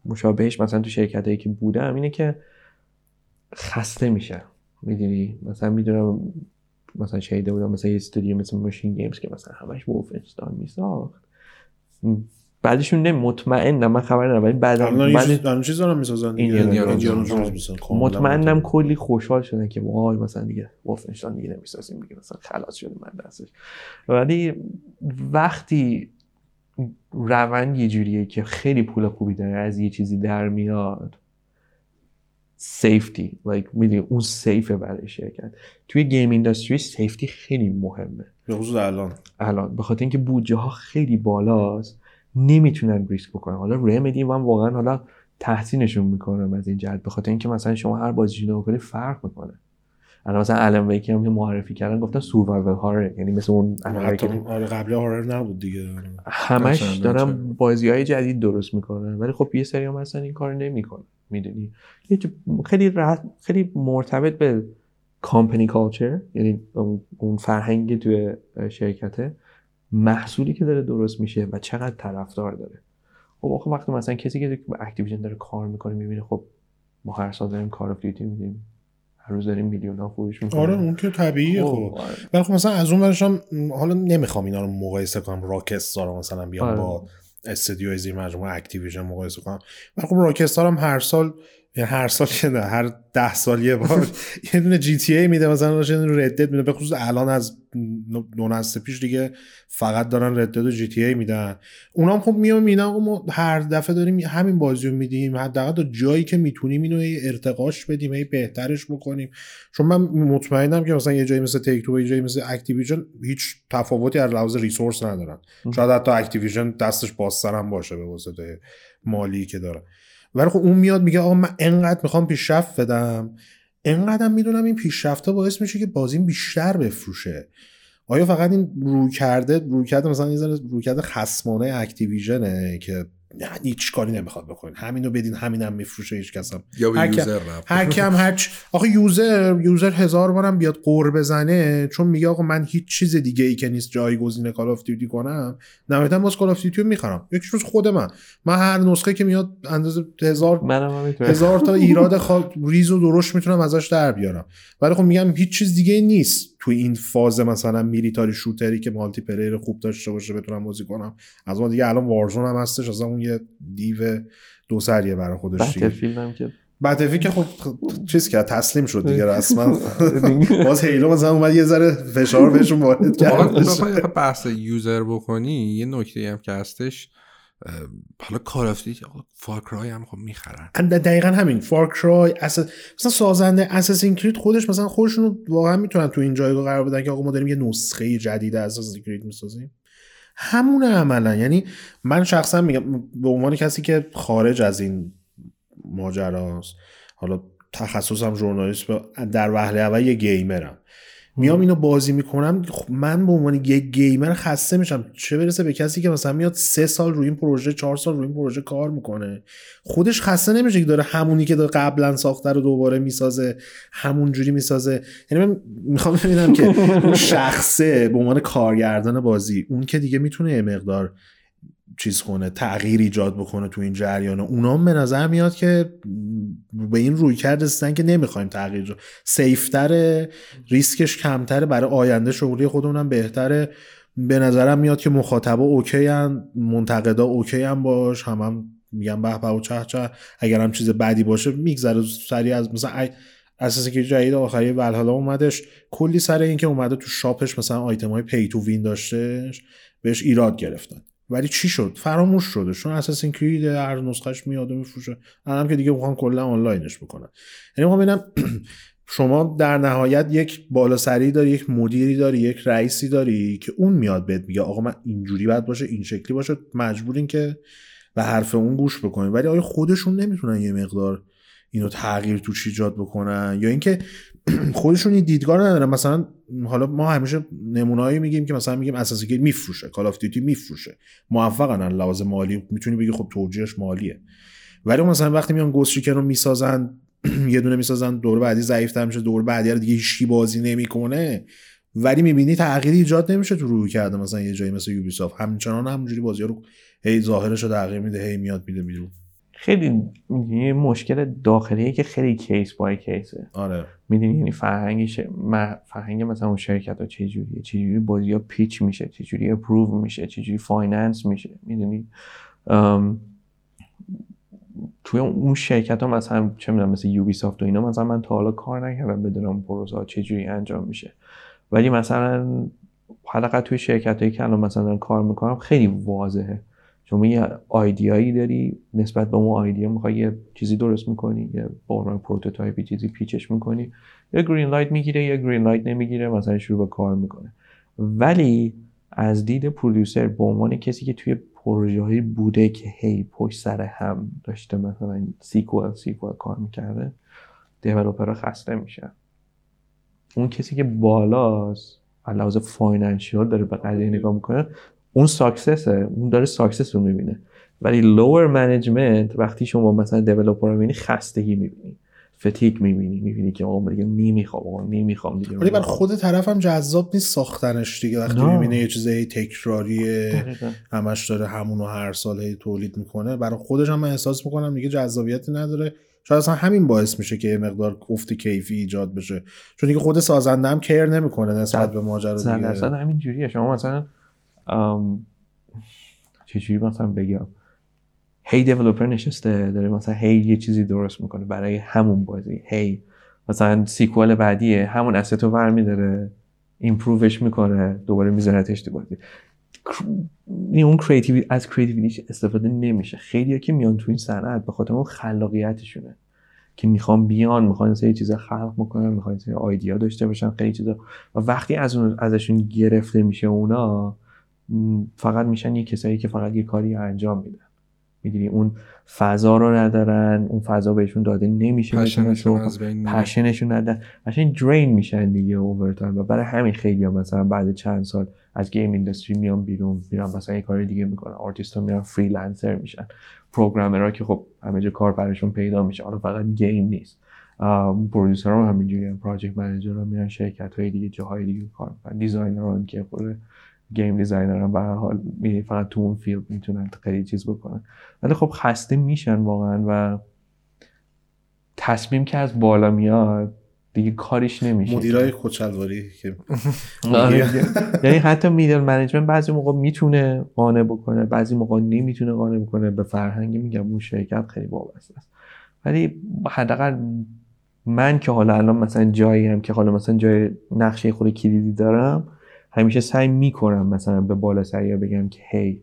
مشابهش مثلا تو شرکت هایی که بودم اینه که خسته میشه می‌دونی مثلا می‌دونم مثلا شهیده بودم مثلا یه استودیو مثل ماشین گیمز که مثلا همش وولفنشتاین میساخت بعدشون نه مطمئنم من خبر ندارم ولی بعد الان چیز- دارم می‌سازن. کاملا مطمئنم مطمئن. کلی خوشحال شدن که وای مثلا دیگه wolfenstein دیگه نمی‌سازیم دیگه مثلا خلاص شده من دستش ولی وقتی روند یه جوریه که خیلی پول خوبی داره از یه چیزی در میاد سیفتی like می‌دونی اون سیفه برای شرکت. توی گیم اینداستری سیفتی خیلی مهمه. به خصوص الان. الان. به خاطر اینکه بودجه ها خیلی بالاست نمی‌تونن ریسک بکنن. حالا رمدی من واقعا حالا تحسینشون می‌کنم از این جهت. به خاطر اینکه مثلا شما هر بازی رو کنی فرق می‌کنه. الان مثلا الان ویکی هم که معرفی کردن گفتن سوروایول هارر یعنی مثل اون آره قبلی horror نبود دیگه. همش دارن. بازی های جدید درست می‌کنن. ولی خب یه سری هم اصلا این کار نمی‌کنن. می‌دونی. خیلی راحت خیلی مرتبط به company culture یعنی اون- اون فرهنگ توی شرکته محصولی که داره درست میشه و چقدر طرفدار داره. خب آخه وقتی مثلا کسی که با Activision داره کار می‌کنه می‌بینه خب ما هر سال داریم Call of Duty میدیم. هر روز داریم میلیون ها فروش می‌کنیم. آره اون که طبیعیه خب ولی خب مثلا از اون ورش هم م، حالا نمی‌خوام اینا رو مقایسه کنم Rockstar مثلا بیام آره. با استودیوی زیر مجموعه Activision مقایسه کنم. ولی خب Rockstar هم هر سال یا هر سال که نه هر ده سال یه بار یه دونه GTA میده مثلا راش یه دونه Red Dead میده. به خصوص الان از دو نسل پیش دیگه فقط دارن Red Dead و GTA میدن. اونا هم خب میان میدن آقا ما هر دفعه داریم همین بازی رو میدیم. حداقل تا جایی که می‌تونیم اینو ارتقاش بدیم هی بهترش بکنیم. چون من مطمئنم که مثلا یه جایی مثل Take-Two یه جایی مثل Activision هیچ تفاوتی از لحاظ resource ندارن. شاید حتی Activision دستش بازتر هم باشه به واسطه مالی که داره ولی خب اون میاد میگه آقا من انقدر می‌خوام پیشرفت بدم. انقدر می‌دونم این پیشرفت باعث میشه که بازیم بیشتر بفروشه. آیا فقط این رویکرده رویکرده مثلا یه ذره رویکرده خصمانه Activision ه که نه هیچ کاری نمی‌خواد بکنین. همینو بدین همینم میفروشه هیچ کس هم. یا به هر user رفت. هر کم هر چ... آخه user user هزار بارم بیاد غر بزنه چون میگه آقا من هیچ چیز دیگه ای که نیست جایگزین Call of Duty کنم نهایتا باز Call of Duty می‌خرم. یک روز خود من. من هر نسخه که میاد اندازه هزار منم هم می‌تونم. هزار تا ایراد خا... ریز و درشت می‌تونم ازش در بیارم. ولی خب میگم هیچ چیز دیگه نیست. تو این فاز مثلا military shooter ی که multiplayer خوب داشته باشه بتونم بازی کنم. از ما دیگه الان Warzone هم هستش از اون یه دیو دو سریه برای خودش دیگه. که Battlefield که خب چیز کرد تسلیم شد دیگه رسما. باز Halo مثلا اومد یه ذره فشار بهشون وارد حالا کرد. بحث user بکنی یه نکته هم که هستش حالا Call of Duty Far Cry هم خب می‌خرن. دقیقا همین. Far Cry اساس... مثلا سازنده Assassin's Creed خودش مثلا خودشون واقعا می‌تونن تو این جایگاه قرار بدن که آقا ما داریم یه نسخه جدید از Assassin's Creed می‌سازیم. همون عملا. یعنی من شخصا میگم به عنوان کسی که خارج از این ماجراست حالا تخصصم ژورنالیست در وهله اول یه گیمرم. میام اینو بازی می‌کنم خب من به عنوان یک گیمر خسته میشم. چه برسه به کسی که مثلا میاد سه سال روی این پروژه چهار سال روی این پروژه کار می‌کنه. خودش خسته نمیشه که داره همونی که داره قبلا ساخته رو دوباره می‌سازه همون جوری می‌سازه. یعنی من می‌خوام ببینم که اون شخصه به عنوان کارگردان بازی اون که دیگه می‌تونه یه مقدار چیز کنه تغییر ایجاد بکنه تو این جریان. اونا به نظر میاد که به این رویکرد رسیدن که نمی‌خوایم تغییر چون safe تره ریسکش کمتره برای آینده شغلی خودمونم بهتره. به نظرم میاد که مخاطبا OK ان منتقدا OK هم باش هم هم میگن به به و چه چه اگر هم چیز بدی باشه میگذره سریع از مثلا اساس که جدید آخری ولهالا اومدش. کلی سر این که اومده تو شاپش مثلا آیتم های pay to win داشتهش بهش ایراد گرفتن. ولی چی شد؟ فراموش شده. چون Assassin's Creed هر نسخهش میاد و میفروشه. الان که دیگه می‌خوان کلا آنلاینش بکنن. یعنی می‌خوام ببینم شما در نهایت یک بالاسری داری یک مدیری داری یک رئیسی داری که اون میاد بهت میگه آقا من اینجوری باید باشه این شکلی باشه مجبورین که به حرف اون گوش بکنین ولی آیا خودشون نمی‌تونن یه مقدار اینو تغییر توش ایجاد بکنن؟ یا اینکه خودشون این دیدگاه ندارن. مثلا حالا ما همیشه نمونهایی میگیم که مثلا میگیم اساسی که میفروشه کال آف دیوتی میفروشه. موفقن لحاظ مالی می‌تونی بگی خب توجیهش مالیه. ولی مثلا وقتی میان Ghost رو می‌سازن یه دونه می‌سازن دور بعدی ضعیف‌تر میشه دور بعدی دیگه هیچکی بازی نمی‌کنه. ولی می‌بینی تغییری ایجاد نمیشه تو رویکرده. مثلا یه جایی مثل Ubisoft همچنان همونجوری بازی رو هی ظاهرش رو تغییر میده هی میاد میده بیرون. خیلی یه مشکل داخلیه که خیلی case by case ه آره. می‌دونی یعنی فرهنگش فرهنگ مثلا اون شرکت ها چجوریه؟ چجوری بازی ها pitch میشه؟ چجوری approve میشه؟ چجوری finance میشه؟ می‌دونی؟ توی اون شرکت ها مثلا چه می‌دونم مثل Ubisoft و اینا مثلا من تا حالا کار نکردم بدونم پروژه ها چجوری انجام میشه؟ ولی مثلا حداقل توی شرکت هایی که الان مثلا کار می‌کنم خیلی واضحه. شما یه idea یی داری نسبت به اون idea می‌خوای یه چیزی درست می‌کنی یه با prototype ی چیزی pitch ش می‌کنی یه green light می‌گیره یه green light نمی‌گیره مثلا شروع به کار می‌کنه. ولی از دید producer به عنوان کسی که توی پروژه بوده که هی پشت سر هم داشته مثلا sequel sequel کار می‌کرده developer ها خسته میشن اون کسی که بالاست لحاظ financial داره به قضیه نگاه می‌کنه اون success ه اون داره success رو می‌بینه. ولی lower management وقتی شما مثلا developer رو می‌بینی خستگی می‌بینی. fatigue می‌بینی. می‌بینی که آقا دیگه نمی‌خوام آقا نمی‌خوام دیگه. ولی برای خود طرف هم جذاب نیست ساختنش دیگه. وقتی می‌بینه یه چیزی تکراریه همش داره همونو هر سال هی تولید می‌کنه. برای خودش هم من احساس می‌کنم دیگه جذابیتی نداره. شاید اصلا همین باعث میشه که یه مقدار افت کیفی ایجاد بشه. چون دیگه خود سازنده هم care نمی‌کنه نسبت به ماجرا دیگه. اصلا همین جوریه. شما مثلا چجوری مثلا بگم؟ هی developer نشسته داره مثلا هی یه چیزی درست می‌کنه برای همون بازی. هی مثلا sequel بعدیه همون asset رو برمیداره improve ش می‌کنه دوباره میذارتش تو بازی. اون creativi از creativity ش استفاده نمیشه. خیلی که میان تو این صنعت به خاطر اون خلاقیتشونه که می‌خوان بیان می‌خوان یه چیزا خلق می‌کنن می‌خوان یه idea داشته باشن خیلی چیزا. و وقتی از اون ازشون گرفته میشه اونا فقط میشن یه کسایی که فقط یه کاری انجام میدن. می‌دونی؟ اون فضا رو ندارن اون فضا بهشون داده نمیشه passion شون ندارن قشنگ drain میشن دیگه overtime و برای همین خیلی هم مثلا بعد چند سال از game industry میان بیرون میرن مثلا یه کار دیگه می‌کنن. آرتیست ها میرن freelancer میشن. programmer ها که خب همه جا کار براشون پیدا میشه. حالا فقط game نیست. producer هم همینجوری project manager ها میرن شرکت های دیگه جاهای دیگه کار می‌کنن. designer هم که خود game designer هم به حال فقط تو اون field می‌تونن خیلی چیز بکنن. ولی خب خسته میشن واقعا و تصمیم که از بالا میاد دیگه کاریش نمیشه. مدیرای خودشلواری که یعنی حتی middle management بعضی موقع می‌تونه قانع بکنه بعضی موقع نمی‌تونه قانع بکنه. به فرهنگی میگم اون شرکت خیلی وابسته است. ولی حداقل من که حالا الان مثلا جایی هم که حالا مثلا جای نقش خود کلیدی دارم همیشه سعی می‌کنم مثلا به بالا سریا بگم که هی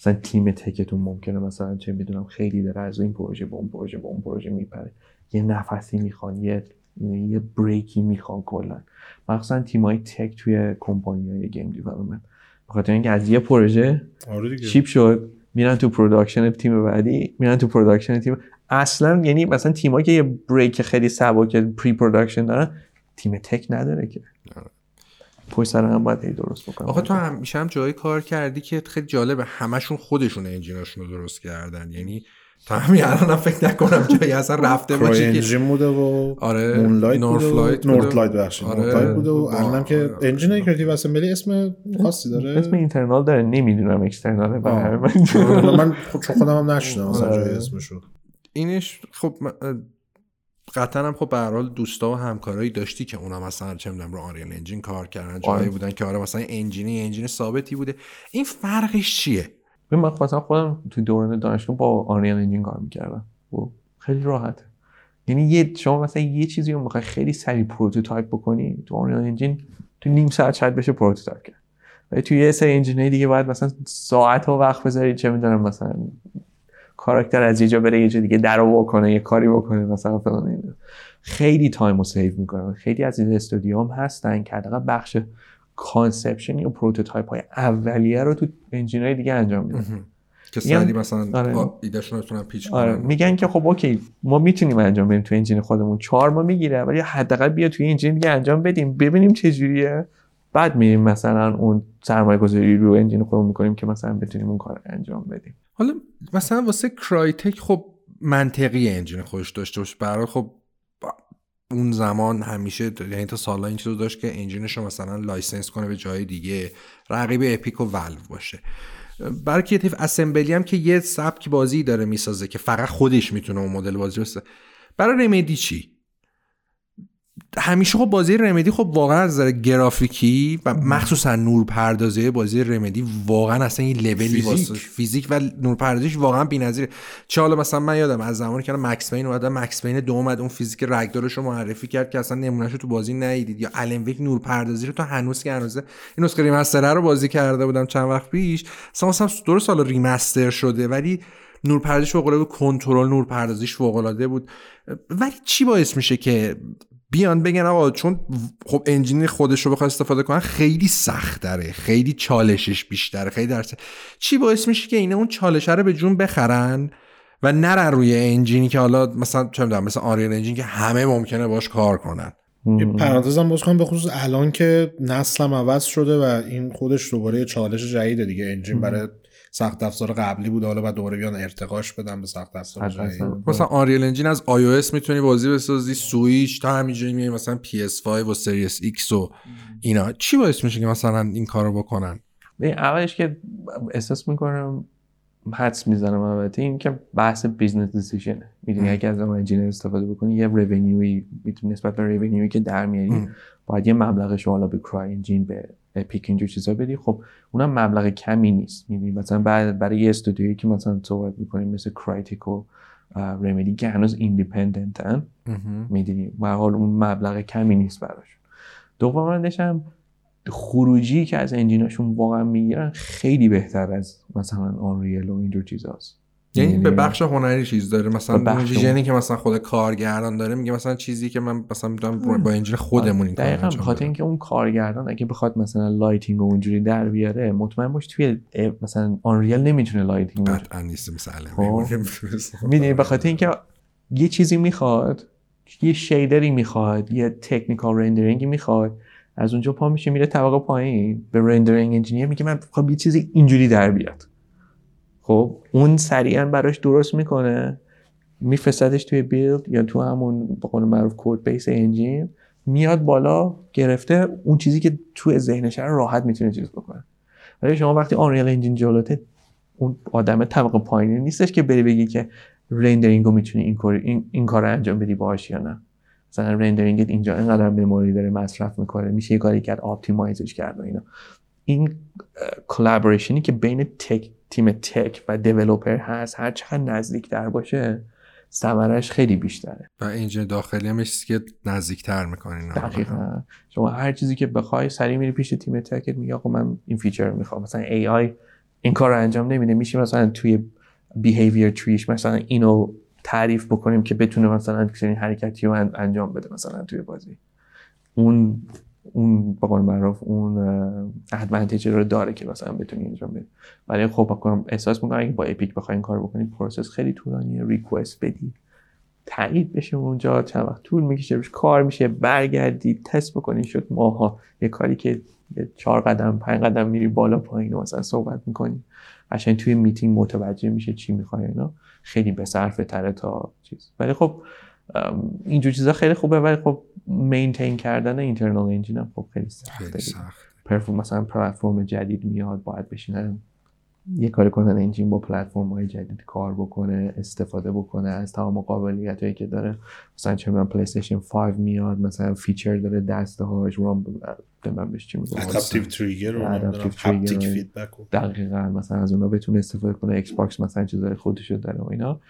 مثلا تیم tech تون ممکنه مثلا چه می‌دونم خیلی داره از این پروژه به اون پروژه به اون پروژه میپره. یه نفسی می‌خوان یه یه break ی می‌خوان کلا. مخصوصا تیمای tech توی کمپانی های game development بخاطر اینکه از یه پروژه آره ship شد میرن تو production تیم بعدی میرن تو production تیم. اصلا یعنی مثلا تیمایی که یه بریک خیلی سبک پری پروداکشن دارن تیم تک نداره که. آره. پشت سر هم باید درست بکنم آخه تو همیشه هم جایی کار کردی که خیلی جالبه همشون خودشون انجیناشون رو درست کردن یعنی تا همین الان فکر نکنم جایی اصلا رفته باشه که انجین بوده و آره مونلایت نورث بوده و لایت نورت لایت بخشید آره. نورت لایت بوده و الانم که آره. انجین کریتیو اسمبلی اسم خاصی داره اسم اینترنال داره نمی‌دونم اکسترناله و آه. همه من من خب چون خودم هم نشنم مثلا آره. جای اسمشو اینش خب قطعا هم خب به هر حال دوستا و همکارایی داشتی که اونا مثلا چه می‌دونم رو Unreal Engine کار کردن جایی آره. بودن که آره مثلا engine ی engine ثابتی بوده. این فرقش چیه؟ من مثلا خودم تو دوران دانشگاه با Unreal Engine کار می‌کردم. و خیلی راحته. یعنی یه شما مثلا یه چیزی رو می‌خوای خیلی سریع prototype بکنی تو Unreal Engine تو نیم ساعت شاید بشه prototype کرد. ولی توی یه سری engine ای دیگه باید مثلا ساعت ها وقت بذاری چه می‌دونم مثلا character از یه جا بره یه جا دیگه در رو بکنه یه کاری بکنه مثلا فلان اینا. خیلی time رو save می‌کنه. خیلی از این استودیو هم هستن که حداقل بخش conception یا prototype های اولیه رو تو engine های دیگه انجام میدن. که مثلا آره. ایدهشون رو بتونن pitch آره. کنن. میگن که خب okay ما می‌تونیم انجام بدیم تو engine خودمون. چهار ماه می‌گیره ولی حداقل بیا توی engine دیگه انجام بدیم. ببینیم چه جوریه. بعد میریم مثلا اون سرمایه گذاری رو engine خودمون می‌کنیم که مثلا بتونیم اون کار انجام بدیم. حالا مثلا واسه کرایتک خب منطقی engine خودش داشته باشه. برای خب اون زمان همیشه یعنی تا سالا این چیزو داشت که engine ش رو مثلا license کنه به جای دیگه رقیب اپیک و ولو باشه. برای کریتیو اسمبلی هم که یه سبک بازی داره می‌سازه که فقط خودش می‌تونه اون مدل بازی بسازه. برای رمدی چی؟ همیشه خب بازی رمدی خب واقعا از نظر گرافیکی و مخصوصا نور پردازی بازی رمدی واقعا اصلا این لولی فیزیک. واسه فیزیک و نور پردازیش واقعا بی‌نظیره. چه حالا مثلا من یادم از زمانی که مکس پین اومد مکس پین دو اومد اون فیزیک ragdoll ش رو معرفی کرد که اصلا نمونهش رو تو بازی ندیدید. یا الن ویک نور پردازی رو تو هنوز که هنوز این نسخه remaster رو بازی کرده بودم چند وقت پیش. مثلا درست سال remaster شده ولی نور پردازیش فوق العاده کنترل نور پردازیش فوق العاده بود. ولی چی باعث میشه که بیان بگن آقا چون خب انجین خودش رو بخواد استفاده کنن خیلی سخت داره خیلی چالشش بیشتره خیلی درسه چی باعث میشه که اینا اون چالشه رو به جون بخرن و نرن روی انجینی که حالا مثلا چه می‌دونم مثلا آریل انجین که همه ممکنه باش کار کنن. پرانتزم باز کنم به خصوص الان که نسلم عوض شده و این خودش دوباره چالش جدیده دیگه. انجین برای سخت افزار قبلی بود حالا بعد دوباره بیان ارتقاش بدن به سخت افزار جدید. مثلا Unreal Engine از iOS می‌تونی بازی بسازی سویچ تا همینجوری میای مثلا PS5 و Series X و اینا. چی باعث میشه که مثلا این کارو بکنن؟ ببین، اولش که احساس می‌کنم حدس می‌زنم البته. این که بحث business decision ه می‌دونی اگه از اون engine استفاده بکنی یه revenue ی می‌تونی نسبت به revenue ی که در میاری. باید یه مبلغش رو حالا به CryEngine به اپیک اینجور چیزا بدی خب اونم مبلغ کمی نیست. می‌دونی مثلا بعد برای یه استودیویی که مثلا صحبت می‌کنیم مثل کرایتیک و رمدی که هنوز independent ن می‌دونی؟ و حال اون مبلغ کمی نیست براشون دومندش هم خروجی که از engine اشون واقعا می‌گیرن خیلی بهتر از مثلا Unreal و اینجور چیزاست. یعنی به بخش هنری چیز داره. مثلا vision ی که مثلا خود کارگردان داره میگه مثلا چیزی که من مثلا می‌تونم با engine خودمون این کارو دقیقا بخاطر. اینکه اون کارگردان اگه بخواد مثلا lighting و اونجوری در بیاره مطمئن باش توی مثلا Unreal نمی‌تونه lighting قطعا نیست مثل خب. می‌دونی به خاطر اینکه یه چیزی می‌خواد یه shader ی می‌خواد یه technical rendering ی می‌خواد از اونجا پا میشه میره طبقه پایین. به rendering engineer میگه من خب یه چیزی اینجوری در بیاد. خب اون سریعا براش درست می‌کنه میفرستدش توی build یا تو همون به قول معروف code base engine میاد بالا گرفته اون چیزی که تو ذهنش راحت می‌تونه چیز بکنه. ولی شما وقتی Unreal Engine جلوته اون آدم طبقه پایینی نیستش که بری بگی که rendering رو می‌تونی این کار این, این کار رو انجام بدی باهاش یا نه. مثلا rendering ت اینجا اینقدر memory داره مصرف می‌کنه میشه یه کاری کرد optimize ش کرد و اینا. این collaboration ی که بین tech تیم tech و developer هست هر چقدر نزدیک‌تر باشه ثمرش خیلی بیشتره. و engine داخلی هم چیزی که نزدیکتر می‌کنین دقیقا. شما هر چیزی که بخوای سریع میری پیش تیم تکت میگه آقا من این feature رو می‌خوام. مثلا AI این کار رو انجام نمیده. میشه مثلا توی behavior tree ش مثلا اینو تعریف بکنیم که بتونه مثلا چنین حرکتی رو ان- انجام بده مثلا توی بازی. اون اون به قول معروف اون advantage رو داره که مثلا بتونی انجام بده ولی خب احساس می‌کنم اگه با Epic بخوای این کار بکنی process خیلی طولانیه. request بدی. تایید بشه اونجا. چند وقت طول می‌کشه. روش کار میشه. برگردی. تست بکنی. شد ماها. یه کاری که چهار قدم پنج قدم میری بالا پایین مثلا صحبت می‌کنی. قشنگ توی میتینگ متوجه میشه چی می‌خوای اینا. خیلی به صرفه تره تا چیز. ولی خب اینجور چیزا خیلی خوبه ولی خب مینتین کردن اینترنال انجین هم خب خیلی سخته. پرفورم مثلا پلتفرم جدید میاد باید بشینن یه کاری کنن انجین با پلتفرم های جدید کار بکنه استفاده بکنه. از تمام قابلیت هایی که داره مثلا چه می‌دونم PlayStation 5 میاد مثلا feature داره دسته هاش رام من بهش چی میگم adaptive trigger رو- feedback دقیقا مثلا از اونا بتونه استفاده کنه. Xbox مثلا چیزای خودشو داره و اینا.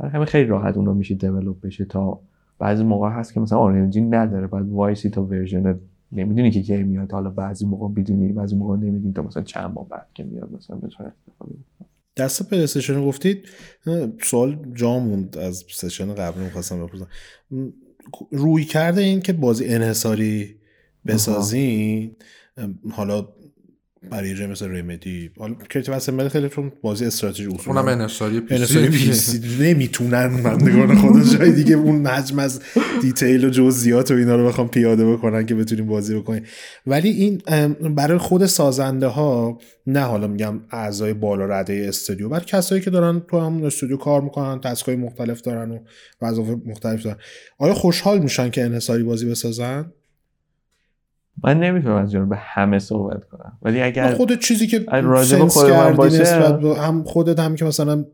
برای همین خیلی راحت اونا میشه develop بشه تا بعضی موقع هست که مثلا engine نداره بعد وایسی تا version نمی‌دونی که کی میاد. حالا بعضی موقع می‌دونی بعضی موقع نمی‌دونی تا مثلا چند ماه بعد که میاد مثلا بتونه استفاده کنی. دست PlayStation گفتید سوال جا موند از session قبلی می‌خواستم بپرسم. رویکرد این که بازی انحصاری بسازین حالا برای مثل Remedy حالا Creative Assembly خیلی چون بازی استراتژی اصولا اونم انحصاری پی انحصاری PC نمی‌تونن بندگان خدا جای دیگه اون حجم از detail و جزئیات و اینا رو بخوام پیاده بکنن که بتونیم بازی بکنیم ولی این برای خود سازنده ها نه حالا میگم اعضای بالا رده استودیو برای کسایی که دارن تو همون استودیو کار می‌کنن تسکای مختلف دارن و وظایف مختلف دارن. آیا خوشحال میشن که انحصاری بازی بسازن؟ من نمی‌تونم از جانب همه صحبت کنم. ولی اگر خود چیزی که راجع به سنس خود من کردی باشه- نسبت به هم خودت هم که مثلا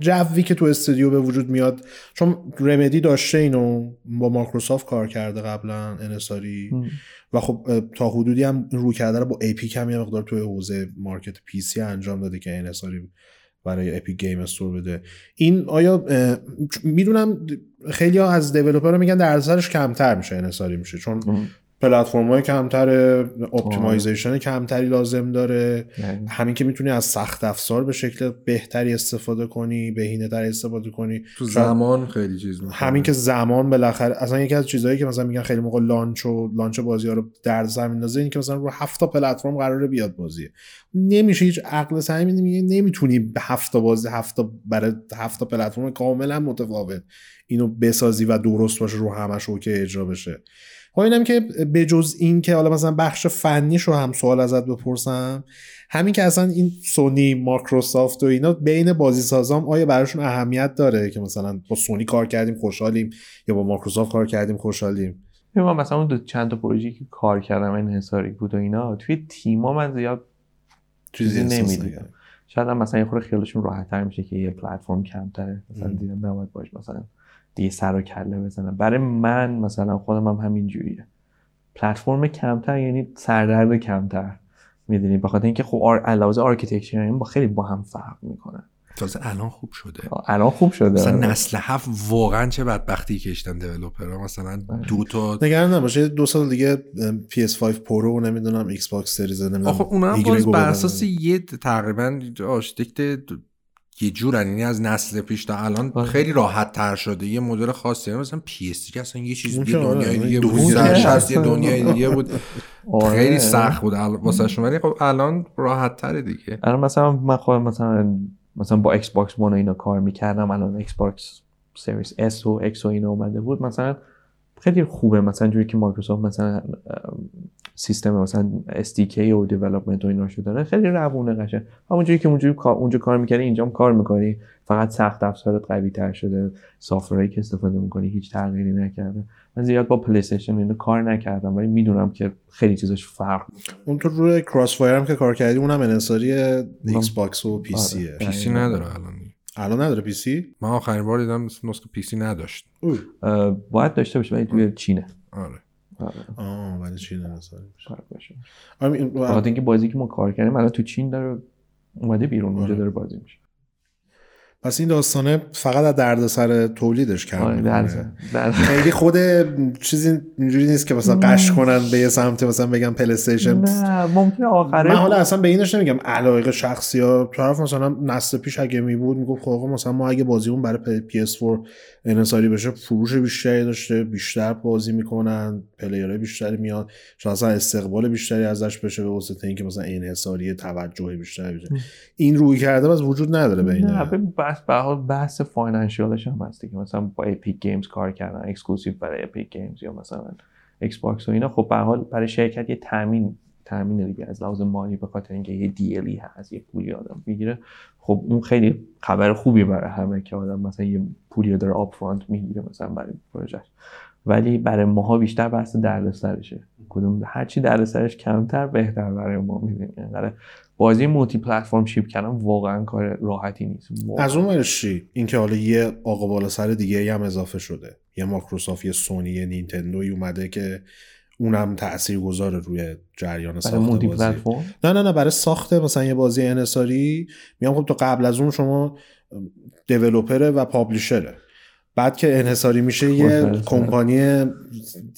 جوی که تو استودیو به وجود میاد چون رمدی داشته اینو با مایکروسافت کار کرده قبلا انصاری و خب تا حدودی هم رویکرد رو با Epic هم یه مقدار توی حوزه market PC انجام داده که انحصاری برای Epic Games Store بده. این آیا می‌دونم خیلی ها از developer میگن درصدش کمتر میشه انحصاری میشه چون پلتفرم های کمتر optimization کمتری لازم داره. یعنی. همین که می‌تونی از سخت افزار به شکل بهتری استفاده کنی بهینه تر استفاده کنی. تو زمان خیلی چیز می‌کنه. همین که زمان بالاخره اصلا یکی از چیزهایی که مثلا میگن خیلی موقع launch و launch بازی ها رو زمین میندازه این که مثلا رو هفت تا پلتفرم قراره بیاد بازی نمیشه هیچ عقل سلیمی میگه نمی‌تونی به هفت تا بازی هفت تا برای هفت تا پلتفرم کاملا متفاوت اینو بسازی و درست باشه رو همش okay اجرا بشه. خب اینم که به جز این که حالا مثلا بخش فنیش رو هم سوال ازت بپرسم همین که اصلا این سونی مایکروسافت و اینا بین بازی سازام آیا براشون اهمیت داره که مثلا با سونی کار کردیم خوشحالیم یا با مایکروسافت کار کردیم خوشحالیم من مثلا اون دو چند تا پروژه‌ای که کار کردم انحصاری بود و اینا توی تیما من زیاد چیزی نکردم. شاید هم مثلا یه خورده خیالشون راحت تر میشه که یه پلتفرم کمتره مثلا. دیدم نباید باش مثلا دیگه سر و کله بزنم. برای من مثلا خودم هم همین جوریه پلتفرم کمتر یعنی سردرد کمتر. می‌دونی؟ بخاطر اینکه خب آر... علاوه architecture با خیلی با هم فرق می‌کنه. تازه الان خوب شده. الان خوب شده. مثلا نسل هفت واقعا چه بدبختی کشتن developer ها؟ مثلا دو تا نگران نباشه دو سال دیگه PS5 پرو و نمی‌دونم ایکس باکس سریز نمی‌دونم آخه اونا هم باز بر. اساس یه تقریبا آرشیتکت یه جورن یعنی از نسل پیش تا الان آره. خیلی راحت تر شده. یه مدل خاصی یعنی مثلا پی اس که اصلا یه چیز اون دیگه که آره، دنیای دیگه بود. سر سرشست یه. دنیای دیگه بود. آره. خیلی سخت بود واسه ولی خب الان راحت تره دیگه. الان مثلا من خودم مثلا مثلا با ایکس باکس ون و اینا کار می‌کردم. الان ایکس باکس سریس اس و اکس و اینا اومده بود. مثلا خیلی خوبه. مثلا جوری که مایکروسافت مثلا سیستم مثلا SDK و development و اینا شو داره خیلی روونه قشنگ. همونجوری که اونجوری کار اونجا کار می‌کردی اینجا هم کار می‌کنی. فقط سخت افزارت قوی تر شده. software ی که استفاده می‌کنی هیچ تغییری نکرده. من زیاد با PlayStation اینو کار نکردم ولی می‌دونم که خیلی چیزاش فرق می‌کنه. اون تو روی Crossfire هم که کار کردی اونم انحصاری Xbox و پی آره. PC نداره الان الان نداره PC من آخرین بار دیدم نسخه PC نداشت. باید داشته باشه ولی توی چینه. آره. آه ولی چی انحصاری میشه؟ آره، اینکه بازی که ما کار کردیم الان تو چین داره اومده بیرون اونجا آره. داره بازی میشه. پس این داستانه فقط از دردسر تولیدش کم آره می‌کنه. در در خیلی خود چیزی اینجوری نیست که مثلا قش کنن به یه سمت مثلا بگم پلی استیشن نه ممکنه آخره. من حالا اصلا به اینش نمیگم علایق شخصی ها طرف مثلا نسل پیش اگه می بود می‌گفت خب مثلا ما اگه بازیمون برای PS4 انحصاری بشه فروش بیشتری داشته بیشتر بازی می‌کنن player های بیشتری میاد شاید اصلا استقبال بیشتری ازش بشه به واسطه اینکه مثلا انحصاری توجه بیشتری بشه. این رویکرده اصلا وجود نداره ببین بحث به هر حال بحث financial ش هم هست دیگه مثلا با Epic Games کار کردن exclusive برای Epic Games یا مثلا Xbox و اینا. خب به هر حال برای شرکت یه تامین تامین دیگه. از لحاظ مالی به خاطر اینکه یه deal ی هست یه پولی آدم می‌گیره. خب اون خیلی خبر خوبی برای همه که آدم مثلا یه پولی داره upfront می‌گیره مثلا برای پروژه ولی برای ماها بیشتر بحث دردسرشه. کدوم هرچی دردسرش کمتر بهتر برای ما می‌دونی بازی multi-platform ship کردن واقعا کار راحتی نیست. واقعاً. از اون ورش چی؟ اینکه حالا یه آقا بالا سر دیگه هم اضافه شده. یه مایکروسافت یه سونی یه نینتندوی اومده که اونم تأثیر گذاره روی جریان ساخت multi بازی. پلتفرم نه نه نه برای ساخت مثلا یه بازی انحصاری میگم خب تو قبل از اون شما دیولوپره و پابلیشره. بعد که انحصاری میشه یه خودپرسته. کمپانی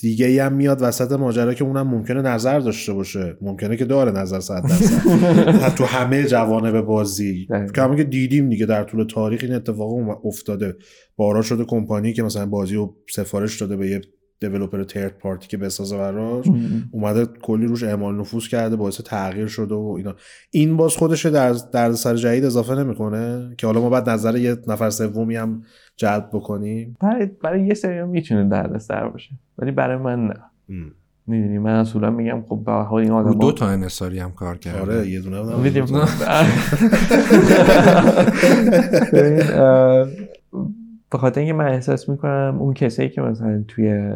دیگه ای هم میاد وسط ماجرا که اونم ممکنه نظر داشته باشه ممکنه که داره نظر صد درصد تو همه جوانب بازی. که همون که دیدیم دیگه در طول تاریخ این اتفاق افتاده بارا شده کمپانی که مثلا بازی رو سفارش داده به یه دیولپر ترد پارتی که بسازه براش اومده کلی روش اعمال نفوذ کرده باعث تغییر شده و اینا. این باز خودش در در سر جدید اضافه نمی‌کنه؟ که حالا ما بعد نظر یه نفر سومی هم جلب بکنیم. برای, برای یه سری می‌تونه دردسر باشه ولی برای من نه. می‌دونی من اصولا میگم خب به حال این آدم دو تا انحصاری هم کار کرده. آره یه دونه هم میدیم ببین، اه، به خاطر اینکه من احساس می‌کنم اون کسایی که مثلا توی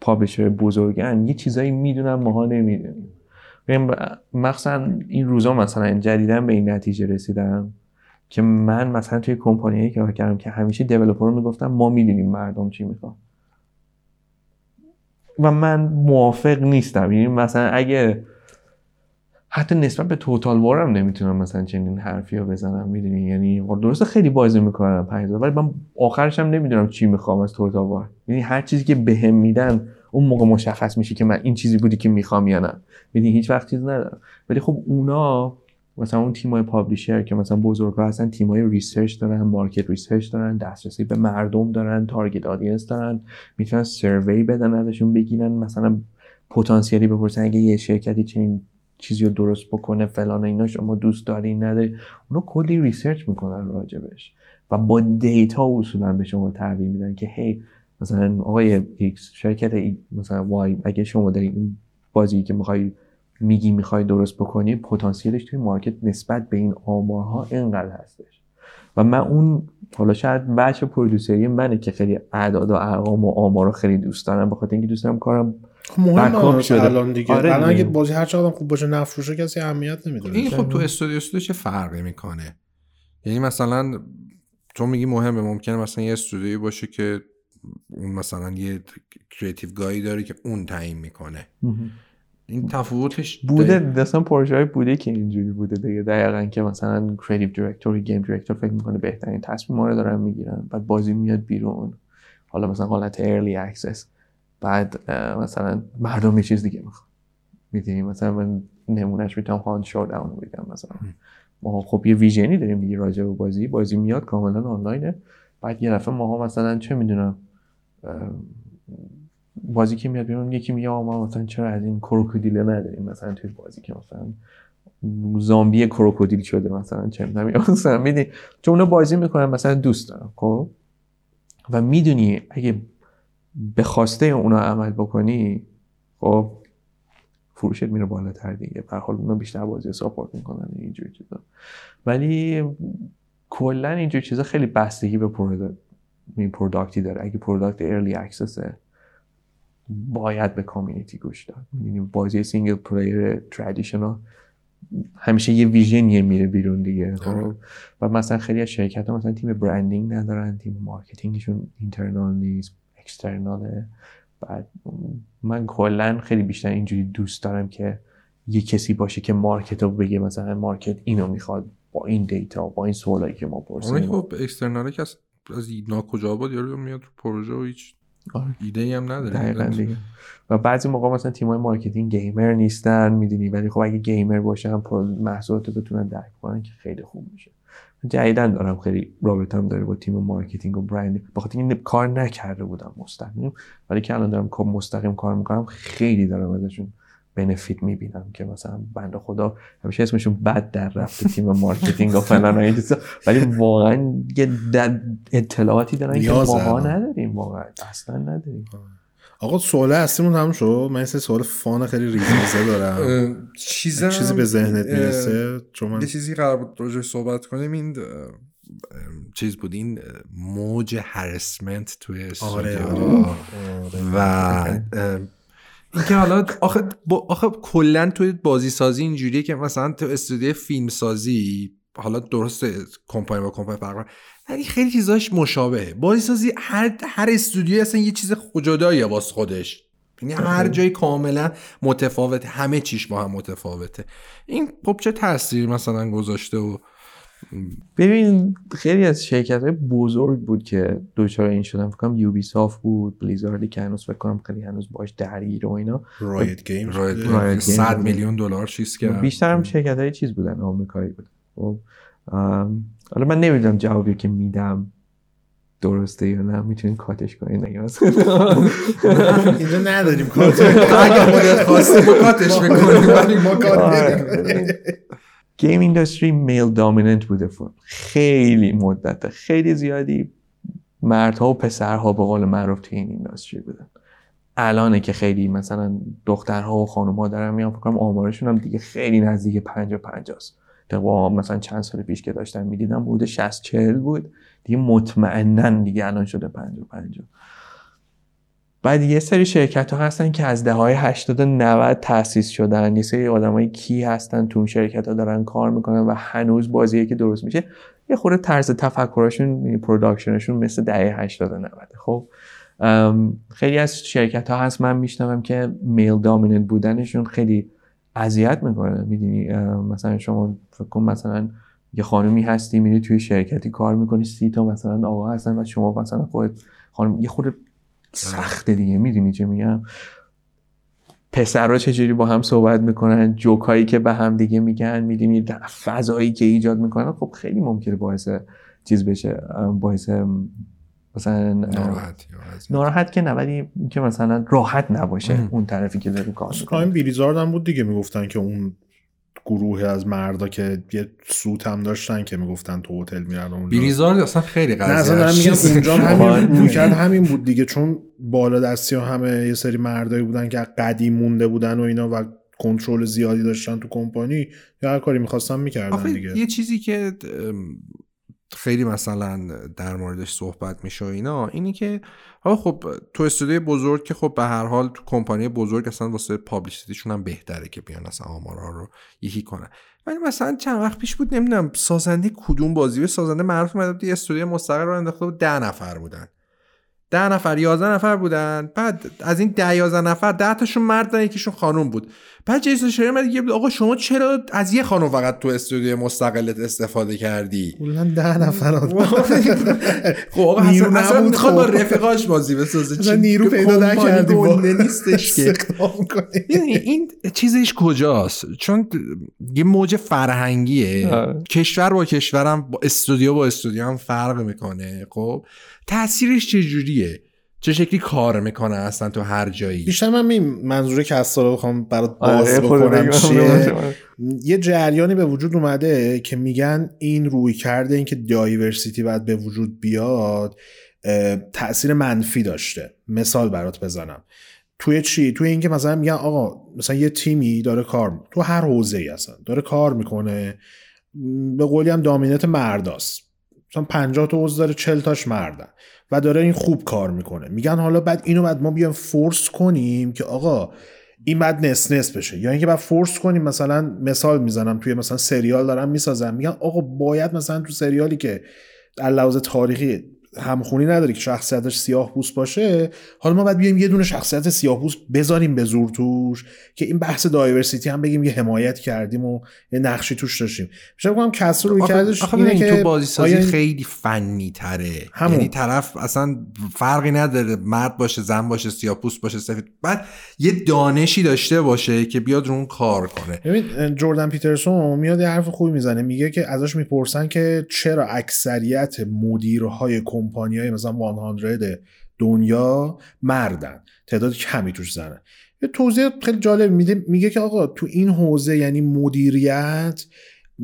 پابلشر بزرگن یه چیزایی می‌دونن ماها نمی‌دونیم. مخصوصا این روزا مثلا جدیدن به این نتیجه رسیدم که من مثلا توی کمپانیایی که کار کردم که همیشه دیولپر رو می‌گفتم ما می‌دونیم مردم چی می‌خوان. و من موافق نیستم. یعنی مثلا اگه حتی نسبت به توتال وار هم نمی‌تونم مثلا چنین حرفی رو بزنم می‌دونی؟ یعنی خب درسته خیلی بازی می‌کنم 5000 ولی من آخرش هم نمی‌دونم چی می‌خوام از توتال وار یعنی هر چیزی که بهم میدن اون موقع مشخص میشه که من این چیزی بودی که می‌خوام یا نه. می‌دونی هیچ وقت چیز ندارم. ولی خب اونا مثلا اون تیمای publisher که مثلا بزرگا هستن تیمای research دارن market research دارن دسترسی به مردم دارن target audience دارن می‌تونن survey بدن ازشون بگیرن مثلا potentially بپرسن اگه یه شرکتی چنین چیزی رو درست بکنه فلان اینا شما دوست داری نداری. اونا کلی research می‌کنن راجبش و با دیتا اصولا به شما تحویل میدن که هی مثلا آقای X شرکت A مثلا وای اگه شما داری این بازی که می‌خوای میگی می‌خوای درست بکنی پتانسیلش توی مارکت نسبت به این آمارها اینقدر هستش. و من اون حالا شاید بچه پرودوسری منه که خیلی اعداد و ارقام و آمار رو خیلی دوست دارم به خاطر اینکه دوست دارم کارم مهم هم شده. الان دیگه آره الان. اگه بازی هر چقدر خوب باشه نفروشه کسی اهمیت نمی‌دونه این خب تو استودیو استودیو چه فرقی می‌کنه؟ یعنی مثلا تو میگی مهمه ممکنه مثلا یه استودیویی باشه که اون مثلا یه creative guy ی داره که اون تعیین می‌کنه. این تفاوتش بوده اصلا پروژه های بوده که اینجوری بوده دیگه. دقیقا که مثلا creative director game director فکر می‌کنه بهترین تصمیم رو دارن می‌گیرن. بعد بازی میاد بیرون. حالا مثلا حالت early access بعد مثلا مردم یه چیز دیگه می‌خوان. می‌دونی؟ مثلا من نمونهش می‌تونم Hunt Showdown رو بگم مثلا. ما خب یه vision ی داریم دیگه راجع به بازی. بازی میاد کاملا آنلاینه. بعد یه دفعه ماها مثلا چه می‌دونم بازی که میاد بیرون یکی میگه ما مثلا چرا از این کروکودیله نداریم؟ مثلا توی بازی که مثلا زامبی کروکودیل شده مثلا چه می‌دونم. مثلا می‌دونی؟ چون اونا بازی می‌کنن مثلا دوست دارن خب؟ و می‌دونی اگه به خواسته اونا عمل بکنی خب فروشت میره بالاتر دیگه. به حال اونا بیشتر بازی ساپورت می‌کنن اینجور چیزا. ولی کلا اینجور چیزا خیلی بستگی به product ی داره. اگه product early access ه باید به community گوش داد. می‌دونی بازی single player traditional همیشه یه vision یه میره بیرون دیگه. خب و مثلا خیلی از شرکت ها مثلا تیم branding ندارن تیم marketing شون internal نیست. external ه بعد من کلا خیلی بیشتر اینجوری دوست دارم که یه کسی باشه که market رو بگه مثلا market اینو می‌خواد با این دیتا با این سوالایی که ما پرسیدیم. خب external ه که از ناکجا بود یارو میاد تو پروژه و هیچ آره. ایده ای هم نداره. دیگه. و بعضی موقع مثلا تیمای marketing gamer نیستن می‌دونی. ولی خب اگه gamer باشن پر- محصولات بتونن درک کنن که خیلی خوب میشه. جدیدا دارم خیلی رابطم داره با تیم marketing و branding. بخاطر این کار نکرده بودم مستقیم. ولی که الان دارم کار مستقیم کار می‌کنم خیلی دارم ازشون benefit می‌بینم که مثلا بنده خدا همیشه اسمشون بد در رفته تیم marketing و فلان و این چیزا. ولی واقعا یه اطلاعاتی دارن که الان. نداریم واقعا. اصلا نداریم. آقا سوال اصلیمون تموم شد؟ من سری سوال fun خیلی ریزمیزه دارم. چیزم چیزی به ذهنت می‌رسه؟ چون من یه چیزی قرار بود راجبش صحبت کنیم. این چیز بود این موج هرسمنت توی آره استودیو. آره. و اینکه حالا آخه با- آخه کلا توی بازی سازی اینجوریه که مثلا تو استودیو فیلم سازی حالا درسته کمپانی با کمپانی فرق ولی خیلی چیزاش مشابهه. بازی سازی هر هر استودیو اصلا یه چیز جداییه واسه خودش. یعنی هر جای کاملا متفاوته همه چیش با هم متفاوته. این خب چه تاثیری مثلا گذاشته و ببین خیلی از شرکت های بزرگ بود که دوچار این شدن. فکر کنم یوبی سافت بود بلیزاردی که هنوز فکر کنم خیلی هنوز باش درگیر و اینا. رایت گیم رایت رایت 100 گیم. میلیون دلار چیز کرد. بیشتر هم شرکت های چیز بودن آمریکایی بودن. خب ام، حالا من نمی‌دونم جوابی که میدم درسته یا نه می‌تونین کاتش کنین اگه مثلا اینجا نداریم کارت اگه خودت خواستی ما کاتش می‌کنیم ولی ما کات آره. گیم اینداستری میل دامیننت بوده. خیلی مدت خیلی زیادی مردها و پسرها به قول معروف توی این اینداستری بودن. الانه که خیلی مثلا دخترها و خانمها دارن میان فکر کنم آمارشون هم دیگه خیلی نزدیک 50 50 است طبق مثلا چند سال پیش که داشتم می‌دیدم بوده 60 40 بود. دیگه مطمئنا دیگه الان شده 50 50 بعد یه سری شرکت ها هستن که از دههای 80 و 90 تأسیس شدن. یه سری آدمایی که هستن تو اون شرکت ها دارن کار می‌کنن و هنوز بازیه که درست میشه. یه خورده طرز تفکرشون production شون مثل دهه 80 و 90 خب خیلی از شرکت ها هست. من میشنوم که male dominant بودنشون خیلی اذیت می‌کنه. می‌دونی مثلا شما فکر کن مثلا یه خانومی هستی میری توی شرکتی کار می‌کنی سی تا مثلا آقا هستن و شما مثلا خودت خانم یه خورده سخته دیگه. می‌دونی چه میگم؟ پسرها چجوری با هم صحبت می‌کنن؟ جوکایی که به هم دیگه میگن؟ می‌دونی فضایی که ایجاد می‌کنن؟ خب خیلی ممکنه باعث چیز بشه باعث مثلا ناراحت ناراحت که نه ولی که مثلا راحت نباشه ام. اون طرفی که داره کار می‌کنه بیلیزارد هم بود دیگه می‌گفتن که اون گروه از مردا که یه سوت هم داشتن که می‌گفتن تو هتل میرن اونجا بیلیزارد اصلا خیلی نه اصلا قضیه میگم اونجا هم. همین کرد همین بود دیگه چون بالا دستی ها همه یه سری مردایی بودن که قدیم مونده بودن و اینا و کنترل زیادی داشتن تو کمپانی یا هر کاری می‌خواستن می‌کردن آخه دیگه یه چیزی که خیلی مثلا در موردش صحبت میشه و اینا اینی که ها خب تو استودیو بزرگ که خب به هر حال تو کمپانی بزرگ اصلا واسه پابلیسیتیشون هم بهتره که بیان اصلا آمارها رو یکی کنن. ولی مثلا چند وقت پیش بود نمی‌دونم سازنده کدوم بازی به سازنده معروف بود یه استودیو مستقل رو انداخته بود ده نفر بودن. ده نفر یازده نفر بودن. بعد از این ده یازده نفر ده تاشون مرد بودن یکیشون خانوم بود. بعد جیسون شری اومد دیگه آقا شما چرا از یه خانم فقط تو استودیو مستقلت استفاده کردی؟ کلا ده نفر. خب آقا نیرو اصلا, می‌خواد با خب. رفیقاش بازی بسازه. چی- نیرو که پیدا نکردی نیستش که. یعنی این چیزش کجاست؟ چون یه موج فرهنگیه. کشور با کشورم با استودیو با استودیو هم فرق می‌کنه خب؟ تاثیرش چجوریه؟ چه شکلی کار می‌کنه اصلا تو هر جایی؟ بیشتر من این منظور که رو بخوام برات آره، باز بکنم بگم. چیه. یه جریانی به وجود اومده که میگن این روی کرده این که دایورسیتی باید به وجود بیاد اه، تأثیر منفی داشته. مثال برات بزنم. توی چی؟ توی اینکه مثلا میگن آقا مثلا یه تیمی داره کار می- تو هر حوزه ای اصلا داره کار می‌کنه به قولی هم دامینت مرداست مثلا 50 تا عضو داره 40 تاش مردن و داره این خوب کار می‌کنه. میگن حالا بعد اینو بعد ما بیایم فورس کنیم که آقا این بعد نس نس بشه. یا اینکه بعد فورس کنیم مثلا مثال می‌زنم توی مثلا سریال دارم می‌سازم میگن آقا باید مثلا تو سریالی که در لحاظ تاریخی همخونی نداره که شخصیتش سیاه پوست باشه حالا ما باید بیایم یه دونه شخصیت سیاه پوست بذاریم به زور توش که این بحث دایورسیتی هم بگیم یه حمایت کردیم و یه نقشی توش داشتیم. میشه بگم کسر آخه- کردش آخه اینه ببین، که تو بازی سازی آیا خیلی فنی تره. همون. یعنی طرف اصلا فرقی نداره مرد باشه زن باشه سیاپوست باشه سفید. بعد یه دانشی داشته باشه که بیاد رو اون کار کنه. ببین جردن پیترسون میاد یه حرف خوبی می‌زنه میگه که ازش می‌پرسن که چرا اکثریت مدیرهای کمپانی های مثلا 100 دنیا مردن. تعداد کمی توش زنه. یه توضیح خیلی جالب میده میگه که آقا تو این حوزه یعنی مدیریت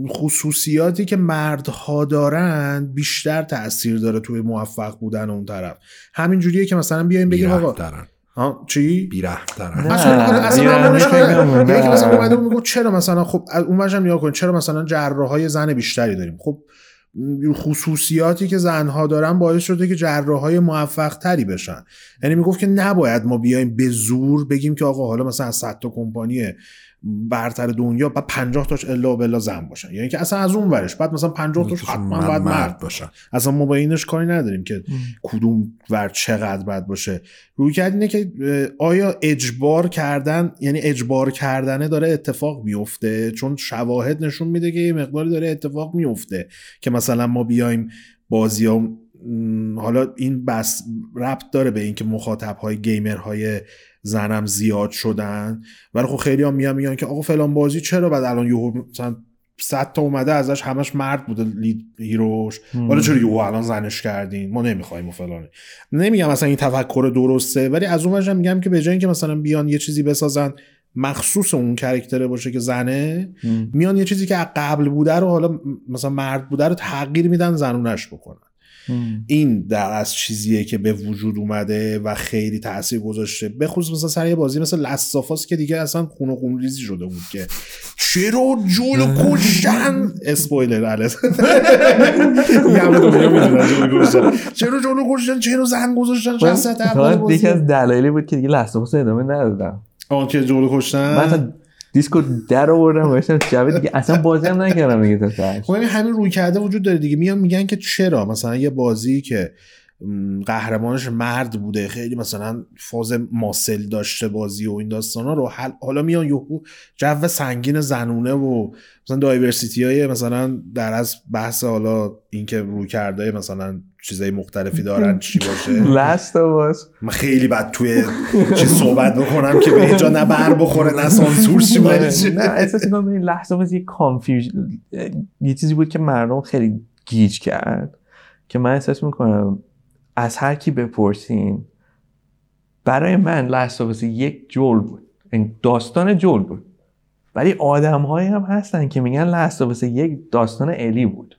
خصوصیاتی که مردها دارن بیشتر تاثیر داره توی موفق بودن اون طرف. همین جوریه که مثلا بیایم بگیم آقا ها چی؟ بیرحم‌ترن. اصلا اصلا مثلا. اومده می‌گفت چرا مثلا خب از اون وجه هم نگاه کن چرا مثلا جراحای زن بیشتری داریم؟ خب خصوصیاتی که زنها دارن باعث شده که جراحای موفق تری بشن. یعنی می‌گفت که نباید ما بیایم به زور بگیم که آقا حالا مثلا از 100 تا کمپانی برتر دنیا بعد 50 تاش الا و بلا زن باشن. یعنی که اصلا از اون ورش. بعد مثلا 50 تاش یکیشون حتما باید مرد باشن اصلا ما با اینش کاری نداریم که کدوم ور چقدر باید باشه. روی کرد اینه که آیا اجبار کردن یعنی اجبار کردنه داره اتفاق میفته؟ چون شواهد نشون میده که یه مقداری داره اتفاق میفته که مثلا ما بیایم بازی ها حالا این بس ربط داره به اینکه مخاطب های گیمر های زنم زیاد شدن. ولی خب خیلی هم میان میگن که آقا فلان بازی چرا بعد الان یهو مثلا 100 تا اومده ازش همش مرد بوده لید هیروش. حالا چرا یهو الان زنش کردین؟ ما نمی‌خوایم و فلانه نمیگم مثلا این تفکر درسته ولی از اون میگم که به جای اینکه مثلا بیان یه چیزی بسازن مخصوص اون کرکتره باشه که زنه میان یه چیزی که قبل بوده رو حالا مثلا مرد بوده رو تغییر میدن زنونش بکنن. این در از چیزیه که به وجود اومده و خیلی تاثیر گذاشته. به خصوص مثلا سر یه بازی مثل لستافاس که دیگه اصلا خون و خون ریزی شده بود که. چرا جولو کشتن؟ اسپویلر کشتن. چرا جولو کشتن؟ چرا زن گذاشتن؟ بازی. یکی از دلایلی بود که دیگه لستافاس ادامه ندادم. آن که جولو کشتن؟ دیسکو در آوردم گذاشتم جواب دیگه. اصلا بازی هم نکردم دیگه تا. خب همین روی کرده وجود داره دیگه. میان میگن که چرا؟ مثلا یه بازی که قهرمانش مرد بوده خیلی مثلا فاز ماسل داشته بازی و این داستانا رو. حل- حالا میان یهو جو سنگین زنونه و مثلا دایورسیتی های مثلا در از بحث حالا اینکه روی کرده مثلا چیزای مختلفی دارن چی باشه؟ لست واس من خیلی بد توی چیز صحبت بکنم که به اینجا نه بر بخوره نه سانسور چی- نه احساس می‌کنم این Last of Us یه confusion یه چیزی بود که مردم خیلی گیج کرد که من احساس می‌کنم از هر کی بپرسین برای من Last of Us یک Joel بود. این داستان Joel بود. ولی آدم هم هستن که میگن Last of Us یک داستان Ellie بود.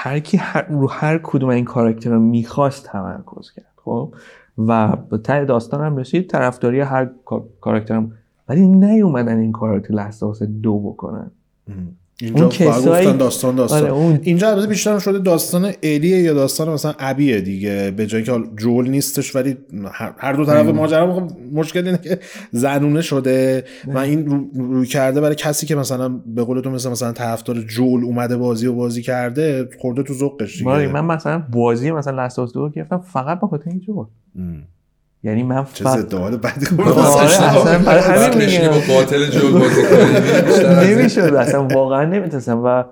هر کی هر رو هر کدوم این کاراکتر رو می‌خواست تمرکز کرد خب؟ و به ته داستان هم رسید طرفداری هر کا- کاراکترم. ولی نیومدن این کار رو تو لحظه دو بکنن. اینجا کسایی- گفتن داستان داستان. آره اون اینجا البته بیشتر شده داستان الیه یا داستان مثلا ابیه دیگه به جایی که جول نیستش ولی هر دو طرف ماجرا خب مشکل اینه که زنونه شده و این رو- روی کرده برای کسی که مثلا به قول تو مثلا مثلا طرفدار جول اومده بازی و بازی کرده خورده تو ذوقش دیگه. من مثلا بازی مثلا واسه دو گرفتم فقط به خاطر این ام. یعنی من چه فقط بدی آره، برای بعد بازی از این. نمی‌شد اصلا واقعا نمی‌تونستم و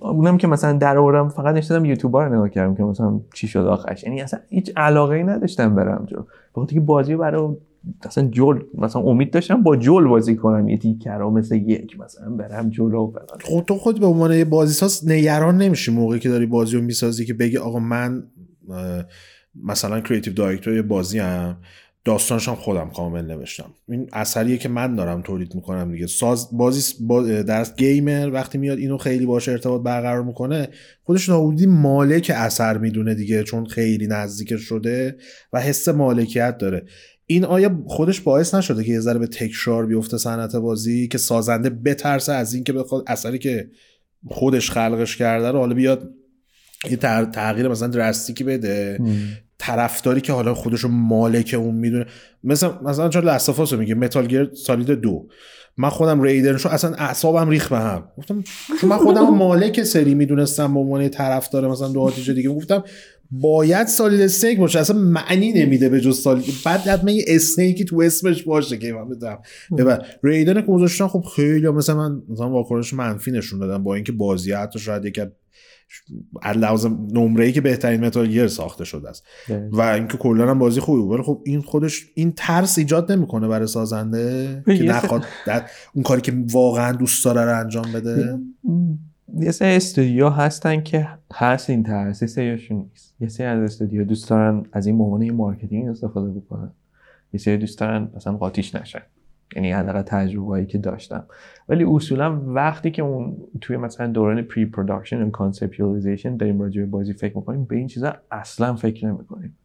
اونم که مثلا در آوردم فقط نشستم یوتیوب رو نگاه کردم که مثلا چی شد آخرش. یعنی اصلا هیچ علاقه ای نداشتم برم جو بخاطر که بازی رو برای اصلا جول مثلا امید داشتم با جول بازی کنم. یه تیکر رو مثل یک مثلا برم جلو و فلان. خود تو خود به عنوان یه بازیساز نگران نمیشی موقعی که داری بازی رو می‌سازی که بگی آقا من اه، مثلا creative director یه بازی هم داستانش هم خودم کامل نوشتم. این اثریه که من دارم تولید می‌کنم دیگه. ساز بازی با در gamer وقتی میاد اینو خیلی باهاش ارتباط برقرار می‌کنه خودش ناودی مالک اثر می‌دونه دیگه چون خیلی نزدیک شده و حس مالکیت داره. این آیا خودش باعث نشده که یه ذره به تکرار بیفته صنعت بازی که سازنده بترسه از اینکه بخواد اثری که خودش خلقش کرده رو؟ حالا بیاد یه تغ- تغییر مثلا درستیکی بده. طرفداری که حالا خودش رو مالک اون می‌دونه. مثلا مثلا چون لستافاس رو میگه متال گیر سالید دو. من خودم ریدر شو اصلا اعصابم ریخ به هم. گفتم چون من خودم مالک سری می‌دونستم به عنوان طرفدار مثلا دو آتیش دیگه. گفتم باید سالید استیک باشه. اصلا معنی نمیده به جز سالید بعد حتما یه استیکی تو اسمش باشه که من بدم ببر ریدن که گذاشتن خب خیلی مثلا من مثلا واکنش منفی نشون دادم با اینکه بازی حتی شاید از لحاظ نمره ای که بهترین متال گیر ساخته شده است. و اینکه کلا هم بازی خوبی بود ولی خب این خودش این ترس ایجاد نمی‌کنه برای سازنده که نخواد در اون کاری که واقعا دوست داره رو انجام بده. یه سری استودیو هستن که هست این ترس یه سریشون نیست. یه سری از استودیو دوست دارن از این موانع مارکتینگ استفاده بکنن. یه سری دوست دارن مثلا قاطیش نشن. یعنی حداقل تجربه‌ای که داشتم. ولی اصولا وقتی که اون توی مثلا دوران pre-production و conceptualization داریم راجع به بازی فکر می‌کنیم به این چیزا اصلا فکر نمی‌کنیم.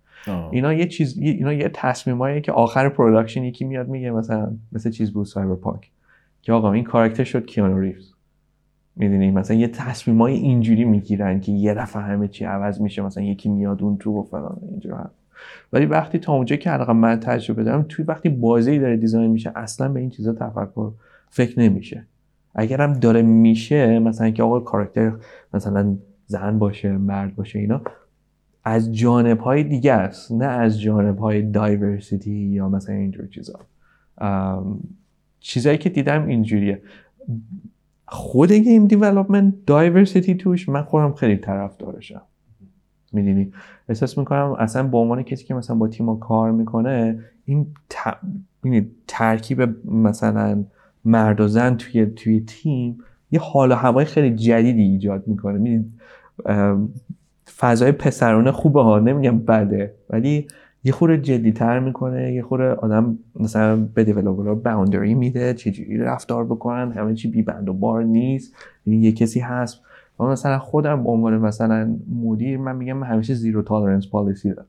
اینا یه چیز اینا یه تصمیمایی که آخر production یکی میاد میگه مثلا مثل چیز بود Cyberpunk که آقا این کاراکتر شد کیانو ریوز. می‌دونی؟ مثلا یه تصمیمای اینجوری می‌گیرن که یه دفعه همه چی عوض میشه مثلا یکی میاد اون تو و فلان اینجور حرف. ولی وقتی تا اونجا که حداقل من تجربه دارم توی وقتی بازی داره design میشه اصلا به این چیزا تفکر فکر نمیشه. اگرم داره میشه مثلا که آقا کاراکتر مثلا زن باشه مرد باشه اینا از جانب های دیگه است نه از جانب های diversity یا مثلا اینجور چیزا. چیزایی که دیدم اینجوریه. خود game development diversity توش من خودم خیلی طرفدارشم. می‌دونی؟ احساس می‌کنم اصلا به عنوان کسی که مثلا با تیم کار می‌کنه این ت... ترکیب مثلا مرد و زن توی توی تیم یه حال و هوای خیلی جدیدی ایجاد می‌کنه. می‌دونی، ام، فضای پسرانه خوبه ها نمیگم بده ولی یه خورده جدیتر می‌کنه. یه خورده آدم مثلا به دیولوپرها باوندری میده چجوری رفتار بکنن همه چی بی بند و بار نیست. یعنی یه کسی هست. و مثلا خودم به عنوان مثلا مدیر من میگم من همیشه zero tolerance policy دارم.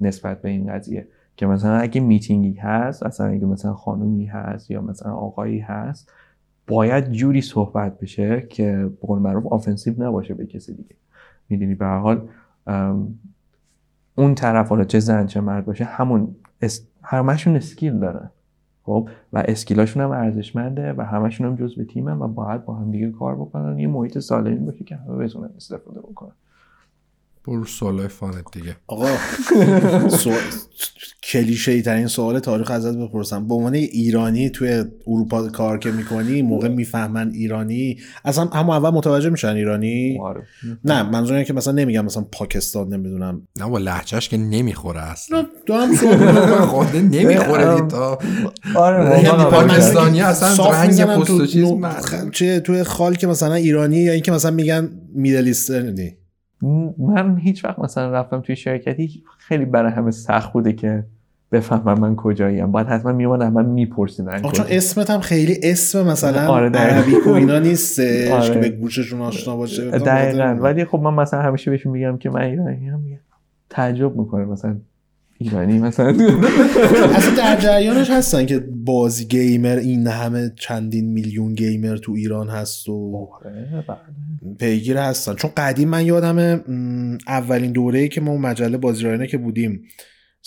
نسبت به این قضیه. که مثلا اگه میتینگی هست اصلا اگه مثلا خانومی هست یا مثلا آقایی هست باید جوری صحبت بشه که به قول معروف offensive نباشه به کسی دیگه. می‌دونی؟ به هر حال اون طرف حالا چه زن چه مرد باشه همون اس... همشون skill دارن. خب؟ و اسکیلاشون هم ارزشمنده و همشون هم جزء تیمن و باید با هم دیگه کار بکنن. یه محیط سالمی باشه که همه بتونن استفاده بکنن. برو سوالای فانت دیگه. آقا سوال کلیشه ترین سوال تاریخ ازت بپرسم. به عنوان ایرانی توی اروپا کار که می‌کنی موقع می‌فهمن ایرانی اصلا همون اول متوجه میشن ایرانی؟ آره. نه منظور اینه که مثلا نمیگم مثلا پاکستان نمی‌دونم. نه با لحجهش که نمی‌خوره اصلا. دارم سوال خود نمی‌خوره تا. آره یعنی آره. پاکستانی اصلا رنگ پوست و تو چیز چه توی خال که مثلا ایرانی یا اینکه مثلا میگن میدل ایسترنی. من هیچ وقت مثلا رفتم توی شرکتی خیلی برای همه سخت بوده که بفهمم من کجاییم. باید حتما میومدن من میپرسیدن چون اسمت هم خیلی اسم مثلا آره،. عربیک و اینا نیستش آره. که به گوششون آشنا باشه دقیقا. ولی خب من مثلا همیشه بهشون میگم که من ایرانی هم تعجب می‌کنه مثلا. ایرانی مثلا اصلا در جریانش هستن که بازی گیمر این همه چندین میلیون گیمر تو ایران هست و آره، بله. پیگیر هستن چون قدیم من یادم اولین دوره که ما مجله بازی‌رایانه که بودیم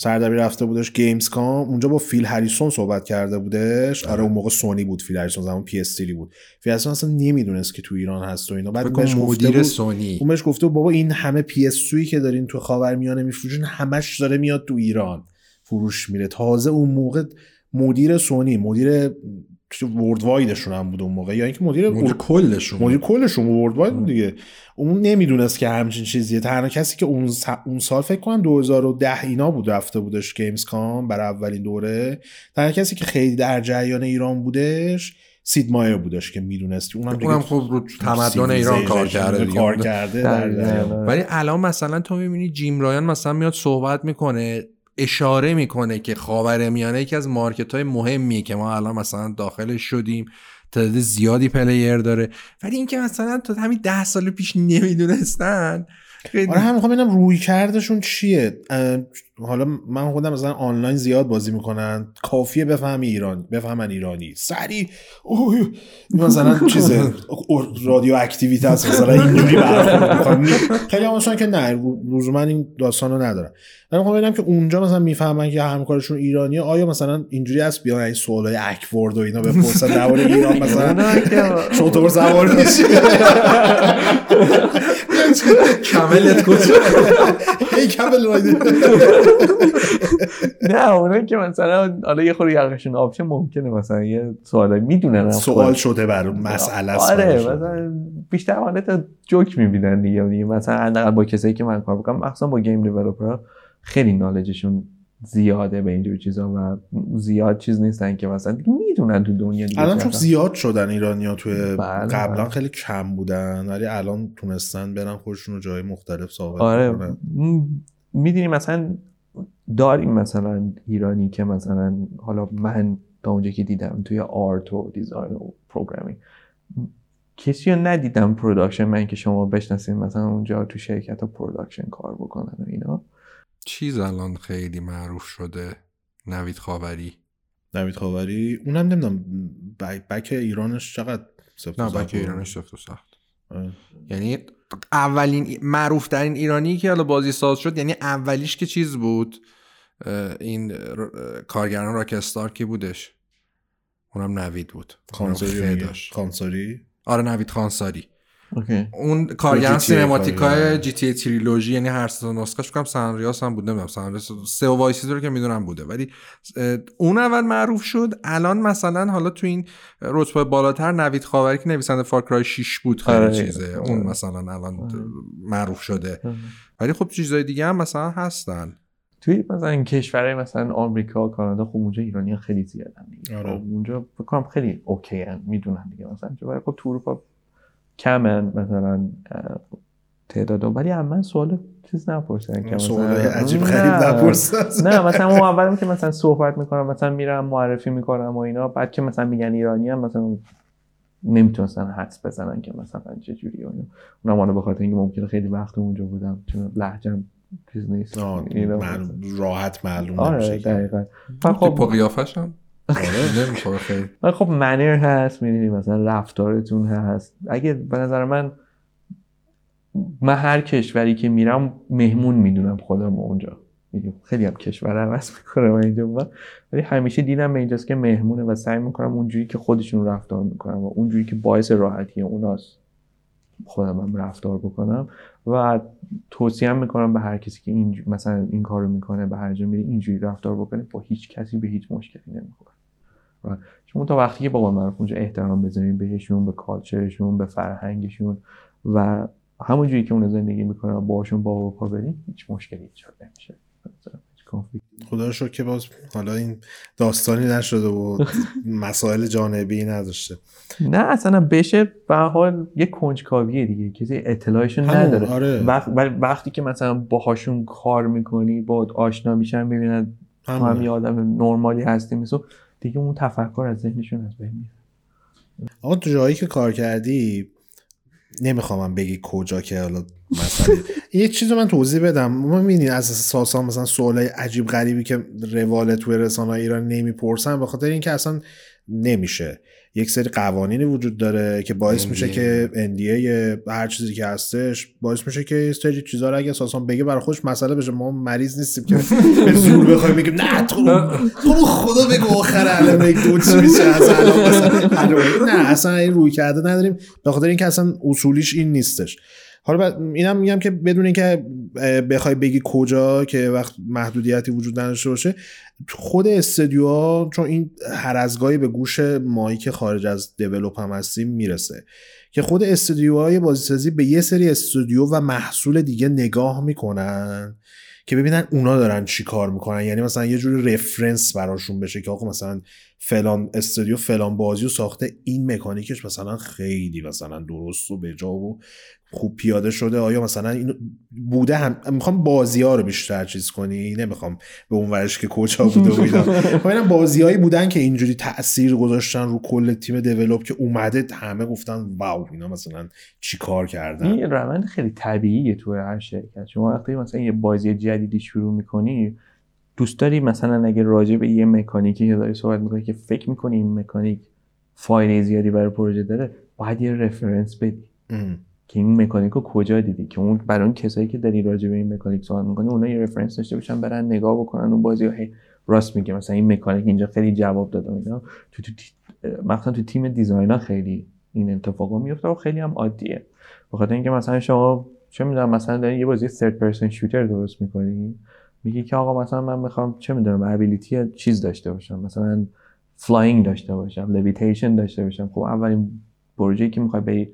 سردبیر رفته بودش گیمزکام اونجا با فیل هریسون صحبت کرده بودش. آره اون موقع سونی بود فیل هریسون زمان PS بود. فیل هریسون اصلا نمی‌دونست که تو ایران هست و اینا. بعد بهش مدیر بود سونی. اون بهش گفته بود بابا این همه PS که دارین تو خاورمیانه میفروشین همش داره میاد تو ایران. فروش میره. تازه اون موقع مدیر سونی مدیر worldwide شون هم بود اون موقع یا اینکه مدیر مدیر کلشون مدیر کلشون worldwide بود دیگه. اون نمی‌دونست که همچین چیزیه. تنها کسی که اون, س- اون سال فکر کنم 2010 اینا بود رفته بودش گیمزکام برای اولین دوره. تنها کسی که خیلی در جریان ایران بودش سید مایر بودش که می‌دونست اونم دیگه اونم خب رو تمدن ایران کار کرده دیگه. کار کرده. ولی الان مثلا تو می‌بینی جیم رایان مثلا میاد صحبت می‌کنه. اشاره می‌کنه که خاور میانه یکی از مارکت های مهمیه که ما الان مثلا داخلش شدیم. تعداد زیادی player داره. ولی اینکه مثلا تا همین ده سال پیش نمی‌دونستن. خیلی آره هم می‌خوام ببینم رویکردشون چیه حالا من خودم مثلا آنلاین زیاد بازی می‌کنن. کافیه بفهمی ایران بفهمن ایرانی. سری اوه، مثلا چیز رادیو اکتیویته است مثلا اینجوری. خیلی همشون که نه. لزوما این داستان رو ندارن من می‌خوام ببینم که اونجا مثلا می‌فهمن که همکارشون ایرانیه آیا مثلا اینجوری است بیان این سوالای اکورد و اینا بپرسن. درباره ایران مثلا چطور سوار میشی. کملت کجا؟ هی کمل نه اونا که مثلا حالا یه خورده یقشون آب شه ممکنه مثلا یه سوالایی می‌دونن سوال. شده بر مسئله است آره. مثلا بیشتر حالت جوک می‌بینن دیگه دیگه مثلا حداقل با کسایی که من کار می‌کنم مخصوصا با game developer ها خیلی knowledge شون زیاده به اینجور چیزا و زیاد چیز نیستن که مثلا می‌دونن تو دنیا دیگه الان چون. زیاد شدن ایرانیا توی بله، قبلا بله. خیلی کم بودن ولی الان تونستن برن خودشون رو جای مختلف ثابت آره کنن می‌دونی مثلا داریم مثلا ایرانی که مثلا حالا من تا اونجا که دیدم توی art و design و programming کسی رو ندیدم production من که شما بشناسین مثلا اونجا تو شرکت ها production کار بکنن و اینا چیز الان خیلی معروف شده نوید خاوری نوید خاوری اونم نمی‌دونم بک, ایرانش چقدر سفت نه سخت بک. ایرانش سفت و سخت. یعنی اولین معروف ترین ایرانی که حالا بازی ساز شد یعنی اولیش که چیز بود؟ این کارگران راکستار کی بودش؟ اونم نوید بود. خانساری. داشت. خانساری؟ آره نوید خانساری. اوکی. اون کارگردان. cinematic ای GTA trilogy یعنی هر سه فکر کنم San Andreas هم بود نمی‌دونم. San Andreas سه و وایسیز رو که می‌دونم بوده. ولی اون اول معروف شد. الان مثلا حالا تو این رتبه بالاتر نوید خاوری که نویسنده Far Cry 6 بود خیلی آره. چیزه. اون مثلا الان معروف شده. ولی خب چیزای دیگه هم مثلا هستن. توی مثلا این کشورهای مثلا آمریکا کانادا خب اونجا ایرانی ها خیلی زیادن آره. خب اونجا فکر کنم خیلی اوکی ان می‌دونن دیگه. مثلا چون خب تو اروپا کمن مثلا تعداد ولی از من سوال چیز نپرسن که سوال مثلا عجیب نه. غریب نپرسن نه مثلا اون اولم که مثلا صحبت می‌کنم مثلا میرم معرفی می‌کنم و اینا. بعد که مثلا میگن ایرانی هم مثلا نمی‌تونستن حدس بزنن که مثلا چه جوری اینا. اونم حالا به خاطر اینکه ممکنه خیلی وقت اونجا بودم. چون لهجم چیز نیست. راحت معلوم آره. دقیقا. خب. با قیافش هم؟ نمی‌خوره خیلی ولی خب منر هست می‌دونی مثلا رفتارتون هست. اگه به نظر من من هر کشوری که میرم مهمون می‌دونم خودم اونجا. خیلی هم کشور عوض می‌کنم اینجا. ولی همیشه دیدم به اینجاست که مهمونه و سعی می‌کنم اونجوری که خودشون رفتار می‌کنم و اونجوری که باعث راحتی اوناست. خودم هم رفتار بکنم و توصیه می‌کنم به هر کسی که این مثلا این کارو می‌کنه به هر جا میره اینجوری رفتار بکنه با هیچ کسی به هیچ مشکلی نمی‌خوره. چون تا وقتی که بابا معروف اونجا احترام بذاریم بهشون به کالچرشون به فرهنگشون و همونجوری که اون زندگی می‌کنن باهاشون با و پا بریم هیچ مشکلی ایجاد نمیشه خدا رو شکر که باز حالا این داستانی نشده و مسائل جانبی نداشته نه اصلا بشه به حال یه کنجکاویه دیگه کسی اطلاعشون همون، نداره آره. وقت وقتی که مثلا باهاشون کار می‌کنی با آشنا میشن می‌بینن تو هم. یه آدم نرمالی هستی مثل دیگه اون تفکر از ذهنشون از بین میره. آقا تو جایی که کار کردی نمی‌خوام بگی کجا که حالا مسئله. یه چیز رو من توضیح بدم. ما می‌بینید از ساسان مثلا سوالای عجیب غریبی که روال توی رسانه ایران نمی‌پرسن به خاطر اینکه اصلا نمیشه یک سری قوانینی وجود داره که باعث NDA. میشه که NDA هر چیزی که هستش باعث میشه که سری چیزا رو اگه ساسان بگه برای خودش مسئله بشه ما مریض نیستیم که به زور بخوایم بگیم نه تو تو خدا بگو آخر الان یک دو چی میشه از الان. نه اصلا این روی کرده نداریم به خاطر اینکه اصلا اصولیش این نیستش حالا اینم میگم که بدون اینکه بخوای بگی کجا که وقت محدودیتی وجود نداشته باشه خود استودیوها چون این هر از گاهی به گوش مایی که خارج از دیولپ هم هستیم می‌رسه. که خود استودیوهای بازیسازی به یه سری استودیو و محصول دیگه نگاه می‌کنن که ببینن اونا دارن چی کار می‌کنن. یعنی مثلا یه جوری رفرنس براشون بشه که آقا مثلا فلان استودیو فلان بازی رو ساخته این مکانیکش مثلا خیلی مثلا درست و بجا و خوب پیاده شده. آیا مثلا این بوده هم؟ می‌خوام بازی ها رو بیشتر چیز کنی. نمی‌خوام به اون ورش که کجا بوده و اینا. خب بازیهایی بودن که اینجوری تاثیر گذاشتن رو کل تیم دیولپ که اومده همه گفتن واو اینا مثلا چی کار کردن؟ این روند خیلی طبیعیه تو هر شرکت. شما وقتی مثلا یه بازی جدیدی شروع می‌کنی دوست داری مثلا اگه راجع به یه مکانیکی که داری صحبت می‌کنی که فکر می‌کنی این مکانیک فایده زیادی برای پروژه داره باید یه reference بدی. ام. که این mechanic رو کجا دیدی؟ که اون برای اون کسایی که داری راجع به این mechanic صحبت می‌کنی اونا یه reference داشته باشن برن نگاه بکنن اون بازی هی راست میگه. مثلا این mechanic اینجا خیلی جواب داده اینا. تو تو مثلا تو تیم designer خیلی این اتفاقا میفته و خیلی هم عادیه. به خاطر اینکه مثلا شما چه می‌دونم مثلا داری یه بازی third person shooter درست می‌کنی؟ میگی که آقا مثلا من می‌خوام چه می‌دونم ability چیز داشته باشم مثلا flying داشته باشم levitation داشته باشم. خب اولین پروژه‌ای که می‌خوای بری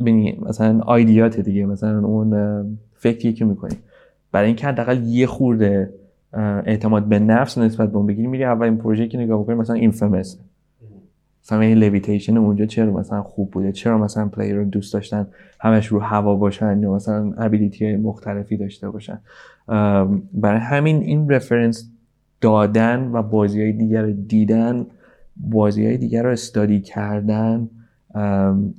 ببینی مثلا idea ت دیگه مثلا اون فکری که می‌کنی. برای اینکه حداقل یه خورده اعتماد به نفس نسبت به اون بگیری میری اولین پروژه که نگاه بکنی مثلا Infamous مثلا این levitation اونجا چرا مثلا خوب بوده؟ چرا مثلا player رو دوست داشتن همش رو هوا باشن یا مثلا ability های مختلفی داشته باشن؟ برای همین این رفرنس دادن و بازی های دیگر رو دیدن بازی های دیگر رو استادی کردن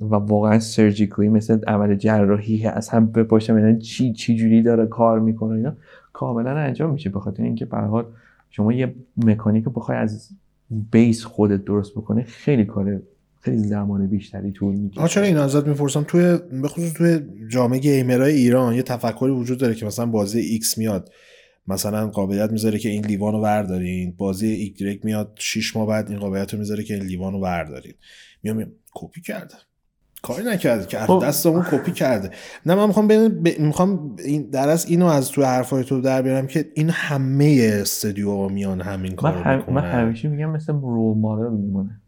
و واقعا سرجیکلی مثل عمل جراحی از هم بپاشم اینا چی چی جوری داره کار می‌کنه اینا کاملا انجام میشه. به خاطر اینکه به شما یه مکانیک بخوای از بیس خودت درست بکنه خیلی کار خیلی زمان بیشتری طول می‌کشه. چرا این ازت می‌پرسم؟ توی به خصوص توی جامعه گیمرهای ایران یه تفکری وجود داره که مثلا بازی ایکس میاد. مثلا قابلیت می‌ذاره که این لیوان رو وردارین بازی ایگرگ میاد 6 ماه بعد این قابلیت رو می‌ذاره که این لیوان رو وردارین میام کپی کرده کاری نکرده که خب. دستمون کپی کرده نه من می‌خوام ب... می‌خوام این در از اینو از تو حرفای تو در بیارم که این همه استودیو میان همین من, کارو هم... می‌کنن من همیشه میگم مثل role model میمونه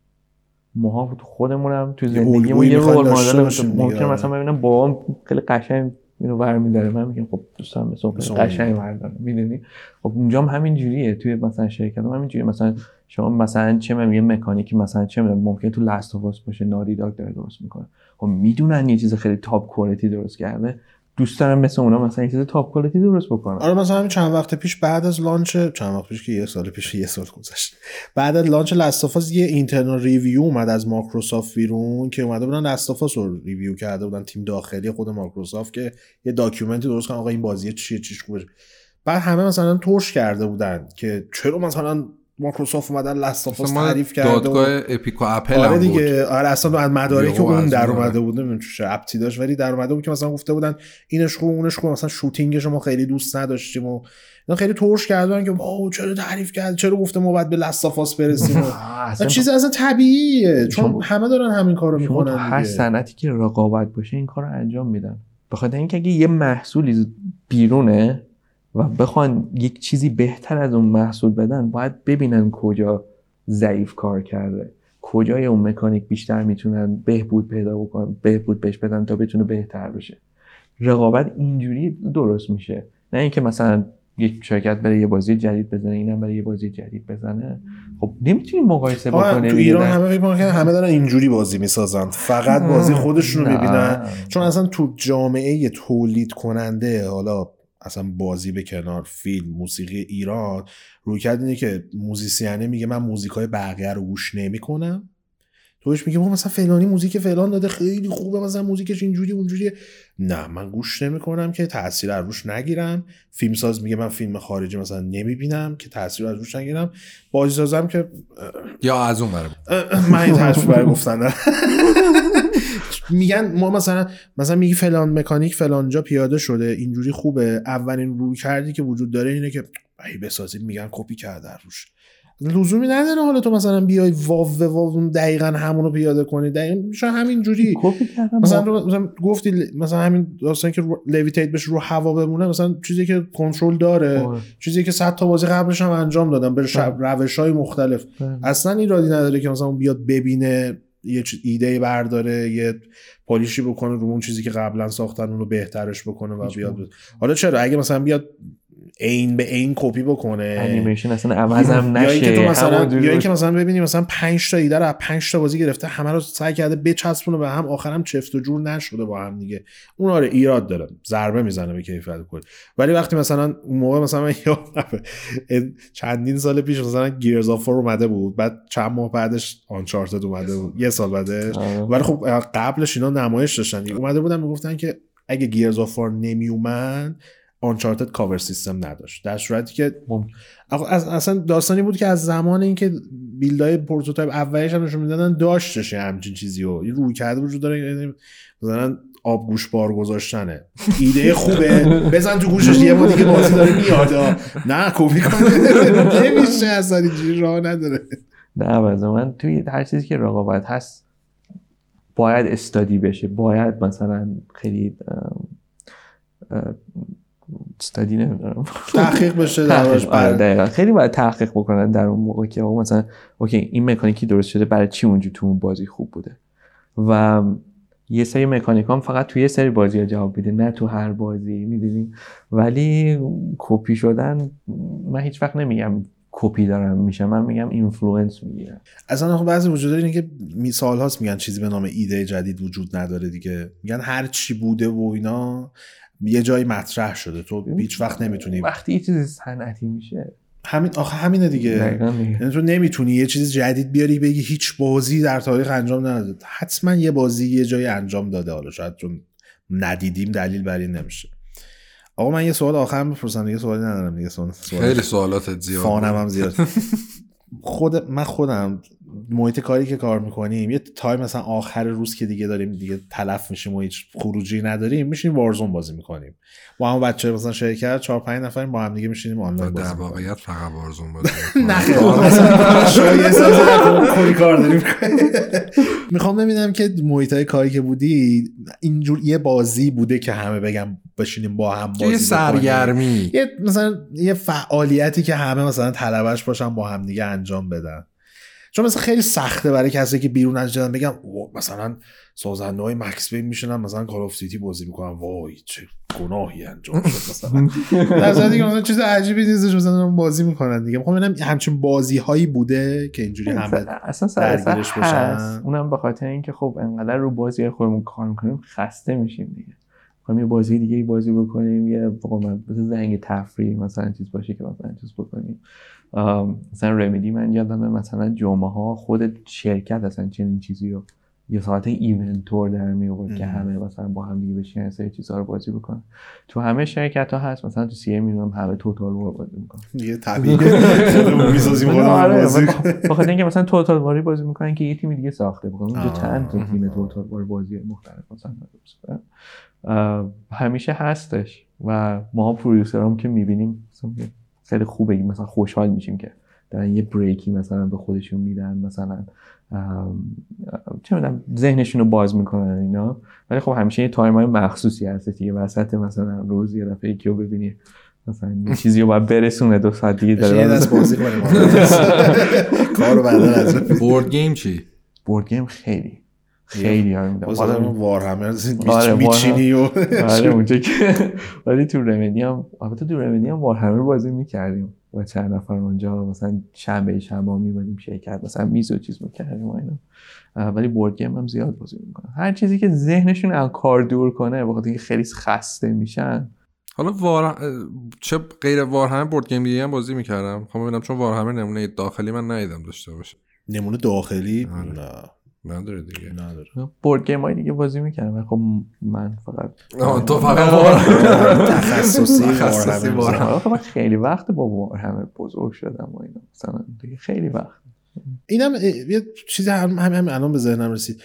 ماها خودمونم تو زندگیمون یه رول مدل ممکن. مثلا ببینم بابام خیلی قشنگ اینو برمیداره. من میگم خب دوستان خیلی اون. قشنگ برداره می‌دونی؟ خب اونجا هم همین جوریه توی مثلا شرکت هم همین جوریه. مثلا شما مثلا چه می‌دونم یه مکانیکی مثلا چه می‌دونم ممکن تو لاست باشه ناری داگ داره درست می‌کنه. خب می‌دونن یه چیز خیلی تاپ کوالیتی درست کرده. دوست دارم مثل اونا مثلا یه چیز تاپ کوالیتی درست بکنم. آره مثلا همین چند وقت پیش بعد از لانچ چند وقت پیش که یه سال پیش یه سال گذشت. بعد از launch Last of Us یه internal review اومد از مایکروسافت بیرون که اومده بودن Last of Us رو review کرده بودن تیم داخلی خود مایکروسافت که یه document ی درست کنن آقا این بازی چیه چیش خوبه. بعد همه مثلا trash کرده بودن که چرا مثلا مایکروسافت اومدن مثلا مال تعریف کرده و- دادگاه و اپل آره هم بود. دیگه آره اصلا از مدارک یهو اون از در اومده. بود نمی‌دونم چه ربطی داشت ولی در اومده بود که مثلا گفته بودن اینش خوب اونش خوب مثلا shooting ش ما خیلی دوست نداشتیم و اینا خیلی ترش کردن که واو چرا تعریف کرد؟ چرا گفته ما باید به لستافاس برسیم؟ و- چیز اصلا طبیعیه. چون همه دارن همین کارو می‌کنن هر دیگه. صنعتی که رقابت باشه این کار رو انجام میدن. به خاطر اینکه اگه یه محصولی بیرونه و بخوان یک چیزی بهتر از اون محصول بدن باید ببینن کجا ضعیف کار کرده. کجای اون مکانیک بیشتر می‌تونن بهبود پیدا بکنن بهبود بهش بدن تا بتونه بهتر بشه. رقابت اینجوری درست میشه. نه اینکه مثلا یک شرکت برای یه بازی جدید بزنه اینم برای یه بازی جدید بزنه. خب نمی‌تونی مقایسه آه، بکنی تو ایران همه فکر که همه دارن اینجوری بازی می‌سازن. فقط بازی خودشون رو. می‌بینن. چون اصلا تو جامعه تولید کننده حالا اصلا بازی به کنار فیلم موسیقی ایران روی کرد اینه که موزیسیانه میگه من موزیک های بقیه رو گوش نمی‌کنم. تو بهش میگه بابا مثلا فلانی موزیک فلان داده خیلی خوبه مثلا موزیکش اینجوری اونجوریه. نه من گوش نمی‌کنم که تاثیر از روش نگیرم. فیلمساز میگه من فیلم خارجی مثلا نمی‌بینم که تاثیر از روش نگیرم. بازی سازم که یا از اون برم من این حرف برای گفتن. میگن ما مثلا مثلا میگی فلان مکانیک فلان جا پیاده شده اینجوری خوبه. اولین روی کردی که وجود داره اینه که ای بسازیم میگن کپی کرده روش. لزومی نداره حالا تو مثلا بیای واو واو دقیقا همونو پیاده کنی دقیقا میشه همین جوری کردم مثلا تو مثلا گفتی مثلا همین داستان که رو- لویتیت بشه رو هوا بمونه مثلا چیزی که کنترل داره آره. چیزی که صد تا بازی قبلش هم انجام دادم به بله. روش های مختلف بله. اصلا ایرادی نداره که مثلا بیاد ببینه یه ایده برداره یه پالیشی بکنه رو اون چیزی که قبلا ساختن اون رو بهترش بکنه و بیاد. حالا چرا اگه مثلا بیاد عین به عین کپی بکنه. انیمیشن اصلا عوضم یا اینکه تو نشه مثلا یا اینکه. مثلا ببینی مثلا 5 تا ایده رو از 5 تا بازی گرفته همه رو سعی کرده بچسبونه به هم آخرم چفت و جور نشده با هم دیگه. اون آره ایراد داره. ضربه می‌زنه به کیفیت کل ولی وقتی مثلا اون موقع مثلا من چندین سال پیش مثلا Gears of اومده بود بعد چند ماه بعدش Uncharted اومده بود. یه سال بعدش. آره. ولی خب قبلش اینا نمایش داشتن. اومده بودن می‌گفتن که اگه Gears of نمی اومد Uncharted cover system نداشت. در صورتی که اصلا داستانی بود که از زمان اینکه build ای prototype اولش هم نشون می‌دادن داشتش همچین چیزی و یه رویکرده وجود داره یعنی مثلا آبگوشت بار گذاشتنه. ایده خوبه. بزن تو گوشش یه ما دیگه بازی داره میاد. نه کپی کنه نمیشه اصلا اینجوری راه نداره. نه من توی هر چیزی که رقابت هست باید study بشه. باید مثلا خیلی study نمی‌دونم. تحقیق بشه تحقیق. آره،. خیلی باید تحقیق بکنن در اون موقع که آقا مثلا okay این مکانیکی درست شده برای چی اونجا تو اون بازی خوب بوده؟ و یه سری مکانیک هم فقط توی یه سری بازی ها جواب میده نه تو هر بازی می‌دونی؟ ولی کپی شدن من هیچ وقت نمیگم کپی دارم میشه من میگم influence می‌گیرم اصلا خب بعضی وجود داره اینه که می- سالهاست میگن چیزی به نام ایده جدید وجود نداره دیگه. میگن هر چی بوده و اینا یه جایی مطرح شده. تو هیچ وقت نمی‌تونی وقتی یه چیز صنعتی میشه. همین آخه همینه دیگه. یعنی تو نمی‌تونی یه چیز جدید بیاری بگی هیچ بازی در تاریخ انجام نداده. حتما یه بازی یه جایی انجام داده. حالا شاید چون ندیدیم دلیل بر این نمیشه. آقا من یه سوال آخر بپرسم. دیگه سوالی ندارم دیگه. سوال خیلی سوالاتت زیاد فانم. هم زیاد. خود من خودم محیط کاری که کار می‌کنیم یه تایم مثلا آخر روز که دیگه داریم دیگه تلف میشیم و هیچ خروجی نداریم میشینیم وارزون بازی می‌کنیم. با هم بچه مثلا شرکت چهار پنج نفر با هم دیگه میشینیم آنلاین در بازی می‌کنیم. واقعیت فقط وارزون بازی نه کار داریم. می‌خوام ببینم که محیط های کاری که بودی اینجور یه بازی بوده که همه بگم بشینیم با هم بازی یه. سرگرمی. یه مثلا یه فعالیتی که همه مثلا طلبش باشن با هم دیگه انجام بدن. چون مثلا خیلی سخته برای کسی که بیرون از جدن بگم "اوه، مثلا سازنده های Max Payne میشینن مثلا Call of Duty بازی می‌کنن. وای چه گناهی انجام شد مثلا. در چیز عجیبی نیستش مثلا بازی می‌کنن دیگه. می‌خوام ببینم همچین بازی هایی بوده که اینجوری همه اصلا درگیرش بشن. اونم به خاطر اینکه خب انقدر رو بازی خودمون کار می‌کنیم خسته میشیم دیگه. می‌خوایم یه بازی دیگه بازی بکنیم یه زنگ تفریح مثلا چیز باشه که مثلا چیز بکنیم. مثلا رمیدی من یادمه مثلا جمعه ها خود شرکت اصلا چنین چیزی رو یه ساعت ایونت تور در می آورد که. همه مثلا با هم دیگه بشینن یه سری چیزها رو بازی بکنن. تو همه شرکت ها هست مثلا تو سی ام می‌دونم همه توتال وار بازی می‌کنن. دیگه طبیعی. خودمون می‌سازیم آره، بازی. خاطر اینکه مثلا توتال واری بازی می‌کنن که یه تیم دیگه ساخته بکنن. اونجا. چند تا تیم توتال وار بازی مختلف مثلا همیشه هستش و ما پرودوسر هم که می‌بینیم خیلی خوبه مثلا خوشحال میشیم که دارن یه break ی مثلا به خودشون میدن مثلا چه می‌دونم ذهنشون رو باز می‌کنن اینا. ولی خب همیشه یه time های مخصوصی هست دیگه. وسط مثلا روز یه دفعه یکی رو ببینی مثلا یه چیزی رو باید برسونه دو ساعت دیگه داره یه دست بازی کنیم کارو بعدا از board game چی؟ board game خیلی. خیلی ها میدم باز آدم Warhammer آره، میچینی و آره اونجا که ولی تو رمدی هم البته تو رمدی هم وارهمر بازی می‌کردیم با چند نفر اونجا. مثلا شنبه شنبه میبادیم شرکت مثلا میز و چیز می‌کردیم و اینا. ولی بورد گیم هم زیاد بازی می‌کنم هر چیزی که ذهنشون از کار دور کنه بخاطر اینکه خیلی خسته میشن. حالا وار چه غیر وارهمر بورد گیم دیگه هم بازی می‌کردم. خب ببینم چون وارهمر نمونه داخلی من ندیدم داشته باشه نمونه داخلی؟ آره. نه. نداره دیگه. نداره. بورد گیم های دیگه بازی می‌کردم ولی خب من فقط تو فقط تخصصی تخصصی من خیلی وقت با وارهمر بزرگ شدم و اینا. مثلا دیگه خیلی وقت. اینم یه چیزی هم هم, هم الان به ذهنم رسید.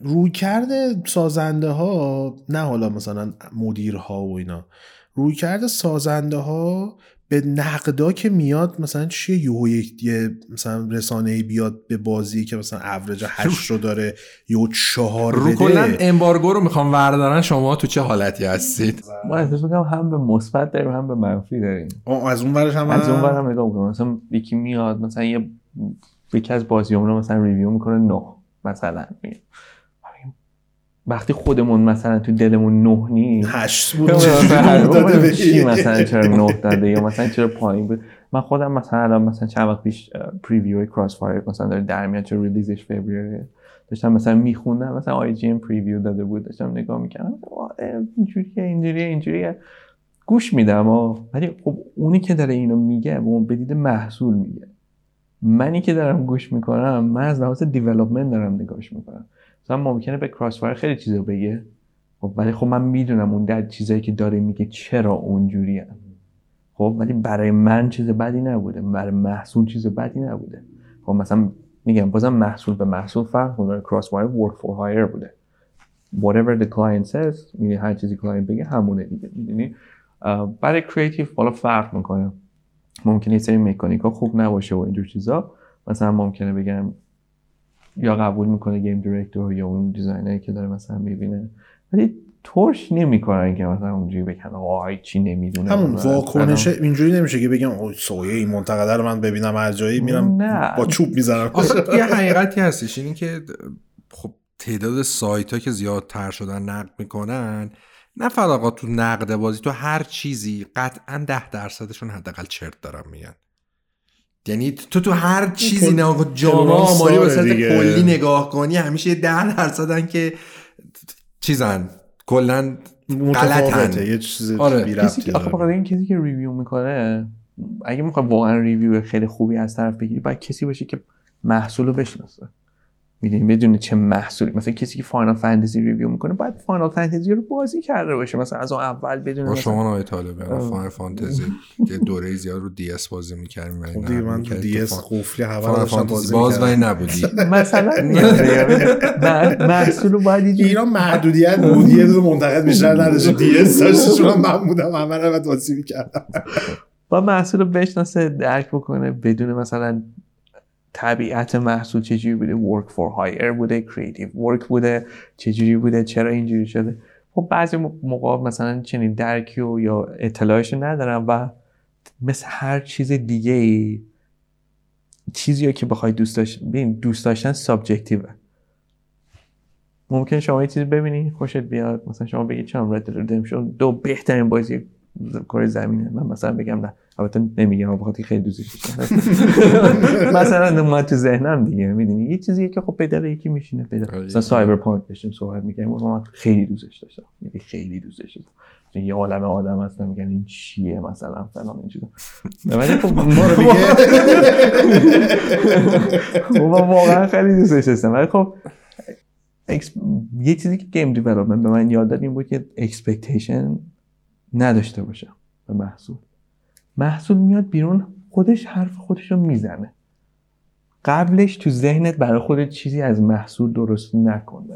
روی کرده سازنده ها نه حالا مثلا مدیرها و اینا. روی کرده سازنده ها به نقدا که میاد مثلا چیه یهو یک یه مثلا رسانه ای بیاد به بازی که مثلا اوریج 8 رو داره یهو چهار رو کلا امبارگو رو می‌خوام وردارن شما تو چه حالتی هستید؟ ما احساس می‌کنم هم به مثبت داریم هم به منفی داریم. از اون ورش هم از اون برم نگاه می‌کنم. مثلا یکی میاد مثلا یه یکی از بازیامون رو مثلا ریویو می‌کنه نه مثلا. میگه وقتی خودمون مثلا تو دلمون نه نیست. هشت بود. مثلا؟ چی چرا نه داده یا مثلا چرا پایین بود؟ من خودم مثلا الان مثلا چند وقت پیش preview CrossFire مثلا داره در میاد چون release ش فوریه داشتم مثلا میخوندم مثلا IGN preview داده بود. داشتم نگاه می‌کردم اینجوریه اینجوریه اینجوریه. گوش میدم و ولی خب اونی که داره اینو میگه به اون دید محصول میگه. منی که دارم گوش می‌کنم من از لحاظ development دارم نگاهش می‌کنم. مثلا ممکنه به CrossFire خیلی چیزا بگه. خب ولی خب من می‌دونم اون در چیزایی که داره میگه چرا اونجوری خب ولی برای من چیز بدی نبوده. برای محصول چیز بدی نبوده. خب مثلا میگم بازم محصول به محصول فرق کنه CrossFire work for hire بوده. Whatever the client says میگه هر چیزی client بگه همونه دیگه. می‌دونی؟ برای creative حالا فرق می‌کنه. ممکنه یه سری مکانیک ها خوب نباشه و اینجور چیزا. مثلا ممکنه بگم یا قبول می‌کنه game director یا اون designer ی که داره مثلا می‌بینه. ولی ترش نمی‌کنن که مثلا اونجوری بگن آی چی نمی‌دونه. همون واکنشه اینجوری نمیشه که بگم اوه سایه این منتقده رو من ببینم هر جایی میرم نه. با چوب می‌زنم. آخه یه حقیقتی هستش اینی که خب تعداد سایت ها که زیادتر شدن نقد می‌کنن نه فقط تو نقد بازی تو هر چیزی قطعا ده درصدشون حداقل چرت دارن میگن. یعنی تو تو هر چیزی نه جامعه کلان آماری به صورت. کلی نگاه کنی همیشه یه ده درصدن که چیزن کلا غلطن. یه چیز آره. کسی که آخه این کسی که ریویو می‌کنه اگه می‌خوای واقعا ریویو خیلی خوبی از طرف بگیری باید کسی باشه که محصول رو بشناسه می‌دونی بدون چه محصولی. مثلا کسی که فاینال فانتزی ریویو می‌کنه باید فاینال فانتزی رو بازی کرده باشه. مثلا از اون اول بدون با مثلا شما نهای طالبه فاینال فانتزی یه دوره زیاد رو دی اس بازی می‌کردیم. ولی خب من می‌کردیم دی اس قفلی هوا داشتم بازی باز ولی. نبودی. مثلا میاد محصول رو باید ایران محدودیت بود. یه دو منتقد بیشتر نداشت. دی اس داشت. چون من بودم همه رو بازی می‌کردم. با محصول رو بشناسه درک بکنه بدون مثلا طبیعت محصول چجوری بوده؟ work for hire بوده creative work بوده چجوری بوده؟ چرا اینجوری شده؟ خب بعضی موقع مثلا چنین درکی و یا اطلاعش ندارم و مثل هر چیز دیگه ای چیزی که بخوای دوست داشت ببین دوست داشتن سابجکتیوه ممکن شما یه چیزی ببینی خوشت بیاد مثلا شما بگید چم رد دو بهترین بازی کره زمینه. من مثلا بگم نه. البته نمیگم بخاطر خیلی دوستش داشتم مثلا اومد تو ذهنم دیگه می‌دونی؟ یه چیزیه که خب دل یکی میشینه دل آره. مثلا سایبرپانک داشتیم صحبت می‌کنیم من خیلی دوستش داشتم. یعنی خیلی دوستش داشتم. یه عالم آدم هستن میگن این چیه مثلا فلان این چیزا. ولی خب ما رو خب من واقعا خیلی دوستش داشتم. ولی خب یه چیزی که game development به من یاد داد این بود که expectation نداشته باشم به محصول. محصول میاد بیرون خودش حرف خودش رو می‌زنه. قبلش تو ذهنت برای خودت چیزی از محصول درست نکن به.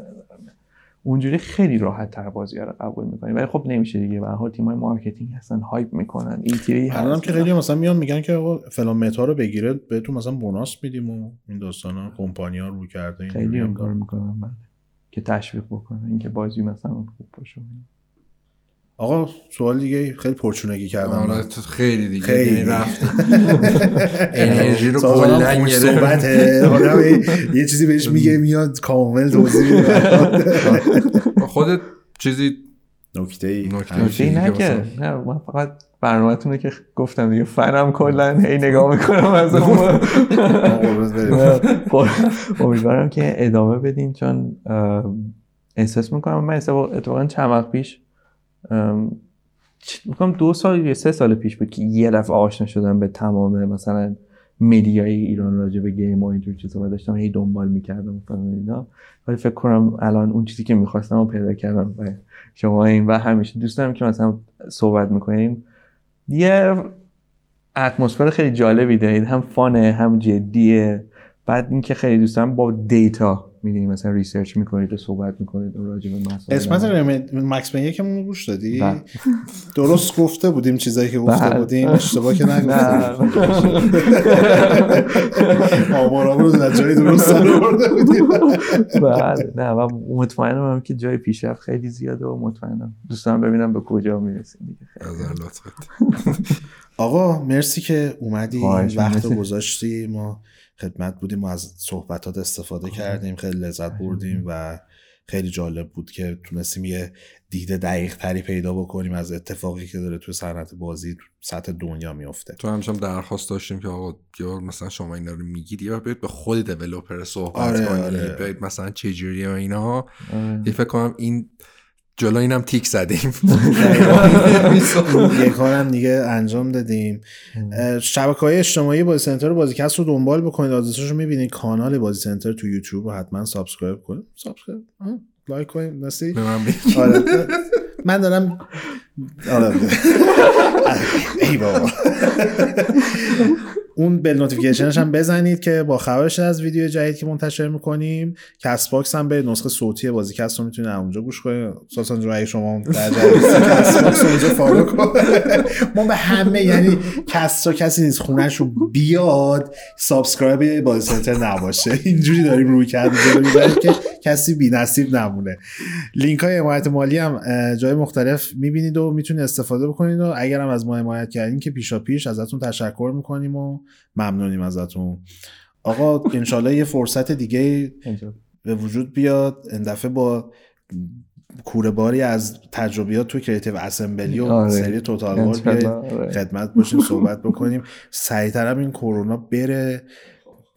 اونجوری خیلی راحت تر بازی رو قبول می‌کنی. ولی خب نمیشه دیگه. به هر حال تیمای marketing هستن hype می‌کنن این تیری الانم که خیلی مثلا میان میگن که آقا فلان متا رو بگیره بهتون مثلا بوناس میدیم و این داستانا کمپانی‌ها رو کرده اینجوری خیلی هم این کار. می‌کنن بله. که تشویق بکنن اینکه بازی مثلا خوب باشه. آقا سوال دیگه خیلی پرچونگی کردم آره. تو خیلی دیگه. خیلی. یعنی رفت. انرژی رو کلا گرفت. صحبته. آدم یه چیزی بهش میگه میاد کامل توضیح میده. خودت چیزی نکته ای نکته ای نه که نه من فقط برنامه‌تونه که گفتم دیگه فنم کلا هی نگاه می‌کنم از اون امیدوارم که ادامه بدین چون احساس می‌کنم من اتفاقا اتفاقاً چند وقت پیش می‌کنم دو سال یا سه سال پیش بود که یه دفعه آشنا شدم به تمام مثلا مدیای ایران راجع به گیم و اینجور چیزا و داشتم هی دنبال می‌کردم فلان اینا. ولی فکر کنم الان اون چیزی که می‌خواستم رو پیدا کردم و شما این و همیشه دوست دارم که مثلا صحبت می‌کنیم. یه اتمسفر خیلی جالبی دارید هم fun ه هم جدیه. بعد اینکه خیلی دوست دارم با data. می‌دونی مثلا research می‌کنید و صحبت می‌کنید و راجع به مسائل قسمت رم- Max Payne یکمون رو گوش دادی؟ بله. درست گفته بودیم چیزایی که گفته بله. بودیم اشتباه که نگفته نه. آمارامون رو در جای درست سر برده بودیم. بله. نه و مطمئنم هم که جای پیشرفت خیلی زیاده و مطمئنم. دوست دارم ببینم به کجا می‌رسیم دیگه. آقا مرسی که اومدی. وقت گذاشتی. ما خدمت بودیم و از صحبتات استفاده کردیم خیلی لذت بردیم و خیلی جالب بود که تونستیم یه دید دقیق تری پیدا بکنیم از اتفاقی که داره توی صنعت بازی تو سطح دنیا میفته تو همیشه هم درخواست داشتیم که آقا بار مثلا شما اینا رو میگید یه بار بیاید به خود developer صحبت آره، کنید آره. مثلا چه جوریه و اینا آره. یه فکر کنم این جلو اینم تیک زدیم. یه کارم دیگه انجام دادیم. شبکه های اجتماعی بازی سنتر بازیکست رو دنبال بکنید. آدرسش رو می‌بینید. کانال بازی سنتر تو یوتیوب رو حتما subscribe کنید. subscribe. like کنید. نسی من. آره. من دارم آره. ای بابا. اون bell notification ش هم بزنید که با خبر شید از ویدیو جدید که منتشر می‌کنیم. کست باکس هم به نسخه صوتی بازیکست رو می‌تونید اونجا گوش کنید ساسان جو شما در Castbox اونجا follow کن. ما به همه یعنی کست را کسی نیست خونش رو بیاد subscribe بازی سنتر نباشه. اینجوری داریم رویکرد که کسی بی نصیب نمونه. لینک های حمایت مالی هم جای مختلف می‌بینید و می‌تونید استفاده بکنید و اگر هم از ما حمایت کردین که پیشا پیش ازتون تشکر می‌کنیم و ممنونیم ازتون آقا انشالله یه فرصت دیگه. به وجود بیاد این دفعه با کوله باری از تجربیات تو Creative Assembly و آره. سری Total War. خدمت باشیم صحبت بکنیم سریعتر هم این کرونا بره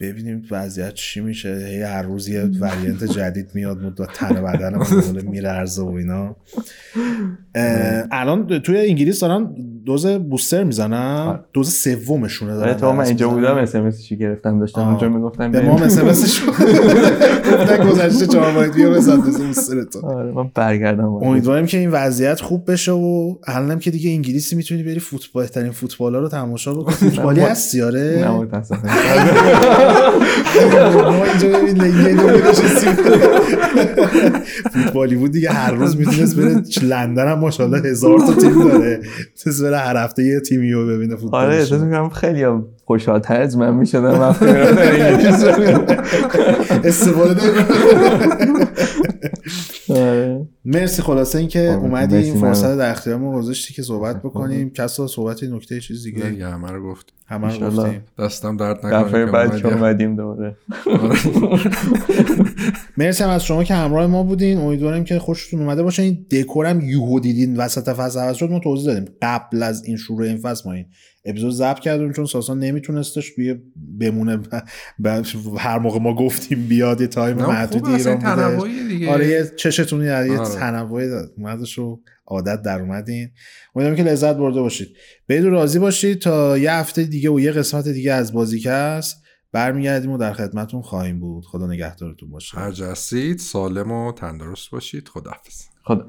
ببینیم وضعیت چی میشه هی هر روز یه وریانت جدید میاد مدت تن بدن میلرزه و اینا الان توی انگلیس دارن دوز بوستر می‌زنم؟ آره. دوز سومشونه دارن تو من اینجا. بودم اسمسش گرفتم داشتم. اونجا می‌گفتم به ما مسمسش گفتن گذشته چهار ماه بیا بزن دوز بوستر تو. آره من برگردم امیدواریم که این وضعیت خوب بشه و الانم که دیگه انگلیسی می‌تونی بری فوتبال بهترین فوتبال رو تماشا بکنی. فوتبالی نه، هستی آره؟ نه متاسفم ما اینجا ببین فوتبالی بود دیگه هر روز می‌تونست بره. لندن هم ماشاءالله هزار تا تیم داره. بره هر هفته یه تیمی رو ببینه فوتبال آره احساس می‌کنم خیلی خوشحالتر از من می‌شدم وقتی. استفاده. مرسی خلاصه اینکه آره، اومدی این فرصت. در اختیار ما گذاشتی که صحبت بکنیم. کسا صحبت نکته چیز دیگه؟ دیگه همه رو گفت. همه رو. گفتیم. دستم درد دفعه نکنه که بعد. که اومدیم دوباره. آره. مرسی هم از شما که همراه ما بودین. امیدوارم که خوشتون اومده باشه. این دکورم یوهو دیدین وسط فصل عوض شد. ما توضیح دادیم. قبل از این شروع این فصل ما این اپیزود ضبط کردیم چون ساسان نمیتونستش بیه بمونه. ب- ب- هر موقع ما گفتیم بیاد یه تایم محدودی ایران. آره یه چشتونی در یه آره. تنوعی اومدش و عادت در اومدین. امیدوارم که لذت برده باشید. بید راضی باشید تا یه هفته دیگه و یه قسمت دیگه از بازیکست برمیگردیم و در خدمتون خواهیم بود. خدا نگهدارتون باشه. هر جا هستید سالم و تندرست باشید. خداحافظ. خدا